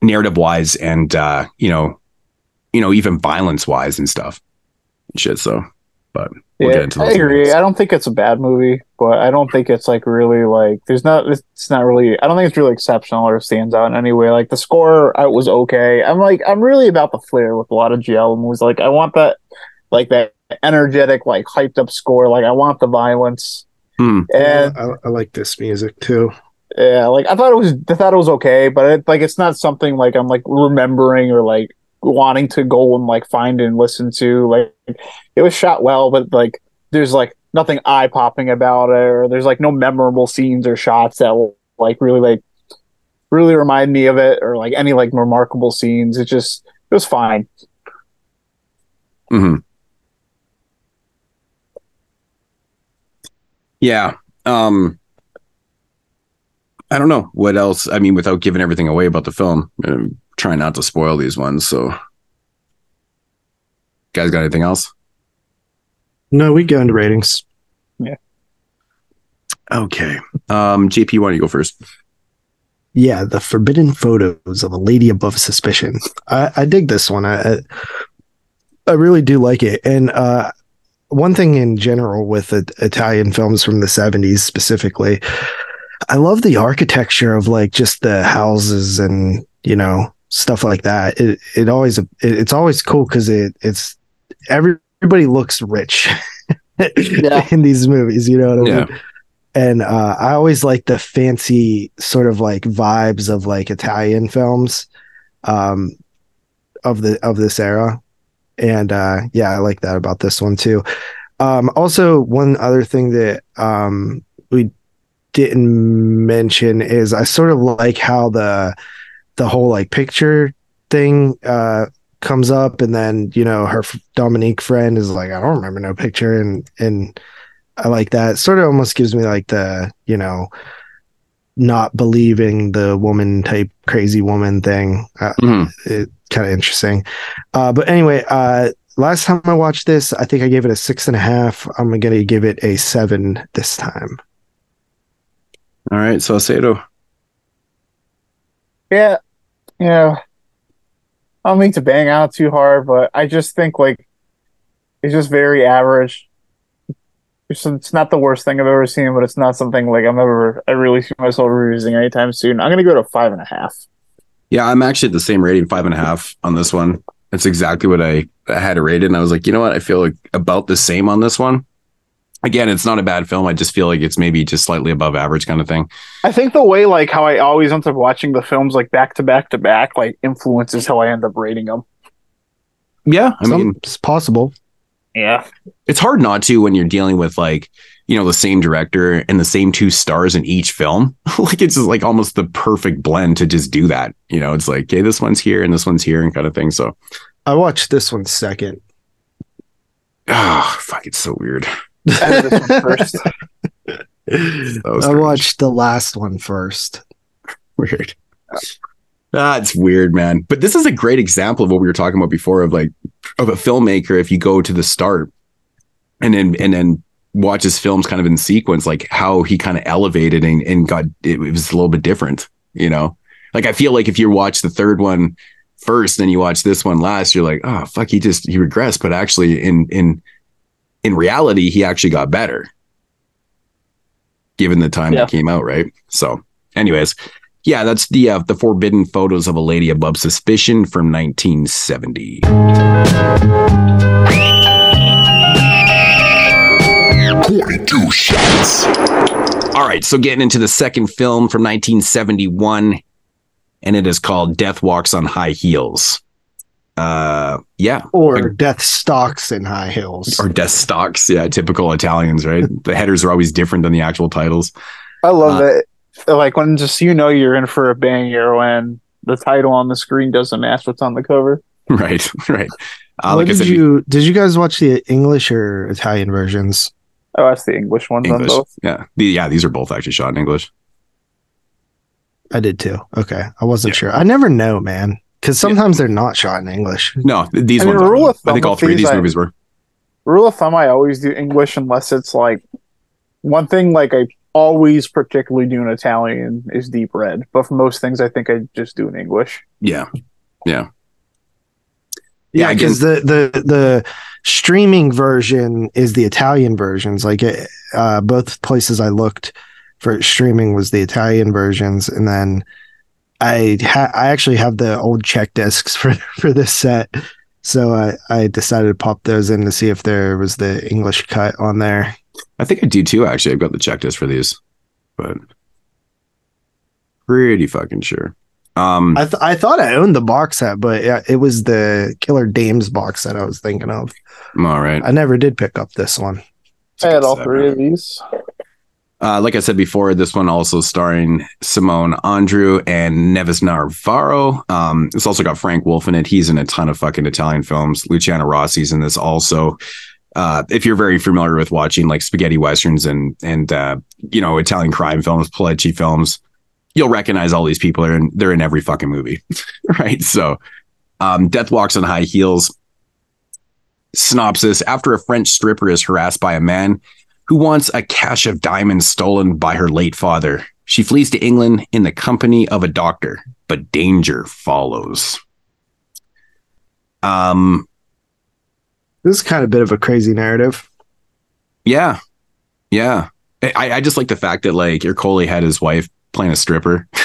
narrative wise and uh, you know, you know, even violence wise and stuff. And shit. So, but we'll yeah, get into I agree. things. I don't think it's a bad movie, but I don't think it's like really like there's not it's not really I don't think it's really exceptional or stands out in any way. Like the score I was okay. I'm like I'm really about the flair with a lot of GL movies. Like I want that like that energetic, like hyped up score. Like I want the violence. Hmm. And I, I like this music too. yeah, like I thought it was I thought it was okay, but it, like it's not something like I'm like remembering or like wanting to go and like find and listen to. Like it was shot well, but like there's like nothing eye popping about it, or there's like no memorable scenes or shots that will like really like really remind me of it, or like any like remarkable scenes. It just it was fine. hmm Yeah. Um, I don't know what else. I mean, without giving everything away about the film, I'm trying not to spoil these ones. So, guys, got anything else? No, we go into ratings. Yeah. Okay. Um, JP, why don't you go first? Yeah, the forbidden photos of a lady above suspicion. I, I dig this one. I, I I really do like it. And uh, one thing in general with it, Italian films from the '70s specifically, I love the architecture of like just the houses and you know stuff like that. It it always it, it's always cool because it it's every, everybody looks rich Yeah. in these movies. You know what I mean? And uh, I always like the fancy sort of like vibes of like Italian films um, of the of this era, and uh, yeah, I like that about this one too. Um, also, one other thing that um, we didn't mention is I sort of like how the the whole like picture thing uh, comes up, and then you know her Dominique friend is like, I don't remember no picture, and and I like that. Sort of almost gives me like the, you know, not believing the woman type crazy woman thing. Uh, Mhm. it kind of interesting. Uh, but anyway, uh, last time I watched this, I think I gave it a six and a half. I'm going to give it a seven this time. All right. So, Sato. Yeah, yeah. I don't mean to bang out too hard, but I just think like it's just very average. It's, it's not the worst thing I've ever seen, but it's not something like I'm ever I really see myself reusing anytime soon. I'm gonna go to five and a half. Yeah, I'm actually at the same rating, five and a half on this one. That's exactly what I, I had rated. And I was like, you know what? I feel like about the same on this one. Again, it's not a bad film. I just feel like it's maybe just slightly above average kind of thing. I think the way like how I always end up watching the films like back to back to back like influences how I end up rating them. Yeah. I Some- mean, it's possible. Yeah, it's hard not to when you're dealing with like, you know, the same director and the same two stars in each film. like it's just like almost the perfect blend to just do that. You know, it's like, okay, this one's here and this one's here and kind of thing. So, I watched this one second. ah, fuck, it's so weird. I did this one first. That was I watched the last one first. weird. Ah, That's weird, man. But this is a great example of what we were talking about before of like of a filmmaker. If you go to the start and then and then watches films kind of in sequence, like how he kind of elevated and, and got it was a little bit different, you know. Like I feel like if you watch the third one first, then you watch this one last, you're like, oh fuck, he just he regressed. But actually, in in in reality, he actually got better, given the time Yeah. that came out, right? So, anyways, Yeah, that's the uh, the forbidden photos of a lady above suspicion from 1970. Forty-two shots. All right, so getting into the second film from 1971, and it is called Death Walks on High Heels. Uh, yeah, Or Death Stalks in High Heels. or Death Stalks. Yeah, typical Italians, right? the headers are always different than the actual titles. I love Uh, it. Like when just you know you're in for a banger when the title on the screen doesn't match what's on the cover. Right, right. Uh, like I did said, you did you guys watch the English or Italian versions? Oh, that's the English ones on both. Yeah, the, yeah, these are both actually shot in English. I did too. Okay, I wasn't Yeah. sure. I never know, man, because sometimes they're not shot in English. No, these I mean, ones. rule are. of I think all three of these, these I- movies were. Rule of thumb: I always do English unless it's like one thing. Like I always particularly do in Italian is deep red, but for most things, I think I just do in English. Yeah, yeah. Yeah, Yeah, because the the the streaming version is the Italian versions. Like it, uh, both places I looked for streaming was the Italian versions, and then I ha- I actually have the old Czech discs for for this set, so I I decided to pop those in to see if there was the English cut on there. I think I do too. Actually, I've got the checklist for these, but pretty fucking sure. Um, I th- I thought I owned the box set, but yeah, it was the Killer Dames box set I was thinking of. all right. I never did pick up this one. I had all Seven. three of these. Uh, like I said before, this one also starring Simón Andreu and Nieves Navarro. Um, it's also got Frank Wolff in it. He's in a ton of fucking Italian films. Luciano Rossi's in this also. Uh, if you're very familiar with watching like spaghetti westerns and and uh, you know Italian crime films, Pilecki films, you'll recognize all these people. They're in, they're in every fucking movie, right? So, um, Death Walks on High Heels. Synopsis: After a French stripper is harassed by a man who wants a cache of diamonds stolen by her late father. She flees to England in the company of a doctor, but danger follows. Um, This is kind of a bit of a crazy narrative. yeah, yeah. I, I just like the fact that like Ercoli had his wife playing a stripper.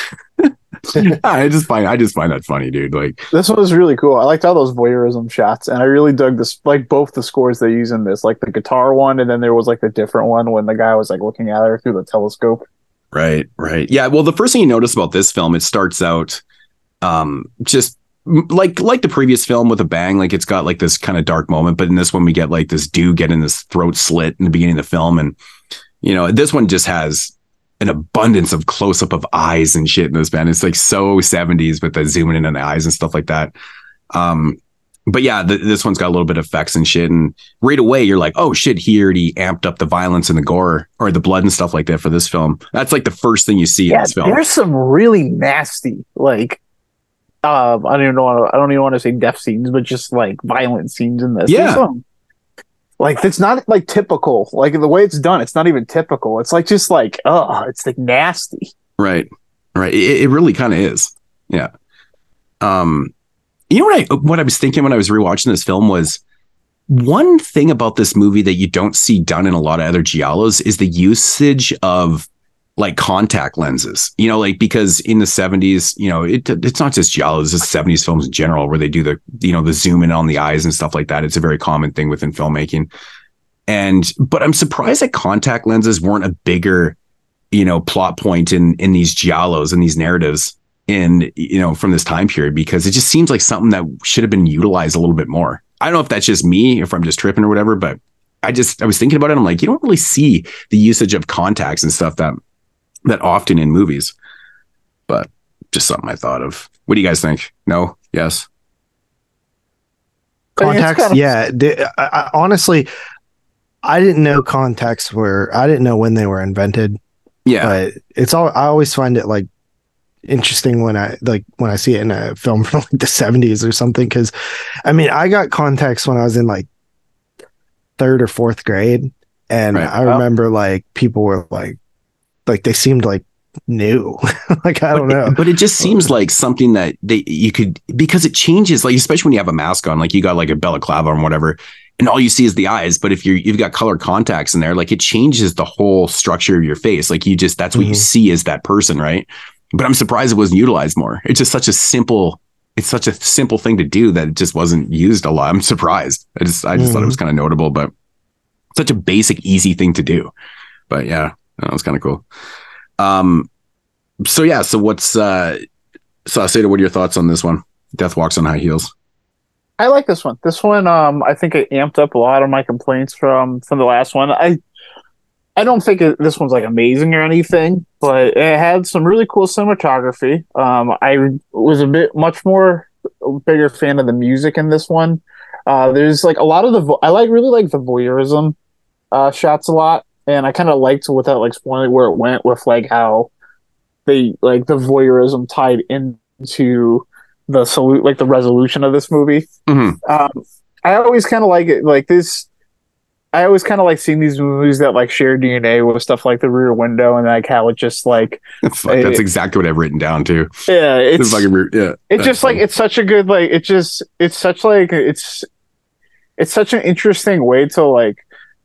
I just find I just find that funny, dude. Like, This one was really cool. I liked all those voyeurism shots, and I really dug this, like both the scores they use in this, like the guitar one, and then there was like the different one when the guy was like looking at her through the telescope. Right, right. Yeah, well the first thing you notice about this film it starts out um just m- like like the previous film with a bang like it's got like this kind of dark moment but in this one we get like this dude getting this throat slit in the beginning of the film and you know this one just has an abundance of close up of eyes and shit in this band it's like so 70s with the zooming in on the eyes and stuff like that um but yeah, th- this one's got a little bit of effects and shit. And right away, you're like, oh shit, he already amped up the violence and the gore or the blood and stuff like that for this film. That's like the first thing you see in Yeah, this film. there's some really nasty, like, um, I don't even know, I don't even want to say death scenes, but just like violent scenes in this. Yeah. Some- like it's not like typical, like the way it's done. It's not even typical. It's like just like, oh, it's like nasty. Right. Right. It, it really kind of is. Yeah. Um, you know what I what I was thinking when I was rewatching this film was one thing about this movie that you don't see done in a lot of other giallos is the usage of like contact lenses. You know, like because in the 70s, you know, it it's not just giallos, it's 70s films in general where they do the, you know, the zoom in on the eyes and stuff like that. It's a very common thing within filmmaking. And but I'm surprised that contact lenses weren't a bigger you know plot point in in these giallos and these narratives in you know from this time period because it just seems like something that should have been utilized a little bit more i don't know if that's just me if i'm just tripping or whatever but i just i was thinking about it i'm like you don't really see the usage of contacts and stuff that that often in movies but just something i thought of what do you guys think no yes I mean, it's Contacts, kinda- yeah. the- I, I, honestly, I didn't know contacts were. I didn't know when they were invented. yeah but it's all i always find it like interesting when i like when i see it in a film from like the 70s or something because i mean i got contacts when i was in like third or fourth grade and Right. i remember like people were like like they seemed like new like i don't but, know But it just seems like something that they you could because it changes, like especially when you have a mask on, like you got like a balaclava or whatever, and all you see is the eyes. But if you're you've got color contacts in there, like it changes the whole structure of your face. Like you just that's what you Mhm. see as that person, right? but I'm surprised it wasn't utilized more. It's just such a simple, it's such a simple thing to do that it just wasn't used a lot. I'm surprised. I just, I just thought it was kind of notable, but such a basic, easy thing to do. But yeah, that was kind of cool. Um, so yeah, so what's uh, so Seda, what are your thoughts on this one? Death walks on high heels. I like this one. This one, um, I think it amped up a lot of my complaints from from the last one. I I don't think it, this one's like amazing or anything, but it had some really cool cinematography. Um, I was a bit much more bigger fan of the music in this one. Uh, there's like a lot of the vo- I like really like the voyeurism uh, shots a lot, and I kind of liked without like spoiling where it went with like how they like the voyeurism tied into the salute like the resolution of this movie. Mhm. Um, I always kind of like it like this. I always kind of like seeing these movies that like share DNA with stuff like the Rear Window and like how it just like Fuck, that's exactly what I've written down too. yeah it's fucking re- yeah, it's just like it's such a good like it just it's such like it's it's such an interesting way to like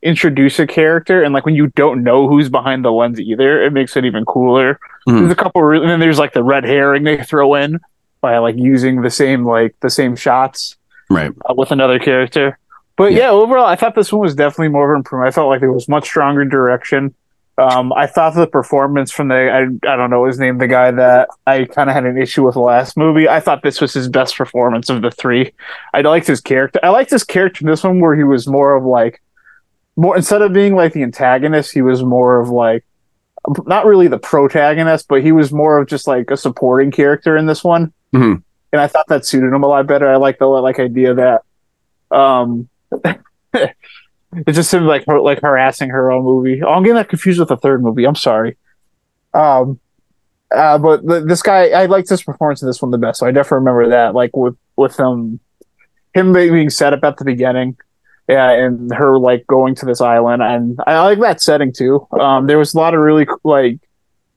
introduce a character and like when you don't know who's behind the lens either it makes it even cooler Mhm. there's a couple re- and then there's like the red herring they throw in by like using the same like the same shots right. uh, with another character but Yeah. yeah. overall i thought this one was definitely more of an improvement i felt like there was much stronger direction um, I thought the performance from the I, I don't know his name, the guy that I kind of had an issue with the last movie. I thought this was his best performance of the three. I liked his character. I liked his character in this one where he was more of like more instead of being like the antagonist, he was more of like not really the protagonist, but he was more of just like a supporting character in this one. Mhm. And I thought that suited him a lot better. I like the like idea that um it's just him like har- like harassing her own movie. Oh, I'm getting that confused with the third movie. I'm sorry. Um, uh, but the, this guy, I liked his performance in this one the best. So I definitely remember that, like with with him, him being set up at the beginning, yeah, and her like going to this island, and I like that setting too. Um, there was a lot of really like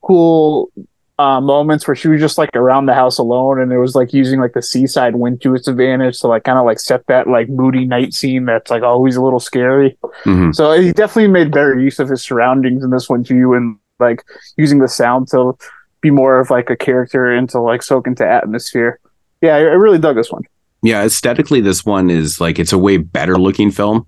cool uh, moments where she was just like around the house alone, and it was like using like the seaside wind to its advantage to like kind of like set that like moody night scene that's like always a little scary. Mhm. So he definitely made better use of his surroundings in this one too, and like using the sound to be more of like a character and to like soak into atmosphere. Yeah, I, I really dug this one. Yeah, aesthetically, this one is like it's a way better looking film,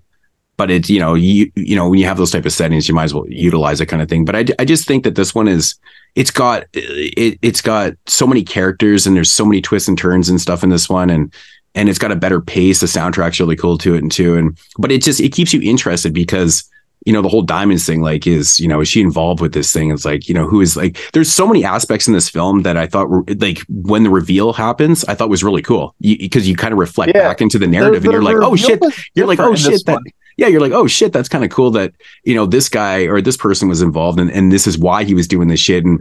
but it's you know you you know when you have those type of settings, you might as well utilize it kind of thing. But I, I just think that this one is it's got it it's got so many characters and there's so many twists and turns and stuff in this one and and it's got a better pace. The soundtrack's really cool to it and too and but it just it keeps you interested because you know the whole diamonds thing like is you know is she involved with this thing? It's like you know who is like there's so many aspects in this film that i thought were like when the reveal happens i thought was really cool. Because you, kind of reflect Yeah. back into the narrative and you're like oh shit. you're like oh shit that yeah you're like oh shit that's kind of cool that you know this guy or this person was involved and, and this is why he was doing this shit. And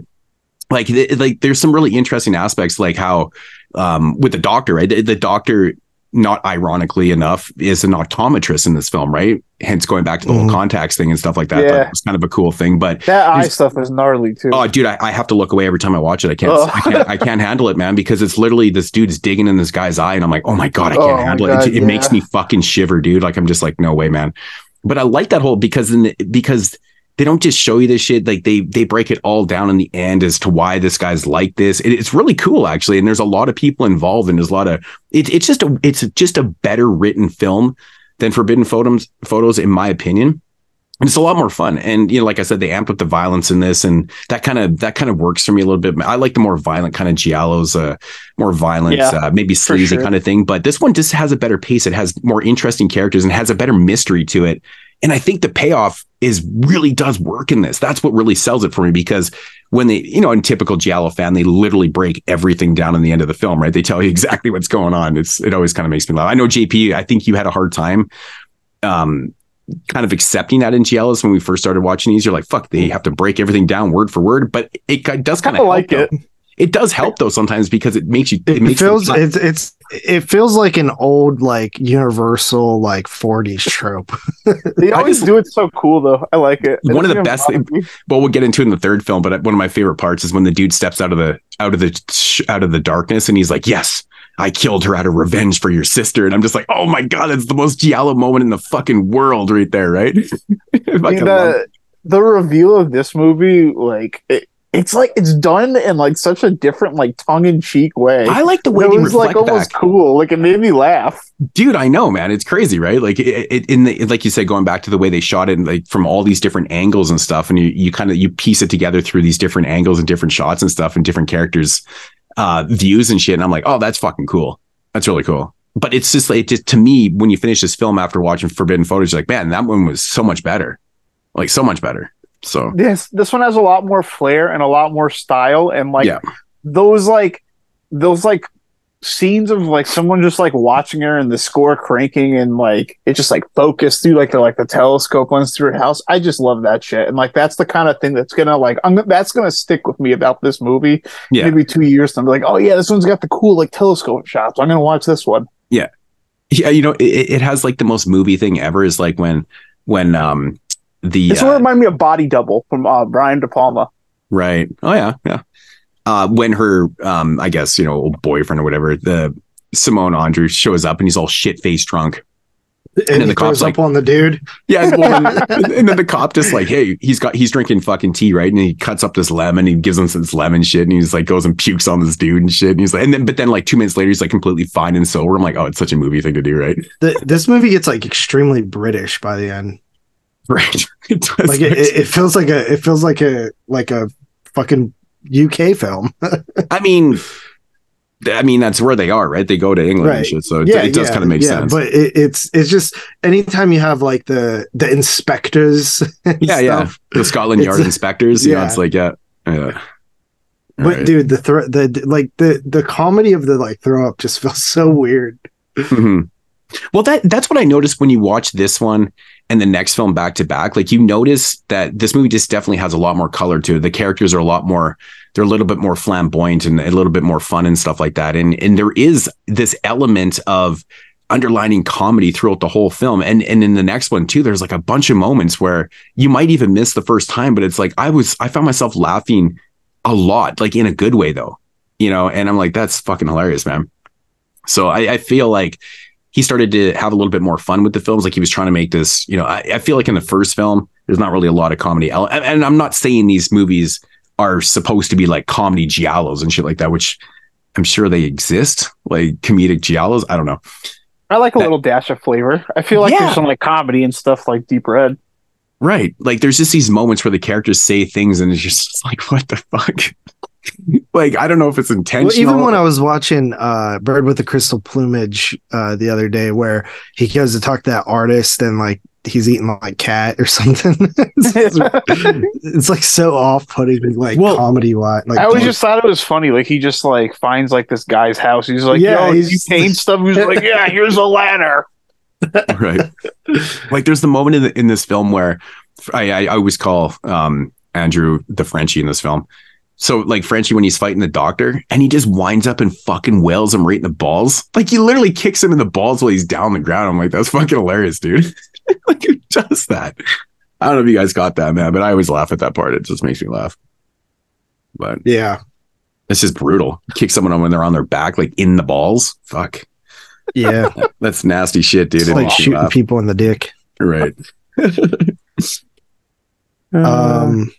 like th- like there's some really interesting aspects like how um with the doctor right? The, the doctor not ironically enough is an optometrist in this film right hence going back to the whole Mhm. contacts thing and stuff like that Yeah. it was kind of a cool thing but That eye stuff is gnarly too. Oh, dude, I, I have to look away every time I watch it. I can't, Oh. I can't, I can't handle it, man, because it's literally this dude's digging in this guy's eye, and I'm like, oh my god, I can't Oh handle God, it. It, it makes me fucking shiver, dude. Like I'm just like, no way, man. But I like that whole because in the, because they don't just show you this shit. Like they they break it all down in the end as to why this guy's like this. It, it's really cool actually, and there's a lot of people involved, and there's a lot of it, it's just a it's just a better written film than Forbidden Photos photos in my opinion. And it's a lot more fun. And you know, like I said, they amped up the violence in this, and that kind of that kind of works for me a little bit. I like the more violent kind of giallos, uh, more violent, Yeah, uh, maybe sleazy sure. kind of thing. But this one just has a better pace. It has more interesting characters and has a better mystery to it. And I think the payoff is really does work in this. That's what really sells it for me because when they, you know, in typical giallo fan, they literally break everything down in the end of the film, right? They tell you exactly what's going on. It's it always kind of makes me laugh. I know JP, I think you had a hard time um kind of accepting that in giallos when we first started watching these. You're like, fuck, they have to break everything down word for word. But it does kind of like it. It does help though sometimes because it makes you it, It, makes feels it's it's it feels like an old like universal like 40s trope. They always just- do it so cool though. I like it. One of the best doesn't even bother me. well we'll get into it in the third film but one of my favorite parts is when the dude steps out of the out of the out of the darkness and he's like yes i killed her out of revenge for your sister and i'm just like oh my god it's the most giallo moment in the fucking world right there right I I mean, the the reveal of this movie, like it, it's like it's done in like such a different like tongue in cheek way. I like the way it was like almost back. cool. Like it made me laugh. dude i know man it's crazy right like it, it in the like you said going back to the way they shot it like from all these different angles and stuff and you you kind of you piece it together through these different angles and different shots and stuff and different characters uh views and shit and i'm like oh that's fucking cool that's really cool but it's just like it just to me when you finish this film after watching forbidden footage like man that one was so much better like so much better so This this one has a lot more flair and a lot more style and like Yeah. those like those like scenes of like someone just like watching her and the score cranking and like it just like focused through like the like the telescope lens through her house. I just love that shit. And like that's the kind of thing that's gonna like I'm that's gonna stick with me about this movie. Yeah. Maybe two years and I'm like, oh yeah, this one's got the cool like telescope shots. I'm gonna watch this one. Yeah. Yeah you know it, it has like the most movie thing ever is like when when um the This uh, one reminded me of Body Double from uh, Brian De Palma. Right. Oh yeah, yeah. Uh, when her, um, I guess you know, old boyfriend or whatever, the Simón Andreu shows up and he's all shit faced drunk. And, then the cop's throws like- up on the dude. Yeah, well, and, and then the cop just like, hey, he's got he's drinking fucking tea, right? And he cuts up this lemon, he gives him some this lemon shit, and he's like goes and pukes on this dude and shit. And he's like, and then but then like two minutes later, he's like completely fine and sober. I'm like, oh, it's such a movie thing to do, right? The, this movie gets like extremely British by the end. Right. It does. Like it, it, feels like a it feels like a like a fucking UK film. I mean, I mean that's where they are, right? They go to England and shit, so it, it does kind of make sense. But it, it's it's just anytime you have like the the inspectors, yeah, yeah. The Scotland Yard inspectors, you know, yeah. it's like, yeah, yeah. But Alright. dude, the thro- the like the the comedy of the like throw up just feels so weird. Mhm. Well, that that's what I noticed when you watch this one and the next film back to back. Like you notice that this movie just definitely has a lot more color to it. The characters are a lot more, they're a little bit more flamboyant and a little bit more fun and stuff like that. And and there is this element of underlining comedy throughout the whole film. And and in the next one too, there's like a bunch of moments where you might even miss the first time, but it's like I was I found myself laughing a lot, like in a good way though. You know, and I'm like, that's fucking hilarious, man. So I, I feel like he started to have a little bit more fun with the films. Like he was trying to make this, you know, I, I feel like in the first film, there's not really a lot of comedy. And, and I'm not saying these movies are supposed to be like comedy giallos and shit like that, which I'm sure they exist, like comedic giallos. I don't know. I like a That- little dash of flavor. I feel like Yeah. there's some like comedy and stuff like Deep Red. Right. Like there's just these moments where the characters say things and it's just like, what the fuck? Like, I don't know if it's intentional. Well, even when I was watching uh Bird with the Crystal Plumage uh the other day where he goes to talk to that artist and like he's eating like cat or something. it's, it's, like so off putting like Well, comedy wise. Like I always just thought it was funny. Like he just like finds like this guy's house. He's like, Yeah, "Yo, he's- you paint stuff." He's like, "Yeah, here's a ladder." right. Like there's the moment in, the, in this film where I, I, I always call um, Andreu the Frenchie in this film. So like Frenchie when he's fighting the doctor and he just winds up and fucking wails him right in the balls. Like he literally kicks him in the balls while he's down on the ground. I'm like, that's fucking hilarious, dude. like who does that? I don't know if you guys got that, man, but I always laugh at that part. It just makes me laugh. But yeah. it's just brutal. Kick someone on when they're on their back, like in the balls. Fuck. Yeah. That's nasty shit, dude. it's It like shooting laugh. people in the dick. Right. Um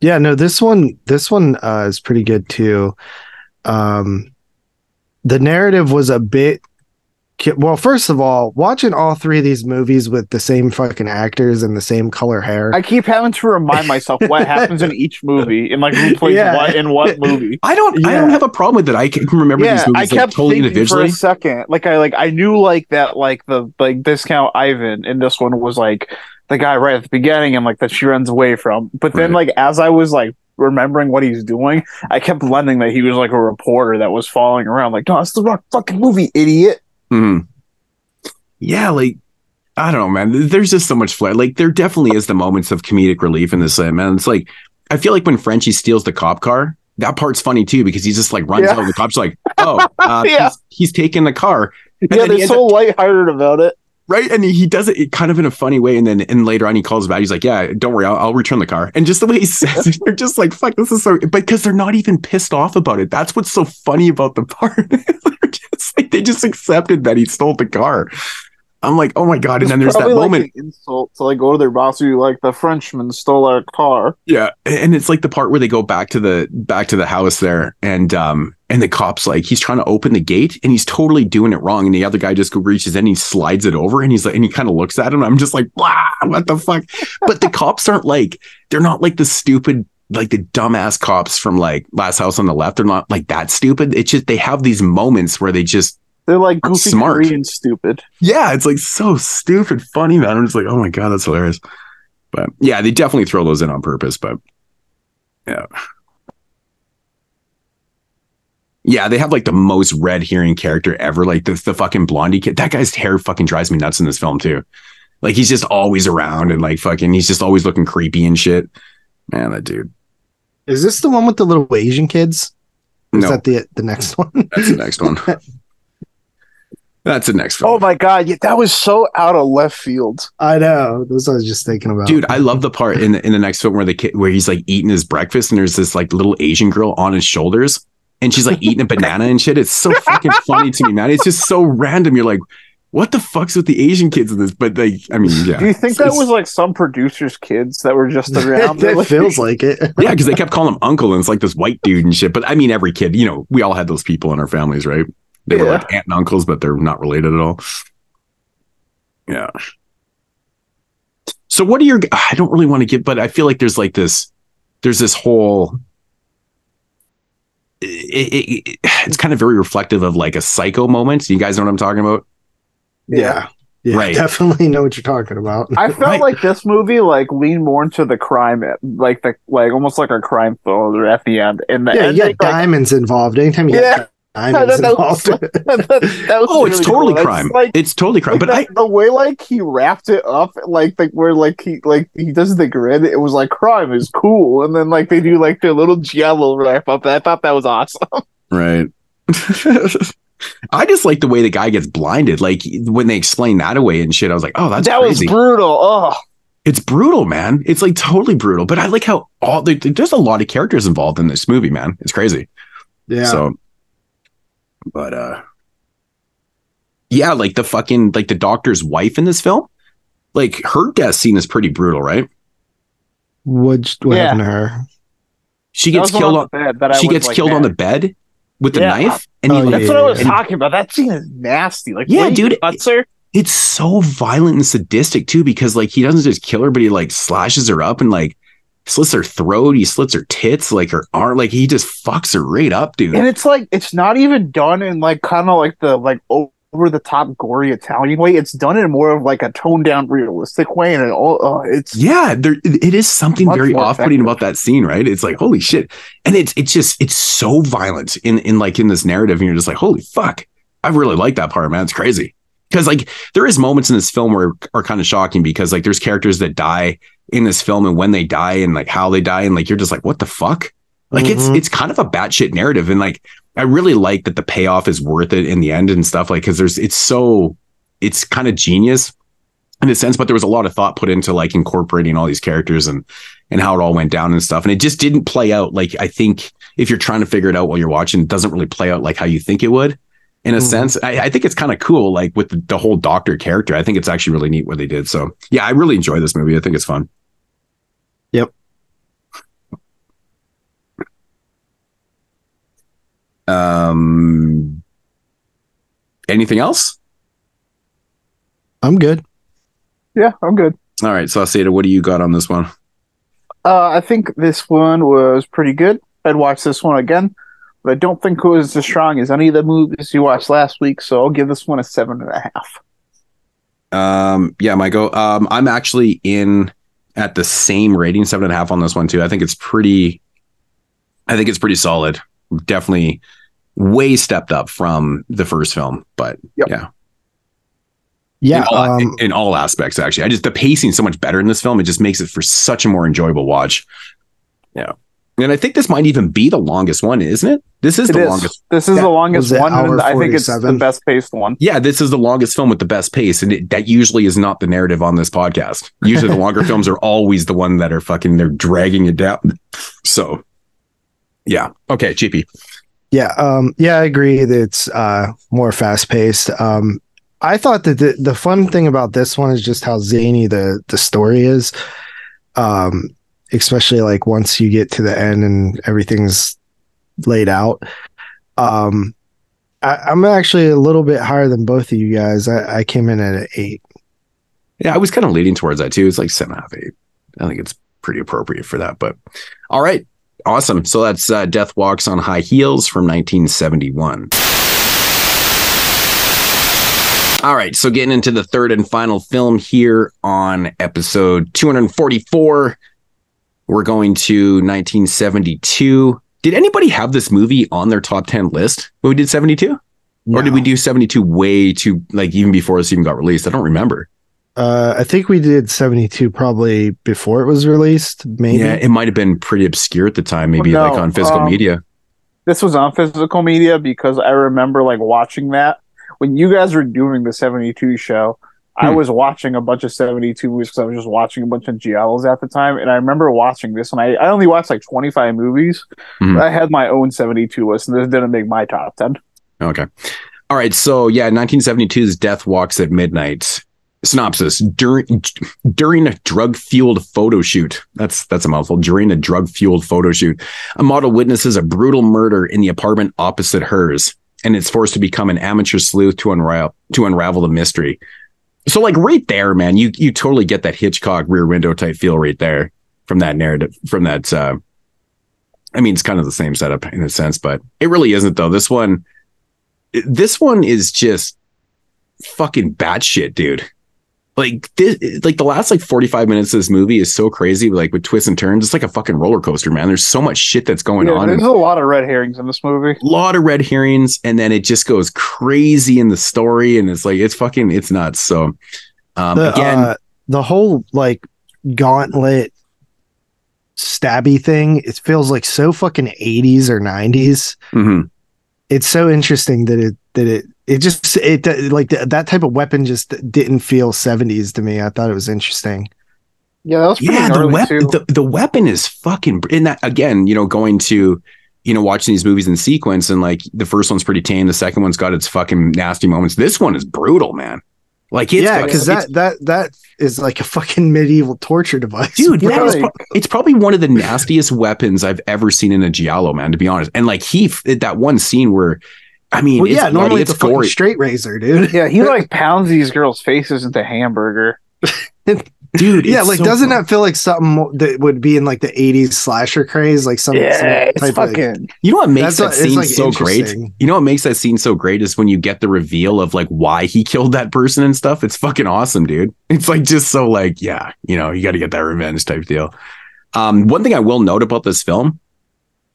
yeah, no, this one this one uh is pretty good too. Um the narrative was a bit well, first of all, watching all three of these movies with the same fucking actors and the same color hair. I keep having to remind myself what happens in each movie and like who plays Yeah. what in what movie. I don't. I don't have a problem with it. I can remember yeah, these I movies like, kept totally thinking individually. for a second. Like I like I knew like that like the like discount Ivan in this one was like the guy right at the beginning and like that she runs away from. But then Right. like as I was like remembering what he's doing, I kept blending that he was like a reporter that was following around. Like, no, it's the wrong fucking movie, idiot. Mhm. Yeah, like I don't know, man. There's just so much flair. Like there definitely is the moments of comedic relief in this, uh, man. It's like I feel like when Frenchie steals the cop car, that part's funny too because he just like runs Yeah. out and the cop's like, oh, uh, Yeah. he's, he's taking the car. And yeah, they're so so lighthearted about it. Right? And he, does it kind of in a funny way, and then and later on he calls back. He's like, "Yeah, don't worry, I'll, I'll return the car." And just the way he says it, they're just like, "Fuck, this is so." But because they're not even pissed off about it. That's what's so funny about the part. they're just like they just accepted that he stole the car. I'm like, oh my god! And then there's that like, moment, insult to like go to their boss who like the Frenchman stole our car. yeah, and it's like the part where they go back to the back to the house there, and um, and the cops like he's trying to open the gate, and he's totally doing it wrong, and the other guy just reaches in, and he slides it over, and he's like, and he kind of looks at him, I'm just like, what the fuck? But the cops aren't like, they're not like the stupid. Like the dumbass cops from like Last House on the Left, they're not like that stupid. It's just they have these moments where they just They're like goofy Smart. Korean stupid. yeah, it's like so stupid funny, man. I'm just like, oh my god, that's hilarious. But yeah, they definitely throw those in on purpose. But yeah, yeah, they have like the most red herring character ever. Like the the fucking blondie kid. That guy's hair fucking drives me nuts in this film too. Like he's just always around and like fucking, he's just always looking creepy and shit. Man, that dude. Is this the one with the little Asian kids? Or Is No, that the the next one? that's the next one. That's the next film. Oh my god, yeah, that was so out of left field. I know. That's what I was just thinking about. Dude, I love the part in the, in the next film where the kid where he's like eating his breakfast and there's this like little Asian girl on his shoulders and she's like eating a banana and shit. It's so fucking funny to me, man. It's just so random. You're like, what the fuck's with the Asian kids in this? But like, I mean, yeah. Do you think It's- that it's- was like some producers' kids that were just around? it feels like it. yeah, because they kept calling him uncle and it's like this white dude and shit. But I mean, every kid, you know, we all had those people in our families, right? They were like aunt and uncles, but they're not related at all. Yeah. So what are your I don't really want to give, but I feel like there's like this there's this whole it, it, it- it's kind of very reflective of like a psycho moment. You guys know what I'm talking about? Yeah. Yeah, Right. definitely know what you're talking about. I felt Right. like this movie like leaned more into the crime, like the like almost like a crime thriller at the end. And the yeah, you ending, get diamonds involved. Anytime you Yeah. Get diamonds That- that was- involved. like, that, that was Oh, it's totally cool. crime. It's like it's totally crime. like But I the, the way like he wrapped it up, like like where like he like he does the grid, it was like crime is cool, and then like they do like their little giallo wrap up. I thought that was awesome. Right. I just like the way the guy gets blinded. Like when they explain that away and shit, I was like, oh, that's that crazy. was brutal. Oh, it's brutal, man. It's like totally brutal. But I like how all there- there's a lot of characters involved in this movie, man. It's crazy. yeah. So, but uh, yeah, like the fucking like the doctor's wife in this film, like her death scene is pretty brutal, right? what what Yeah. happened to her? She gets killed on on. the bed She gets like, killed on the bed with the Yeah. knife, and he Oh, like, yeah, That's what I was and- talking about. That scene is nasty. Like, Yeah, dude, cuts her. it's so violent and sadistic too because like he doesn't just kill her but he like slashes her up and like slits her throat he slits her tits like her arm like he just fucks her right up dude. And it's like it's not even done in like kind of like the like over the top gory Italian way. It's done in more of like a toned down realistic way, and it all oh, it's yeah there it is something very off-putting about that scene right? It's like holy shit. And it's it's just it's so violent in in like in this narrative and you're just like holy fuck. I really like that part man. It's crazy. Because like there is moments in this film where are kind of shocking because like there's characters that die in this film and when they die and like how they die and like you're just like what the fuck? Like it's Mhm. it's kind of a batshit narrative and like i really like that the payoff is worth it in the end and stuff like because there's it's so it's kind of genius in a sense but there was a lot of thought put into like incorporating all these characters and and how it all went down and stuff and it just didn't play out like i think if you're trying to figure it out while you're watching it doesn't really play out like how you think it would in a Mhm. sense. I, I think it's kind of cool like with the, the whole doctor character. I think it's actually really neat what they did so yeah i really enjoy this movie. I think it's fun Yep. Um anything else I'm good. yeah, I'm good. all right so Sauceda, what do you got on this one Uh, I think this one was pretty good. I'd watch this one again, but I don't think it was as strong as any of the movies you watched last week. So I'll give this one a seven and a half. Um, yeah, Michael. Um, I'm actually in at the same rating, seven and a half on this one too. I think it's pretty. I think it's pretty solid. Definitely way stepped up from the first film, but Yep. yeah, Yeah. in, all, um, in all aspects. Actually, I just the pacing so much better in this film. It just makes it for such a more enjoyable watch. Yeah, and I think this might even be the longest one, isn't it? This is It the is. longest. This is Yeah. the longest Was one, and I think it's the best paced one. Yeah, this is the longest film with the best pace, and it, that usually is not the narrative on this podcast. Usually, the longer films are always the one that are fucking they're dragging it down. So, yeah, okay, GP. Yeah, um, yeah, I agree it's uh, more fast paced. Um, I thought that the, the fun thing about this one is just how zany the the story is. Um, especially like once you get to the end and everything's laid out. Um, I, I'm actually a little bit higher than both of you guys. I, I came in at an eight. Yeah, I was kind of leaning towards that too. It's like seven out of eight. I think it's pretty appropriate for that. But all right, awesome. So that's uh, Death Walks on High Heels from 1971. All right, so getting into the third and final film here on episode 244, we're going to 1972. Did anybody have this movie on their top 10 list when we did 72? Or did we do 72 way too, like even before this even got released? I don't remember. Uh, I think we did 72 probably before it was released. Maybe. Yeah, it might have been pretty obscure at the time, maybe Well, like on physical um, media. This was on physical media because I remember like watching that when you guys were doing the 72 show. I Hmm. was watching a bunch of 72 movies because I was just watching a bunch of Giallos at the time. And I remember watching this, and I, I only watched like 25 movies. Mhm. But I had my own 72 list, and this didn't make my top 10. Okay. All right. So yeah, 1972's Death Walks at Midnight. Synopsis: During during a drug fueled photo shoot, that's that's a mouthful. During a drug fueled photo shoot, a model witnesses a brutal murder in the apartment opposite hers, and is forced to become an amateur sleuth to unravel to unravel the mystery. So like right there, man, you you totally get that Hitchcock Rear Window type feel right there from that narrative, from that. Uh, I mean, it's kind of the same setup in a sense, but it really isn't though. This one, this one is just fucking batshit, dude. Like this, like the last like forty five minutes of this movie is so crazy, like with twists and turns. It's like a fucking roller coaster, man. There's so much shit that's going Yeah, on. there's a lot of red herrings in this movie. a lot of red herrings, and then it just goes crazy in the story, and it's like it's fucking it's nuts. So, um, the, again, uh, the whole like gauntlet stabby thing, it feels like so fucking 80s or 90s. mhm. It's so interesting that it that it it just it like that type of weapon just didn't feel 70s to me. I thought it was interesting. Yeah, that was pretty yeah, the gnarly weapon, too. the, the weapon is fucking. In that again, you know, going to, you know, watching these movies in sequence, and like the first one's pretty tame, the second one's got its fucking nasty moments. This one is brutal, man. Like, it's yeah, because that that that is like a fucking medieval torture device. dude, that is pro- it's probably one of the nastiest weapons I've ever seen in a giallo, man. To be honest, and like he, f- that one scene where, I mean, well, it's yeah, bloody, normally it's it's a fucking gory. straight razor, dude. yeah, he like pounds these girls' faces into hamburger. dude. yeah, like so doesn't fun. that feel like something that would be in like the 80s slasher craze? Like some, some Yeah, it's type of- fucking. You know what makes that what- scene like, so great? You know what makes that scene so great is when you get the reveal of like why he killed that person and stuff. It's fucking awesome, dude. It's like just so like, yeah, you know, you got to get that revenge type deal. Um, one thing I will note about this film,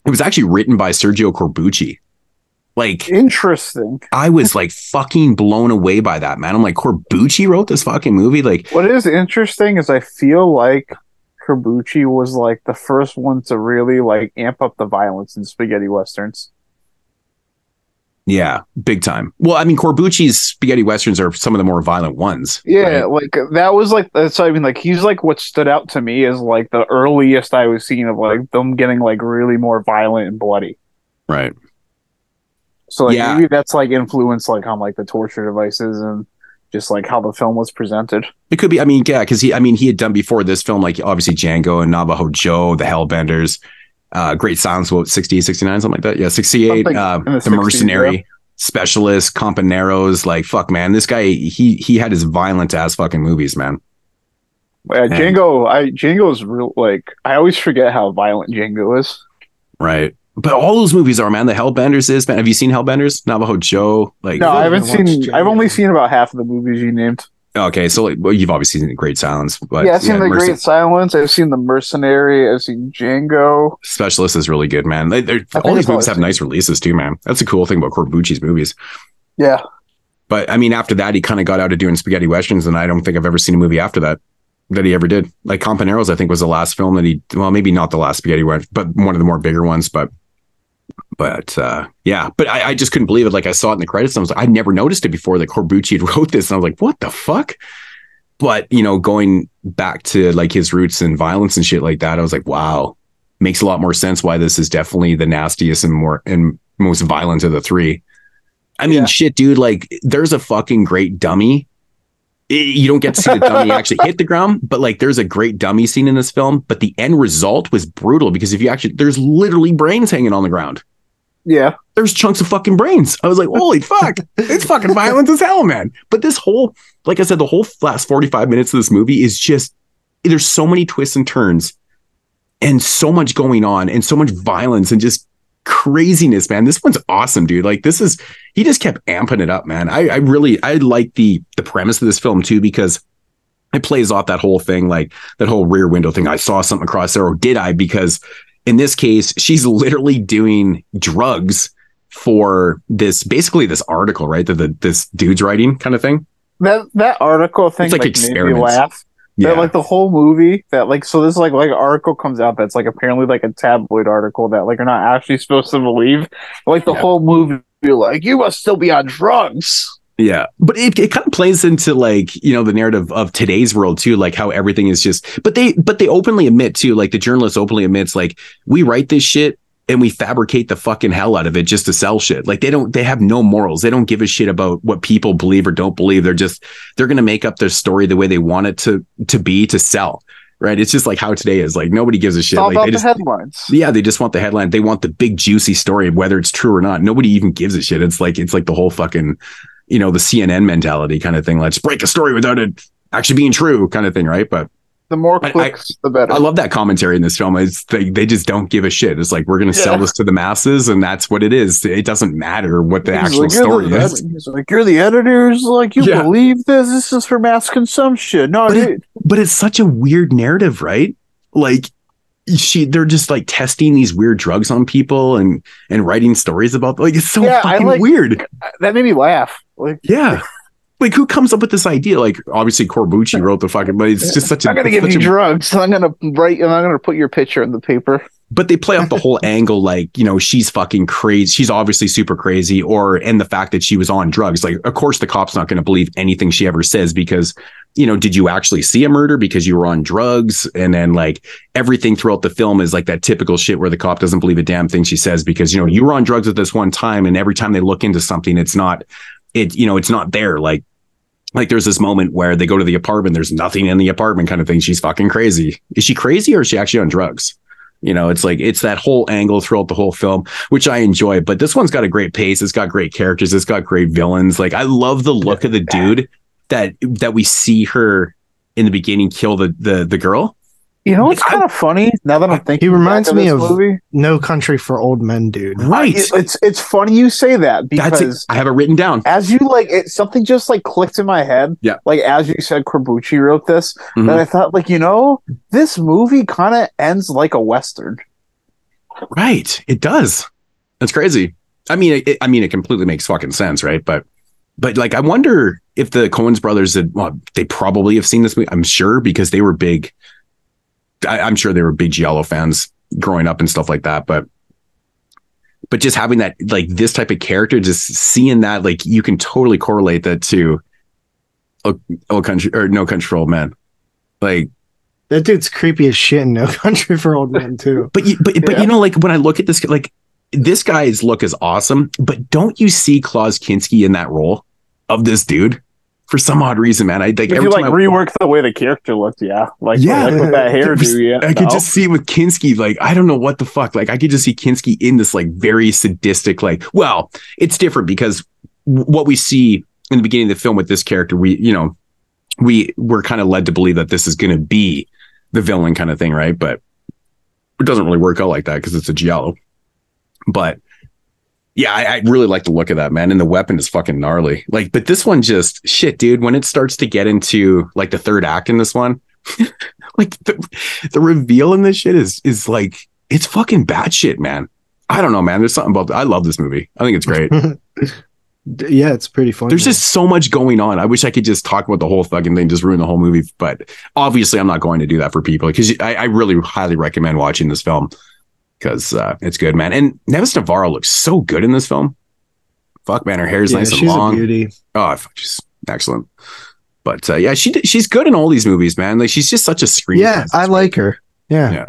it was actually written by Sergio Corbucci. Like Interesting. I was like fucking blown away by that, man. I'm like, Corbucci wrote this fucking movie. Like, What is interesting is I feel like Corbucci was like the first one to really like amp up the violence in spaghetti westerns. yeah, big time. Well, I mean, Corbucci's spaghetti westerns are some of the more violent ones. Yeah, right? like that was like that's I mean. Like he's like what stood out to me is like the earliest I was seeing of like them getting like really more violent and bloody. Right. So like Yeah. maybe that's like influenced like on like the torture devices and just like how the film was presented. It could be. I mean, yeah, because he. I mean, he had done before this film, like obviously Django and Navajo Joe, The Hellbenders, uh, Great Silence, what 68, 69, something like that. Yeah, sixty eight. Uh, the the 60s, Mercenary, Specialist, Companeros. Like fuck, man, this guy he he had his violent ass fucking movies, man. Yeah, Django. I Django's real. Like I always forget how violent Django is. Right. But all those movies are, man. The Hellbenders is, man. Have you seen Hellbenders? Navajo Joe? Like, No, I haven't haven't watched seen. I've only seen about half of the movies you named. okay, so like, well, you've obviously seen Great Silence, but yeah, I've seen the Mercen- Great Silence. I've seen the Mercenary. I've seen Django. Specialist is really good, man. They, all these movies I've have nice releases too, man. That's the cool thing about Corbucci's movies. Yeah, But I mean, after that, he kind of got out of doing spaghetti westerns, and I don't think I've ever seen a movie after that that he ever did. Like Companeros, I think was the last film that he. Well, maybe not the last spaghetti western, but one of the more bigger ones. But, but uh, yeah, but I, I just couldn't believe it. Like I saw it in the credits, and I was like, I never noticed it before that Corbucci had wrote this, and I was like, what the fuck? But you know, going back to like his roots and violence and shit like that, I was like, wow, makes a lot more sense why this is definitely the nastiest and more and most violent of the three. I mean, Yeah. shit, dude. Like, there's a fucking great dummy. You don't get to see the dummy actually hit the ground, but like, there's a great dummy scene in this film. But the end result was brutal because if you actually, there's literally brains hanging on the ground. Yeah. There's chunks of fucking brains. I was like, holy fuck, it's fucking violent as hell, man. But this whole, like I said, the whole last 45 minutes of this movie is just, there's so many twists and turns and so much going on and so much violence and just craziness, man. This one's awesome, dude. Like this is he just kept amping it up, man. I, I really I like the the premise of this film too because it plays off that whole thing, like that whole rear window thing. I saw something across there, or did I? Because in this case, she's literally doing drugs for this basically this article, right? That the this dude's writing kind of thing. That that article thing It's like like, made me laugh. Yeah. That like the whole movie that like so this like like article comes out that's like apparently like a tabloid article that like you're not actually supposed to believe. Like the Yeah. whole movie you're like you must still be on drugs. Yeah, but it, it kind of plays into like you know the narrative of today's world too, like how everything is just. But they but they openly admit too, like the journalist openly admits, like we write this shit and we fabricate the fucking hell out of it just to sell shit. Like they don't they have no morals. They don't give a shit about what people believe or don't believe. They're just they're gonna make up their story the way they want it to to be to sell. Right? It's just like how today is. Like nobody gives a shit. all Like about they the just headlines. yeah, they just want the headline. They want the big juicy story, whether it's true or not. Nobody even gives a shit. It's like it's like the whole fucking, you know, the CNN mentality kind of thing. Let's break a story without it actually being true, kind of thing, right? But The more I- I- clicks, the better. I love that commentary in this film. It's they, they just don't give a shit. It's like we're gonna sell this to the masses, and that's what it is. It doesn't matter what the He's actual like, story the, is. He's like, you're the editors. Like, you Yeah. believe this? This is for mass consumption. No, But dude. But it's such a weird narrative, right? Like she they're just like testing these weird drugs on people and and writing stories about like it's so Yeah, fucking like- weird. that made me laugh. Like, Yeah. Like who comes up with this idea? Like obviously Corbucci wrote the fucking, but it's just such a. I'm gonna give you a- drugs. I'm gonna write, and I'm gonna put your picture in the paper. but they play up the whole angle, like you know she's fucking crazy. She's obviously super crazy, or and the fact that she was on drugs. Like of course the cop's not going to believe anything she ever says because you know did you actually see a murder because you were on drugs? And then like everything throughout the film is like that typical shit where the cop doesn't believe a damn thing she says because you know you were on drugs at this one time, and every time they look into something, it's not it you know it's not there. Like like there's this moment where they go to the apartment there's nothing in the apartment kind of thing. She's fucking crazy. Is she crazy or is she actually on drugs? You know it's like it's that whole angle throughout the whole film which i enjoy but this one's got a great pace. It's got great characters. It's got great villains. Like i love the look of the dude that that we see her in the beginning kill the the the girl You know it's kind of funny now that I'm thinking. He reminds me of- movie. No Country for Old Men, dude. right It- it's it's funny you say that because i have it written down as you like it, something just like clicked in my head. Yeah. Like as you said, Corbucci wrote this, Mhm. that I thought like you know this movie kind of ends like a western. Right. It does. That's crazy. I mean, it, I mean, it completely makes fucking sense, right? But, but like, I wonder if the Coens brothers had, well, they probably have seen this movie. I'm sure because they were big. I, I'm sure they were big Giallo fans growing up and stuff like that. But, but just having that, like this type of character, just seeing that, like you can totally correlate that to, oh, oh country or no country for old men. Like, That dude's creepy as shit in No Country for Old Men, too. But you, but but you know, like when I look at this, like this guy's look is awesome. But don't you see Klaus Kinski in that role of this dude for some odd reason, man? I think If every you like time I, rework the way the character looked, yeah, like Yeah. like with that hairdo, yeah. I could no. just see with Kinski, like I don't know what the fuck, like I could just see Kinski in this like very sadistic, like well, it's different because w- what we see in the beginning of the film with this character, we you know, we we're kind of led to believe that this is going to be the villain kind of thing, right? But it doesn't really work out like that because it's a giallo. But yeah, I, I really like the look of that man, and the weapon is fucking gnarly. Like, but this one just shit, dude. When it starts to get into like the third act in this one, like the the reveal in this shit is is like it's fucking bad shit, man. I don't know, man. There's something about I love this movie. I think it's great. Yeah, it's pretty fun. There's just so much going on. I wish I could just talk about the whole fucking thing, just ruin the whole movie. But obviously, I'm not going to do that for people because I, I really highly recommend watching this film because uh, it's good, man. And Nieves Navarro looks so good in this film. Fuck, man, her hair's yeah, nice and she's a long. beauty. Oh, she's excellent. But uh, yeah, she she's good in all these movies, man. Like she's just such a screen. Yeah. I like her. Yeah. Yeah.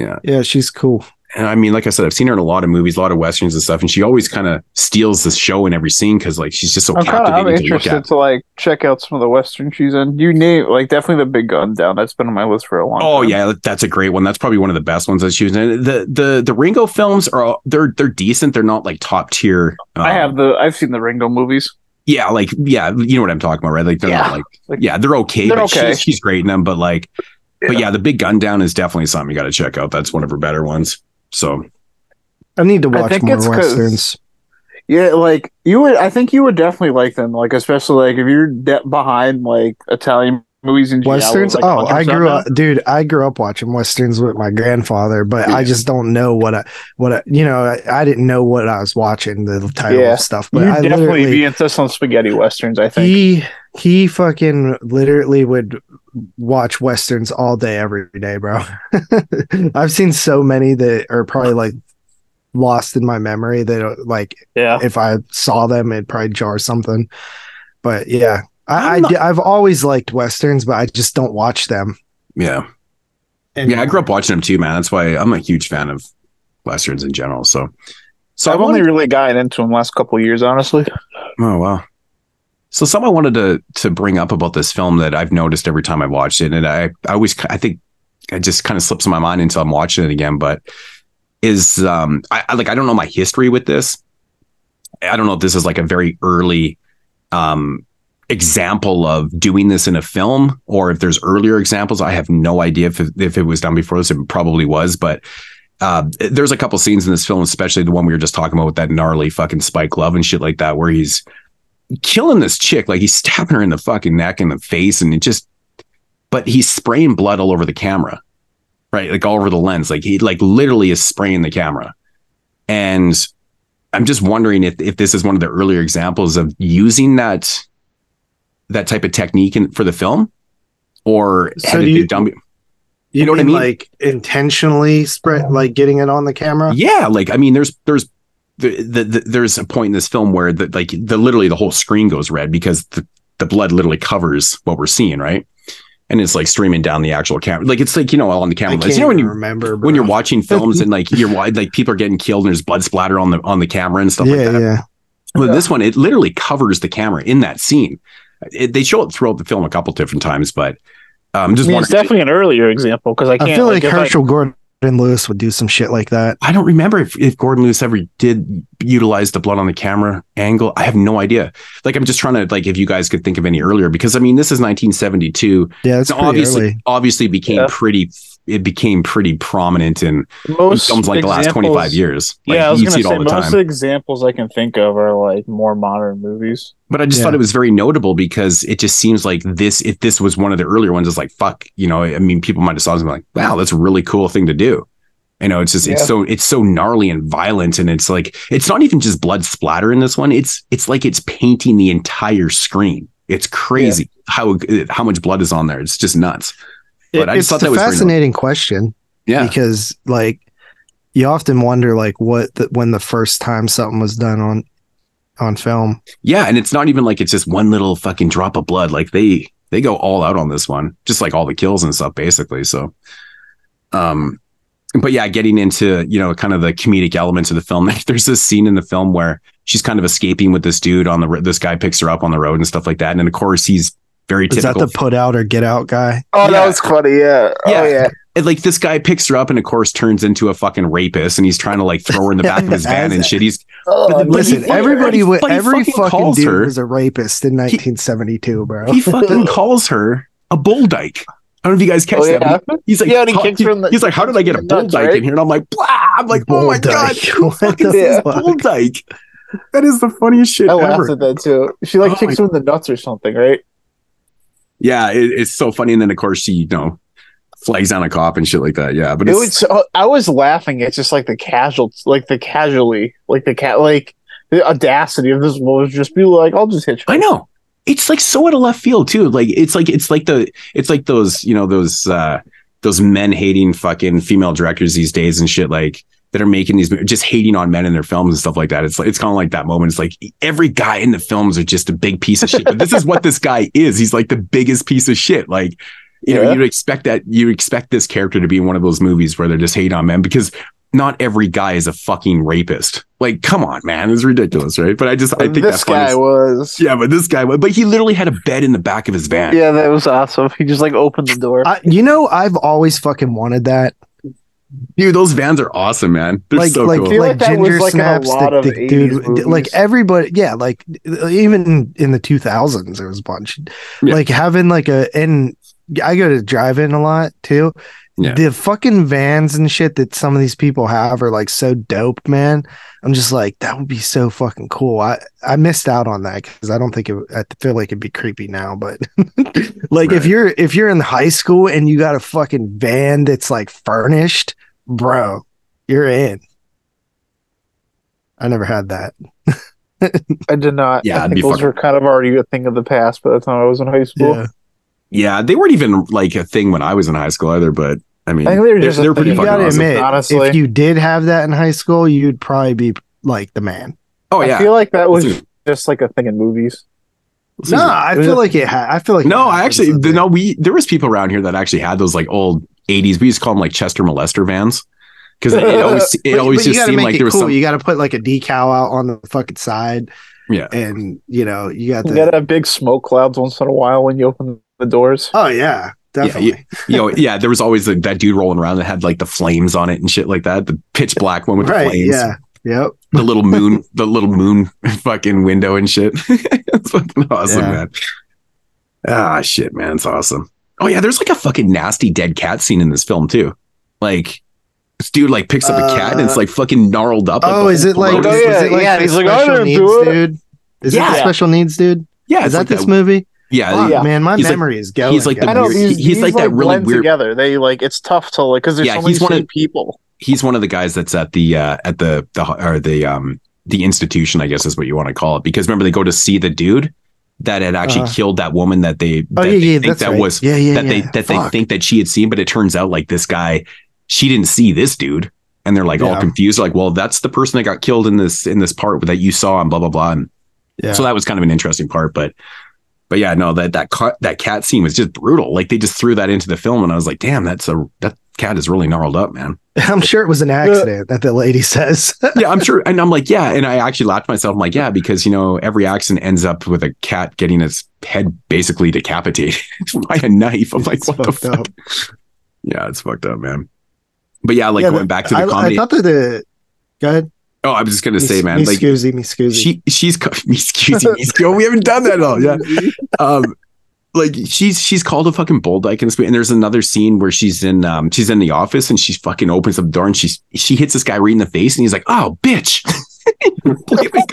Yeah. Yeah, she's cool. And I mean, like I said, I've seen her in a lot of movies, a lot of westerns and stuff, and she always kind of steals the show in every scene because like she's just so I'm kind of I'm captivating to look interested at. to like check out some of the westerns she's in. You name like definitely the Big Gun Down. That's been on my list for a long. Time. Oh time. yeah, that's a great one. That's probably one of the best ones that she was in. The the the Ringo films are they're they're decent. They're not like top tier. I um, have the I've seen the Ringo movies. yeah, like yeah, you know what I'm talking about, right? Like they're not Yeah. like Like- yeah, they're okay, They're but okay. She's, she's great in them. But like, but yeah, the Big Gun Down is definitely something you got to check out. That's one of her better ones. So I need to watch think more westerns. Yeah, like you would. I think you would definitely like them. Like especially like if you're de- behind like Italian movies and Westerns? like, oh, I grew up, dude. I grew up watching westerns with my grandfather, but I just don't know what I, what I, you know. I, I didn't know what I was watching the title Yeah. of stuff, but You'd I definitely literally be into some spaghetti westerns. I think. he he fucking literally would watch westerns all day every day, bro. I've seen so many that are probably like lost in my memory that uh, like yeah. if I saw them, it'd probably jar something. But yeah, I, I not- I've always liked westerns, but I just don't watch them. yeah, And yeah, I grew up watching them too, man. That's why I'm a huge fan of westerns in general. So, so I've I only wanted- really gotten into them last couple of years, honestly. Oh wow. So something I wanted to to bring up about this film that I've noticed every time I watched it, and I I always I think it just kind of slips in my mind until I'm watching it again, but is um I, I like I don't know my history with this. I don't know if this is like a very early um example of doing this in a film or if there's earlier examples. I have no idea if if it was done before this. It probably was, but uh, there's a couple scenes in this film, especially the one we were just talking about with that gnarly fucking spike glove and shit like that, where he's killing this chick, like he's stabbing her in the fucking neck and the face, and it just, but he's spraying blood all over the camera, right? Like all over the lens, like he like literally is spraying the camera, and I'm just wondering if if this is one of the earlier examples of using that that type of technique in, for the film, or So do you- done? you know what I mean? Like intentionally spread, like getting it on the camera. Yeah, like I mean, there's there's the, the, the there's a point in this film where the like the literally the whole screen goes red because the the blood literally covers what we're seeing, right? And it's like streaming down the actual camera, like it's like you know all on the I camera. can't. You know when you remember when you're watching films and like you're wa- like people are getting killed and there's blood splatter on the on the camera and stuff Yeah, like that. yeah. Well, this one it literally covers the camera in that scene. It, they show it throughout the film a couple different times, but um, I just mean, it's definitely an earlier example because I can't. I feel like, Herschell I- Herschell Gordon Lewis would do some shit like that. I don't remember if, if Gordon Lewis ever did utilize the blood on the camera angle. I have no idea. Like, I'm just trying to like if you guys could think of any earlier because I mean this is 1972. Yeah, it's It's pretty obviously early. obviously became Yeah. pretty. It became pretty prominent in, in most films like the last 25 years. Like, yeah, I was you gonna see it say all the most time. of the examples I can think of are like more modern movies. But I just Yeah. thought it was very notable because it just seems like this, if this was one of the earlier ones, it's like, fuck, you know, I mean, people might have saw this and be like, wow, that's a really cool thing to do. You know, it's just, it's so, it's so gnarly and violent. And it's like, it's not even just blood splatter in this one. It's, it's like it's painting the entire screen. It's crazy how, how much blood is on there. It's just nuts. But I just it's thought a that was fascinating question Yeah. because, like, you often wonder, like, what the, when the first time something was done on on film. Yeah. And it's not even like it's just one little fucking drop of blood. Like they, they go all out on this one, just like all the kills and stuff, basically. So, um, but yeah, getting into you know kind of the comedic elements of the film. Like, There's this scene in the film where she's kind of escaping with this dude on the this guy picks her up on the road and stuff like that. And then of course he's very Is that the put out or get out guy? Oh, Yeah. that was funny. Yeah. Oh, yeah. Oh, yeah. and like this guy picks her up and of course turns into a fucking rapist and he's trying to like throw her in the back of his van and shit. He's Oh, But- but Listen, he- everybody, but he every fucking fucking calls dude her- was a rapist in 1972, bro. he fucking calls her a bull dyke. I don't know if you guys catch Oh, that. yeah. but He's like, Yeah, and he how- kicks her in the- he's like, how did I get a in bull nuts, dyke right? in here? And I'm like, blah. I'm like, oh Bull my god, dyke. who What fucking the says fuck? bull dyke? That is the funniest shit I laughed ever. at that too. She like Oh kicks my- him in the nuts or something, right? Yeah, it, it's so funny. And then of course she, you know, flags on a cop and shit like that. Yeah, but It was. I was laughing. It's just like the casual, like the casually, like the cat, like the audacity of this woman just be like, "I'll just hit you." I know. It's like so out of left field too. Like it's like it's like the it's like those, you know, those uh those men hating fucking female directors these days and shit like that are making these just hating on men in their films and stuff like that. It's like it's kind of like that moment. It's like every guy in the films are just a big piece of shit. But this is what this guy is. He's like the biggest piece of shit. Like, you know, Yeah. you'd expect that you expect this character to be in one of those movies where they're just hating on men because not every guy is a fucking rapist. Like, come on, man, it's ridiculous, right? But I just I think this that's funny. guy was. Yeah, but this guy, was, but he literally had a bed in the back of his van. Yeah, that was awesome. He just like opened the door. I, you know, I've always fucking wanted that. Dude, those vans are awesome, man. They're like, so like, cool. like like Ginger like, in a Snaps, lot the, of the 80s dude, like everybody, yeah, like even in the 2000s, there was a bunch. Yeah. Like having like a, and I go to drive in a lot too. Yeah. The fucking vans and shit that some of these people have are like so dope, man. I'm just like, that would be so fucking cool. I, I missed out on that because I don't think it, I feel like it'd be creepy now, but like if you're, if you're in high school and you got a fucking van that's like furnished, bro, you're in. I never had that. I did not. Yeah, I think those fucking- were kind of already a thing of the past by the time I was in high school. Yeah. Yeah, they weren't even like a thing when I was in high school either, but I mean, I think they were they're, they're pretty You fucking gotta awesome. admit, honestly. if you did have that in high school, you'd probably be like the man. oh, yeah, I feel like that was Listen- just like a thing in movies. No, I feel a- like it had. I feel like no, I actually, something. no, we, there was people around here that actually had those like old 80s, we used to call them like Chester molester vans. Cause it always, it But- always but just seemed like it there was cool. some, You got to put like a decal out on the fucking side, yeah. and you know you got You gotta have big smoke clouds once in a while when you open the doors. oh yeah, definitely. you know, yeah, there was always like, that dude rolling around that had like the flames on it and shit like that. The pitch black one with the right. flames. Yeah. Yep. The little moon, the little moon fucking window and shit. it's fucking awesome, Yeah. man. Ah, shit, man. It's awesome. Oh, yeah. There's like a fucking nasty dead cat scene in this film, too. Like, this dude like picks up a cat and it's Uh, like fucking gnarled up. like, Oh, is it like? throat Oh, yeah, is it like yeah, he's like, I special didn't needs do it. dude? Is it Yeah. the special needs dude? yeah, Is that like this that- movie? Yeah, Fuck, yeah. man, my He's like- memory is going. he's like the I know weird- these, he's these, like that really blend weird- together. They like it's tough to like because there's Yeah, so many he's one same of- people. he's one of the guys that's at the uh at the the or the um the institution i guess is what you want to call it because remember they go to see the dude that had actually Uh-huh. killed that woman that they Oh that yeah, they yeah, think that right. was yeah, yeah, that they yeah. that they think that she had seen but it turns out like this guy she didn't see this dude and they're like all confused like well that's the person that got killed in this in this part that you saw and blah blah blah and Yeah. so that was kind of an interesting part but but yeah no that that cat that cat scene was just brutal like they just threw that into the film and i was like damn that's a that cat is really gnarled up man I'm sure it was an accident that the lady says. yeah, I'm sure. And I'm like, yeah. And I actually laughed myself. I'm like, yeah, because, you know, every accident ends up with a cat getting its head basically decapitated by a knife. I'm like, It's what the fuck? up. Yeah, it's fucked up, man. But yeah, like Yeah, going the- back to the I, comedy. I thought that the. Go ahead. Oh, I was just to say, man, me like scusi, me scusi. she, she's, excuse me, excuse- me, we haven't done that at all. Yeah. um like she's she's called a fucking bull dyke in this movie. And there's another scene where she's in um she's in the office and she fucking opens up the door and she's she hits this guy right in the face and he's like, oh bitch.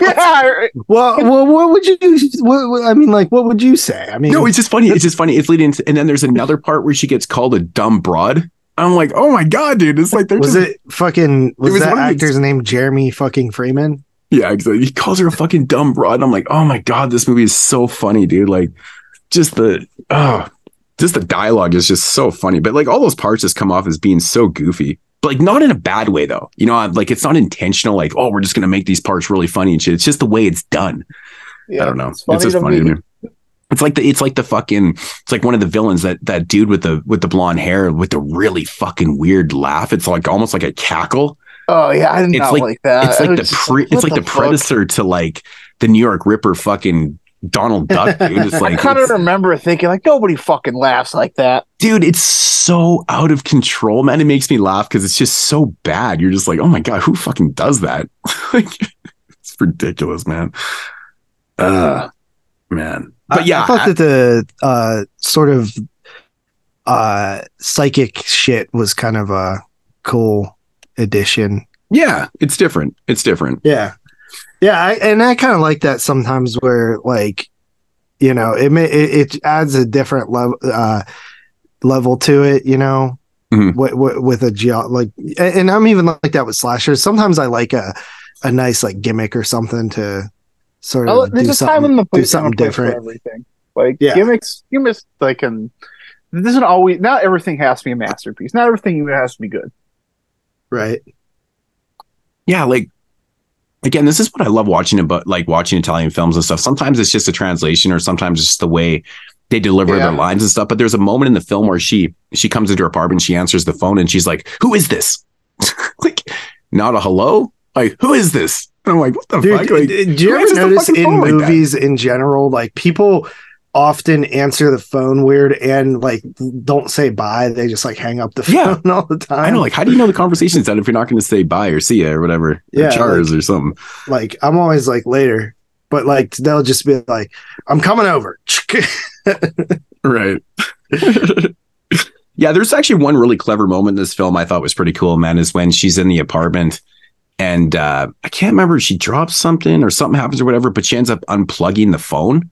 yeah, well, well, what would you? What, what- I mean, like, what would you say? I mean, no, it's just funny. It's just funny. It's leading into, and then there's another part where she gets called a dumb broad. I'm like, oh my god, dude! It's like they're was just, it fucking? Was, was that one of actor's name Jeremy fucking Freeman? yeah, exactly. He calls her a fucking dumb broad. And I'm like, oh my god, this movie is so funny, dude. Like, just the oh, just the dialogue is just so funny. But like all those parts just come off as being so goofy. But like not in a bad way though. You know, like it's not intentional. Like, oh, we're just gonna make these parts really funny and shit. It's just the way it's done. Yeah, I don't know. It's, just funny to me. It's like the it's like the fucking it's like one of the villains that that dude with the with the blonde hair with the really fucking weird laugh. It's like almost like a cackle. Oh yeah, I did It's not like- like, that. it's like the pre, what it's like the, fuck? predator to like the New York Ripper fucking Donald Duck dude. It's like I like kind of remember thinking like nobody fucking laughs like that. dude, it's so out of control, man. It makes me laugh because it's just so bad. You're just like, oh my god, who fucking does that? like, it's ridiculous, man. Uh man. But yeah, I thought I- that the uh, sort of uh, psychic shit was kind of a cool addition. yeah, it's different. It's different. Yeah, yeah, I, and I kind of like that sometimes, where like, you know, it may it, it adds a different level uh, level to it. You know, Mhm. with, with, with a geo like, and and I'm even like that with slashers. Sometimes I like a a nice like gimmick or something to sort oh, of Oh, do there's a time something, and the do something and a place for different. everything. Like Yeah. gimmicks, gimmicks like and this isn't always. Not everything has to be a masterpiece. Not everything even has to be good. Right. yeah, like again, this is what I love watching about like watching Italian films and stuff. Sometimes it's just a translation, or sometimes it's just the way they deliver Yeah. their lines and stuff. But there's a moment in the film where she she comes into her apartment, she answers the phone, and she's like, "Who is this?" like not a hello. Like, who is this? And I'm like, what the Dude, fuck? Like, do you ever notice in phone like movies in general, like people often answer the phone weird and like don't say bye. They just like hang up the Yeah. phone all the time. I know, like, how do you know the conversation's done if you're not going to say bye or see ya or whatever? Yeah, or chars or something. like I'm always like later, but like they'll just be like, I'm coming over. Right. yeah, there's actually one really clever moment in this film I thought was pretty cool, man, is when she's in the apartment and uh, I can't remember if she drops something or something happens or whatever, but she ends up unplugging the phone.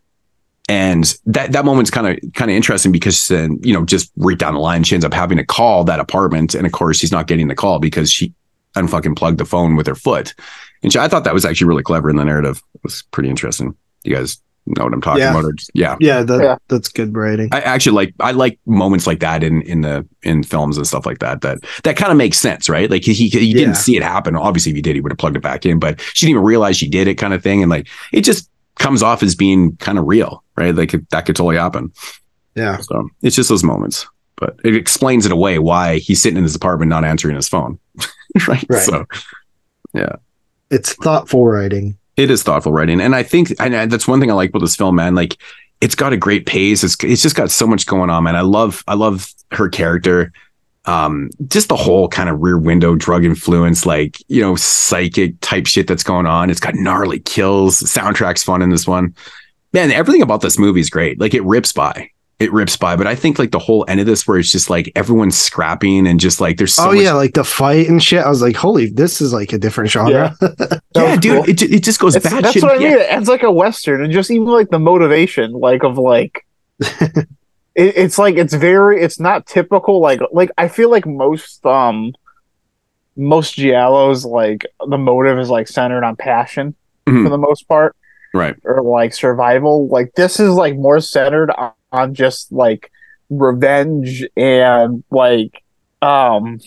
And that that moment's kind of kind of interesting because then you know just right down the line she ends up having to call that apartment, and of course she's not getting the call because she unfucking plugged the phone with her foot. And she, I thought that was actually really clever in the narrative. It was pretty interesting. You guys know what I'm talking Yeah. about? Or just, yeah. yeah, that, Yeah. that's good writing. I actually like I like moments like that in in the in films and stuff like that. That that kind of makes sense, right? Like he he, he Yeah. didn't see it happen. Obviously, if he did, he would have plugged it back in. But she didn't even realize she did it, kind of thing. And like it just comes off as being kind of real, right? Like it, that could totally happen. Yeah. So it's just those moments, but it explains it away why he's sitting in his apartment not answering his phone, right? Right. So yeah, It's thoughtful writing. It is thoughtful writing, and I think and that's one thing I like about this film, man. Like, it's got a great pace. It's it's just got so much going on, man. I love I love her character. Um, just the whole kind of rear window drug influence, like you know, psychic type shit that's going on. It's got gnarly kills. Soundtrack's fun in this one. Man, everything about this movie is great. Like it rips by. It rips by. But I think like the whole end of this where it's just like everyone's scrapping and just like there's so oh much yeah, like the fight and shit. I was like, holy, this is like a different genre. That yeah, dude. cool. It, it just goes It's- bad that's shit. what I Yeah. It ends like a western, and just even like the motivation, like of like, it, it's like it's very, it's not typical. Like, like I feel like most um, most giallos like the motive is like centered on passion Mhm. for the most part, Right. or like survival. Like this is like more centered on, on just like revenge and like um,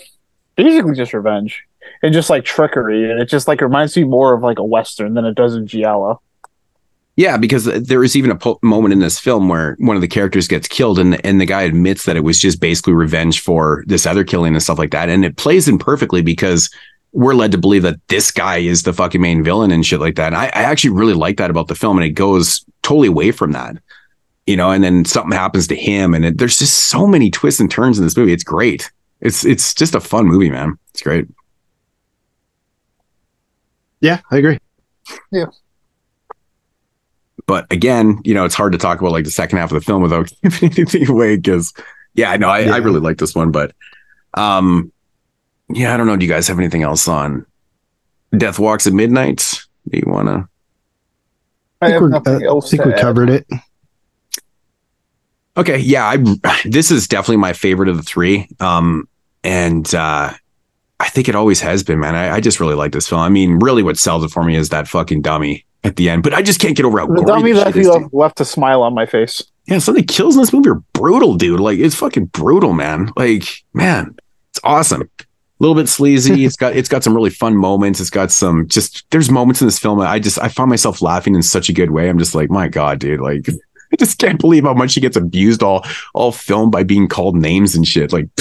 basically just revenge and just like trickery, and it just like reminds me more of like a western than it does in giallo. Yeah, because there is even a po- moment in this film where one of the characters gets killed, and the, and the guy admits that it was just basically revenge for this other killing and stuff like that, and it plays in perfectly because we're led to believe that this guy is the fucking main villain and shit like that. And I, I actually really like that about the film, and it goes totally away from that, you know. And then something happens to him, and it, there's just so many twists and turns in this movie. It's great. It's it's just a fun movie, man. It's great. Yeah, I agree. Yeah. But again, you know, it's hard to talk about like the second half of the film without giving anything away because, yeah, I know I, I really like this one, but, um, yeah, I don't know. Do you guys have anything else on Death Walks at Midnight? Do you want to? I I have think, we're, nothing uh, I else think to we add. covered it. Okay, yeah, I this is definitely my favorite of the three. Um, and uh, I think it always has been, man. I, I just really like this film. I mean, really, what sells it for me is that fucking dummy at the end. But I just can't get over how The dummy this left, shit is, dude. left, left a smile on my face. Yeah, some of the kills in this movie are brutal, dude. Like it's fucking brutal, man. Like, man, it's awesome. A little bit sleazy. it's got it's got some really fun moments. It's got some just there's moments in this film that I just I find myself laughing in such a good way. I'm just like, my God, dude, like I just can't believe how much she gets abused all all filmed by being called names and shit. Like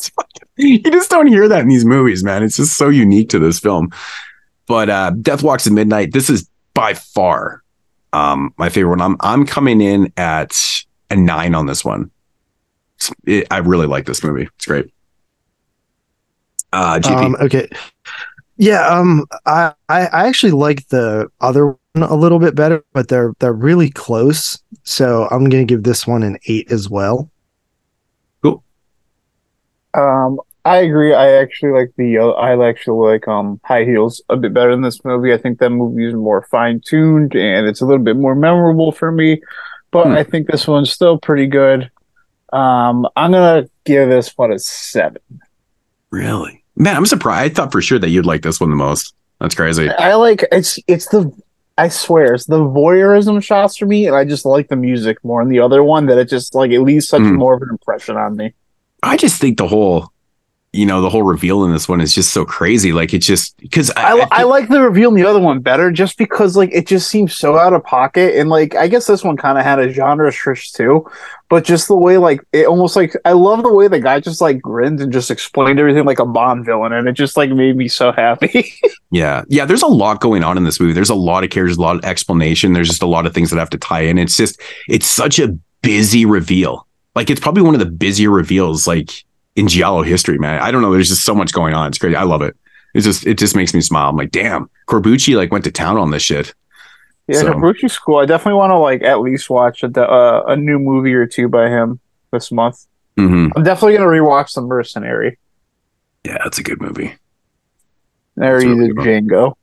fucking, you just don't hear that in these movies, man. It's just so unique to this film. But uh Death Walks at Midnight, this is by far um my favorite one. I'm I'm coming in at a nine on this one. It- I really like this movie. It's great. Uh. Um, okay. Yeah, um, I, I actually like the other a little bit better, but they're they're really close. So I'm gonna give this one an eight as well. Um, I agree. I actually like the. Uh, I actually like um High Heels a bit better than this movie. I think that movie is more fine tuned and it's a little bit more memorable for me. But Hmm. I think this one's still pretty good. Um, I'm gonna give this one a seven. really? Man, I'm surprised. I thought for sure that you'd like this one the most. That's crazy. I like it's it's the I swear it's the voyeurism shots for me, and I just like the music more. And the other one that it just like it leaves such Mhm. more of an impression on me. I just think the whole you know, the whole reveal in this one is just so crazy. Like it's just because I, I, I like the reveal in the other one better just because like it just seems so out of pocket and like I guess this one kind of had a genre switch too, but just the way like it almost like I love the way the guy just like grinned and just explained everything like a Bond villain and it just like made me so happy. Yeah. Yeah. There's a lot going on in this movie. There's a lot of characters, a lot of explanation. There's just a lot of things that have to tie in. It's just, it's such a busy reveal. Like it's probably one of the busier reveals like in Giallo history, man. I don't know. There's just so much going on. It's crazy. I love it. It just, it just makes me smile. I'm like, damn, Corbucci like went to town on this shit. yeah, So- Corbucci's cool. I definitely want to like at least watch a, uh, a new movie or two by him this month. hmm I'm definitely gonna rewatch The Mercenary. Yeah. that's a good movie. There he really did. Django.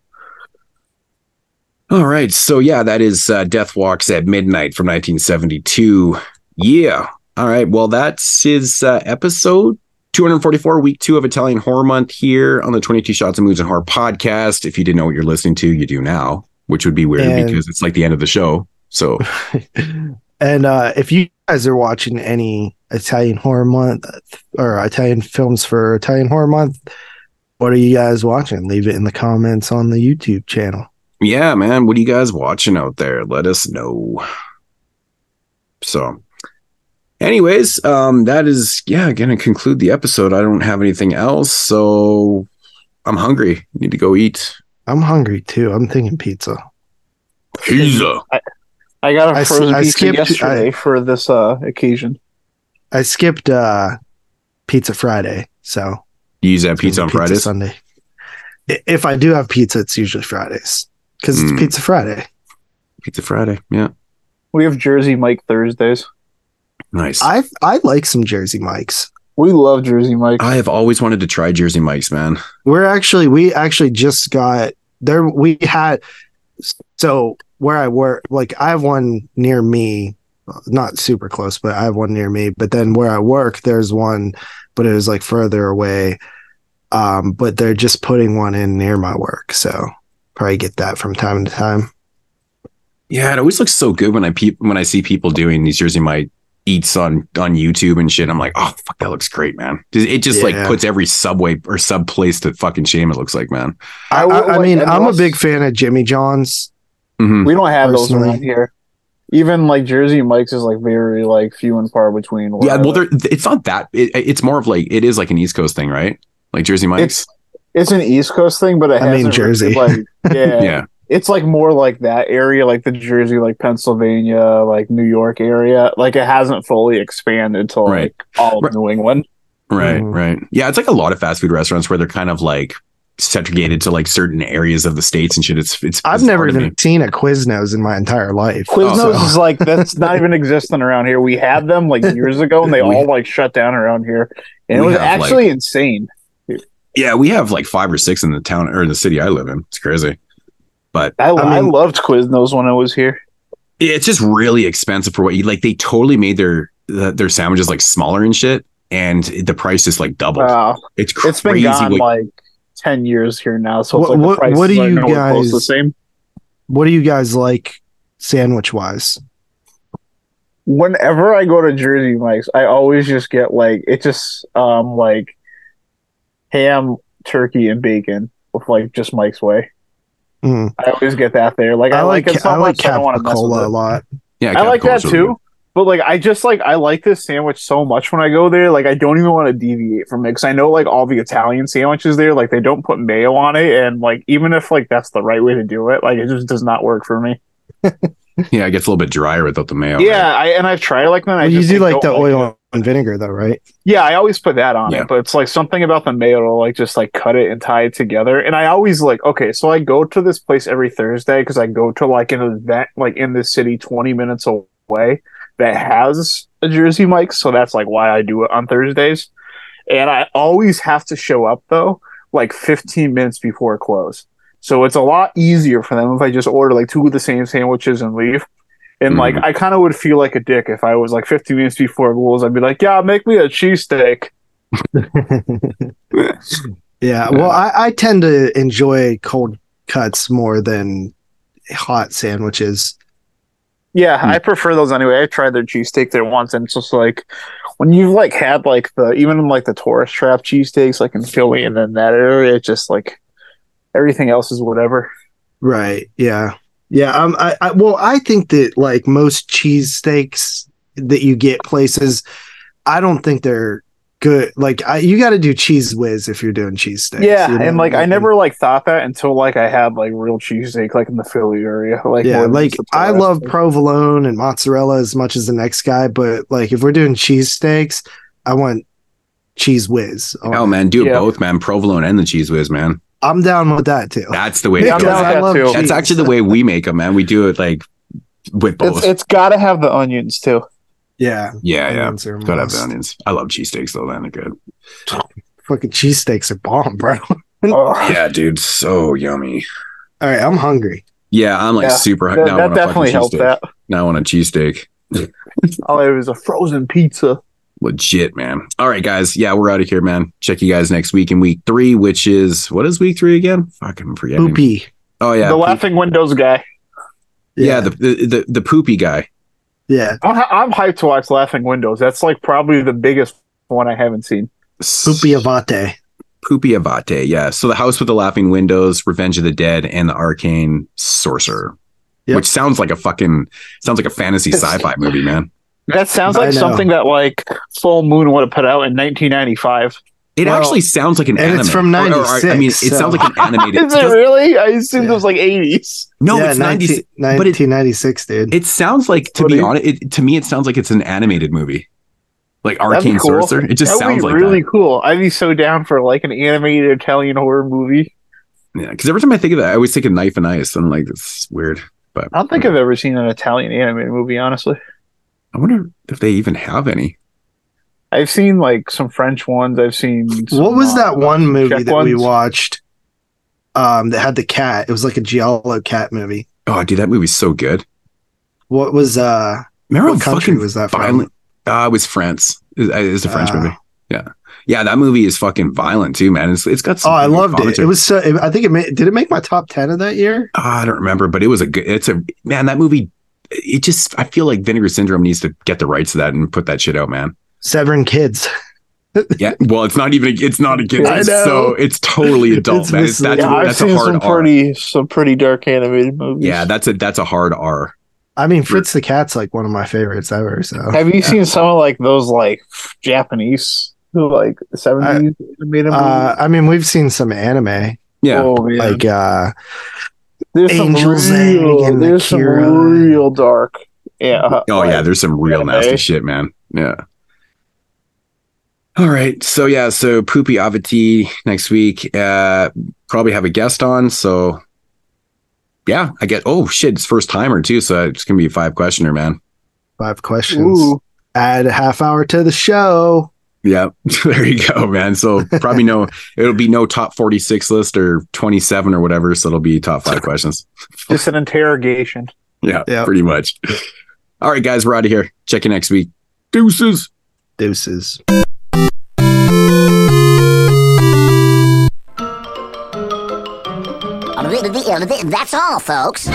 All right. So yeah, that is uh, Death Walks at Midnight from 1972. Yeah. All right. Well, that's his uh, episode 244, week two of Italian Horror Month here on the 22 Shots of Movies and Horror podcast. If you didn't know what you're listening to, you do now, which would be weird And- because it's like the end of the show. So and uh, if you guys are watching any Italian horror month or Italian films for Italian horror month, what are you guys watching? Leave it in the comments on the YouTube channel. yeah, man, what are you guys watching out there? Let us know. So, anyways, um, that is yeah, gonna conclude the episode. I don't have anything else, so I'm hungry. Need to go eat. I'm hungry too. I'm thinking pizza. Pizza. I got a frozen I pizza skipped- yesterday I- for this uh occasion. I skipped uh, Pizza Friday, so You use that it's gonna pizza on Fridays? Sunday. If I do have pizza, it's usually Fridays because Mm. it's Pizza Friday. Pizza Friday. Yeah. We have Jersey Mike Thursdays. Nice. I, I I like some Jersey Mikes. We love Jersey Mike. I have always wanted to try Jersey Mike's, man. We're actually we actually just got there. We had so where I work, like I have one near me, not super close, but I have one near me. But then where I work, there's one, but it was like further away. Um, but they're just putting one in near my work, so probably get that from time to time. Yeah, it always looks so good when I pe- when I see people doing these Jersey Mike eats on on YouTube and shit. I'm like, oh fuck, that looks great, man. It just like puts every subway or sub place to fucking shame. It looks like, man. I, I I, I mean, I'm a big fan of Jimmy John's. Mhm. We don't have those around here. Even like Jersey Mike's is like very like few and far between. Yeah, well, there, it's not that. It, it's more of like it is like an East Coast thing, right? Like Jersey Mike's. it's it's an East Coast thing, but it I mean, hasn't Jersey. really, like yeah, yeah, it's like more like that area, like the Jersey, like Pennsylvania, like New York area. Like it hasn't fully expanded to like Right. all of Right. New England. right, Mhm. right. Yeah, it's like a lot of fast food restaurants where they're kind of like segregated to like certain areas of the states and shit. It's it's. I've it's never even seen a Quiznos in my entire life. Quiznos So- is like that's not even existing around here. We had them like years ago, and they We- all like shut down around here, and it was have, actually insane. Yeah, we have like five or six in the town or in the city I live in. It's crazy, but I, I, mean- loved Quiznos when I was here. it's just really expensive for what you like. They totally made their their sandwiches like smaller and shit, and the price is like doubled. Wow, it's crazy. it's been gone what- like ten years here now, so it's What- like what- the prices what do are you nowhere close the guys- same. What do you guys like sandwich wise? Whenever I go to Jersey Mike's, I always just get like it just um like ham, turkey, and bacon with like just Mike's way. Mm. I always get that there. Like I, I like it so I like much, I don't want to mess with it. a lot. yeah, I like that Capitol's really too. But like, I just like I like this sandwich so much when I go there. Like, I don't even want to deviate from it because I know like all the Italian sandwiches there, like they don't put mayo on it, and like even if like that's the right way to do it, like it just does not work for me. Yeah, it gets a little bit drier without the mayo. yeah, I and I've tried like that. and I you just, do like don't the it. oil and vinegar though, right? Yeah, I always put that on Yeah. it, but it's like something about the mayo to like just like cut it and tie it together. And I always like okay, so I go to this place every Thursday because I go to like an event like in the city, twenty minutes away that has a Jersey Mike, so that's like why I do it on Thursdays. And I always have to show up though, like fifteen minutes before close. So it's a lot easier for them if I just order like two of the same sandwiches and leave. And like Mhm. I kind of would feel like a dick if I was like 15 minutes before rules. I'd be like, "Yeah, make me a cheesesteak." Yeah. Well, I, I tend to enjoy cold cuts more than hot sandwiches. Yeah. I prefer those anyway. I tried their cheesesteak there once, and it's just like when you've like had like the even like the tourist trap cheesesteaks like in Philly and then that area, it's just like everything else is whatever. Right. Yeah. Yeah. Um. I, I well, I think that like most cheesesteaks that you get places, I don't think they're good. Like, I, you got to do Cheez Whiz if you're doing cheesesteaks. Yeah, you know? and like I never like thought that until like I had like real cheesesteak like in the Philly area. Like Yeah, like I love provolone and mozzarella as much as the next guy, but like if we're doing cheesesteaks, I want Cheez Whiz. Oh, Hell, man, do it Yeah. both, man. Provolone and the Cheez Whiz, man. I'm down with that too. That's the way Yeah, to I'm go. down with I that love too. cheese. That's actually the way we make them, man. We do it like with both. It's, it's got to have the onions too. yeah, yeah, yeah. onions are Gotta have the onions. I love cheesesteaks though, man. They're good. Fucking cheesesteaks are bomb, bro. Oh, Yeah, dude, so yummy. All right, I'm hungry. Yeah, I'm like Yeah, super. that, now I that want a fucking definitely helped cheesesteak. that. Now I want a cheesesteak. Oh, it was a frozen pizza. Legit, man. All right, guys. Yeah, we're out of here, man. Check you guys next week in week three, which is what is week three again? Fucking forgetting. Poopy. Oh yeah, the poop- laughing windows guy. yeah, the, the the the poopy guy. yeah. I'm, I'm hyped to watch Laughing Windows. That's like probably the biggest one I haven't seen. Pupi Avati. Pupi Avati, yeah. So the House with the Laughing Windows, Revenge of the Dead, and the Arcane Sorcerer. Yep. Which sounds like a fucking sounds like a fantasy sci-fi movie, man. That sounds like something that like Full Moon would have put out in 1995. It Well, actually sounds like an and anime. it's from Or- or- I mean, it so- sounds like an animated. Is it really? I assumed Yeah. it was like 80s. no, yeah, it's 19, 90s. but it- 1996, dude. It sounds like, to be honest, it, to me, it sounds like it's an animated movie, like That'd Arcane cool. Sorcerer. It just That'd sounds be like really that. cool. I'd be so down for like an animated Italian horror movie. Yeah, because every time I think of that, I always think of Knife and Ice, and I'm like, it's weird. But I don't think I've ever seen an Italian animated movie, honestly. I wonder if they even have any. I've seen like some French ones. I've seen. some, what was uh, that one movie Czech that we watched? Um, that had the cat. It was like a giallo cat movie. Oh, dude, that movie's so good. What was uh? Remember What country was that from? violent? Uh, it was France. It- It's a French Ah. movie. Yeah, yeah, that movie is fucking violent too, man. It's it's got Oh, some. I loved it. commentary. It was so. I think it made. Did it make my top ten of that year? Ah, I don't remember, but it was a good. It's a man. That movie. It just. I feel like Vinegar Syndrome needs to get the rights to that and put that shit out, man. Severin Kids. Yeah. Well, it's not even. a, It's not a kid. I know. so. It's totally adult, It's man. It's, that's misleading. Yeah, I've a seen hard some R. pretty some pretty dark animated movies. Yeah, that's a that's a hard R. I mean, Fritz the Cat's like one of my favorites ever. So Have you seen some of like those like Japanese who like seventies animated uh, movies? I mean, we've seen some anime Yeah. Oh like uh, there's some Angel's real, and there's some real dark. Yeah. Oh yeah, there's some real anime. nasty shit, man. Yeah. All right. So yeah, so Pupi Avati next week. Uh probably have a guest on. So yeah, I get oh shit, it's first timer too. So it's gonna be a five questioner, man. five questions. Ooh. Add a half hour to the show. Yeah, there you go, man. So probably no, it'll be no top 46 list or 27 or whatever. So it'll be top five questions. Just an interrogation. Yeah, Yeah. pretty much. All right, guys, we're out of here. Check you next week. Deuces. Deuces. That's all, folks.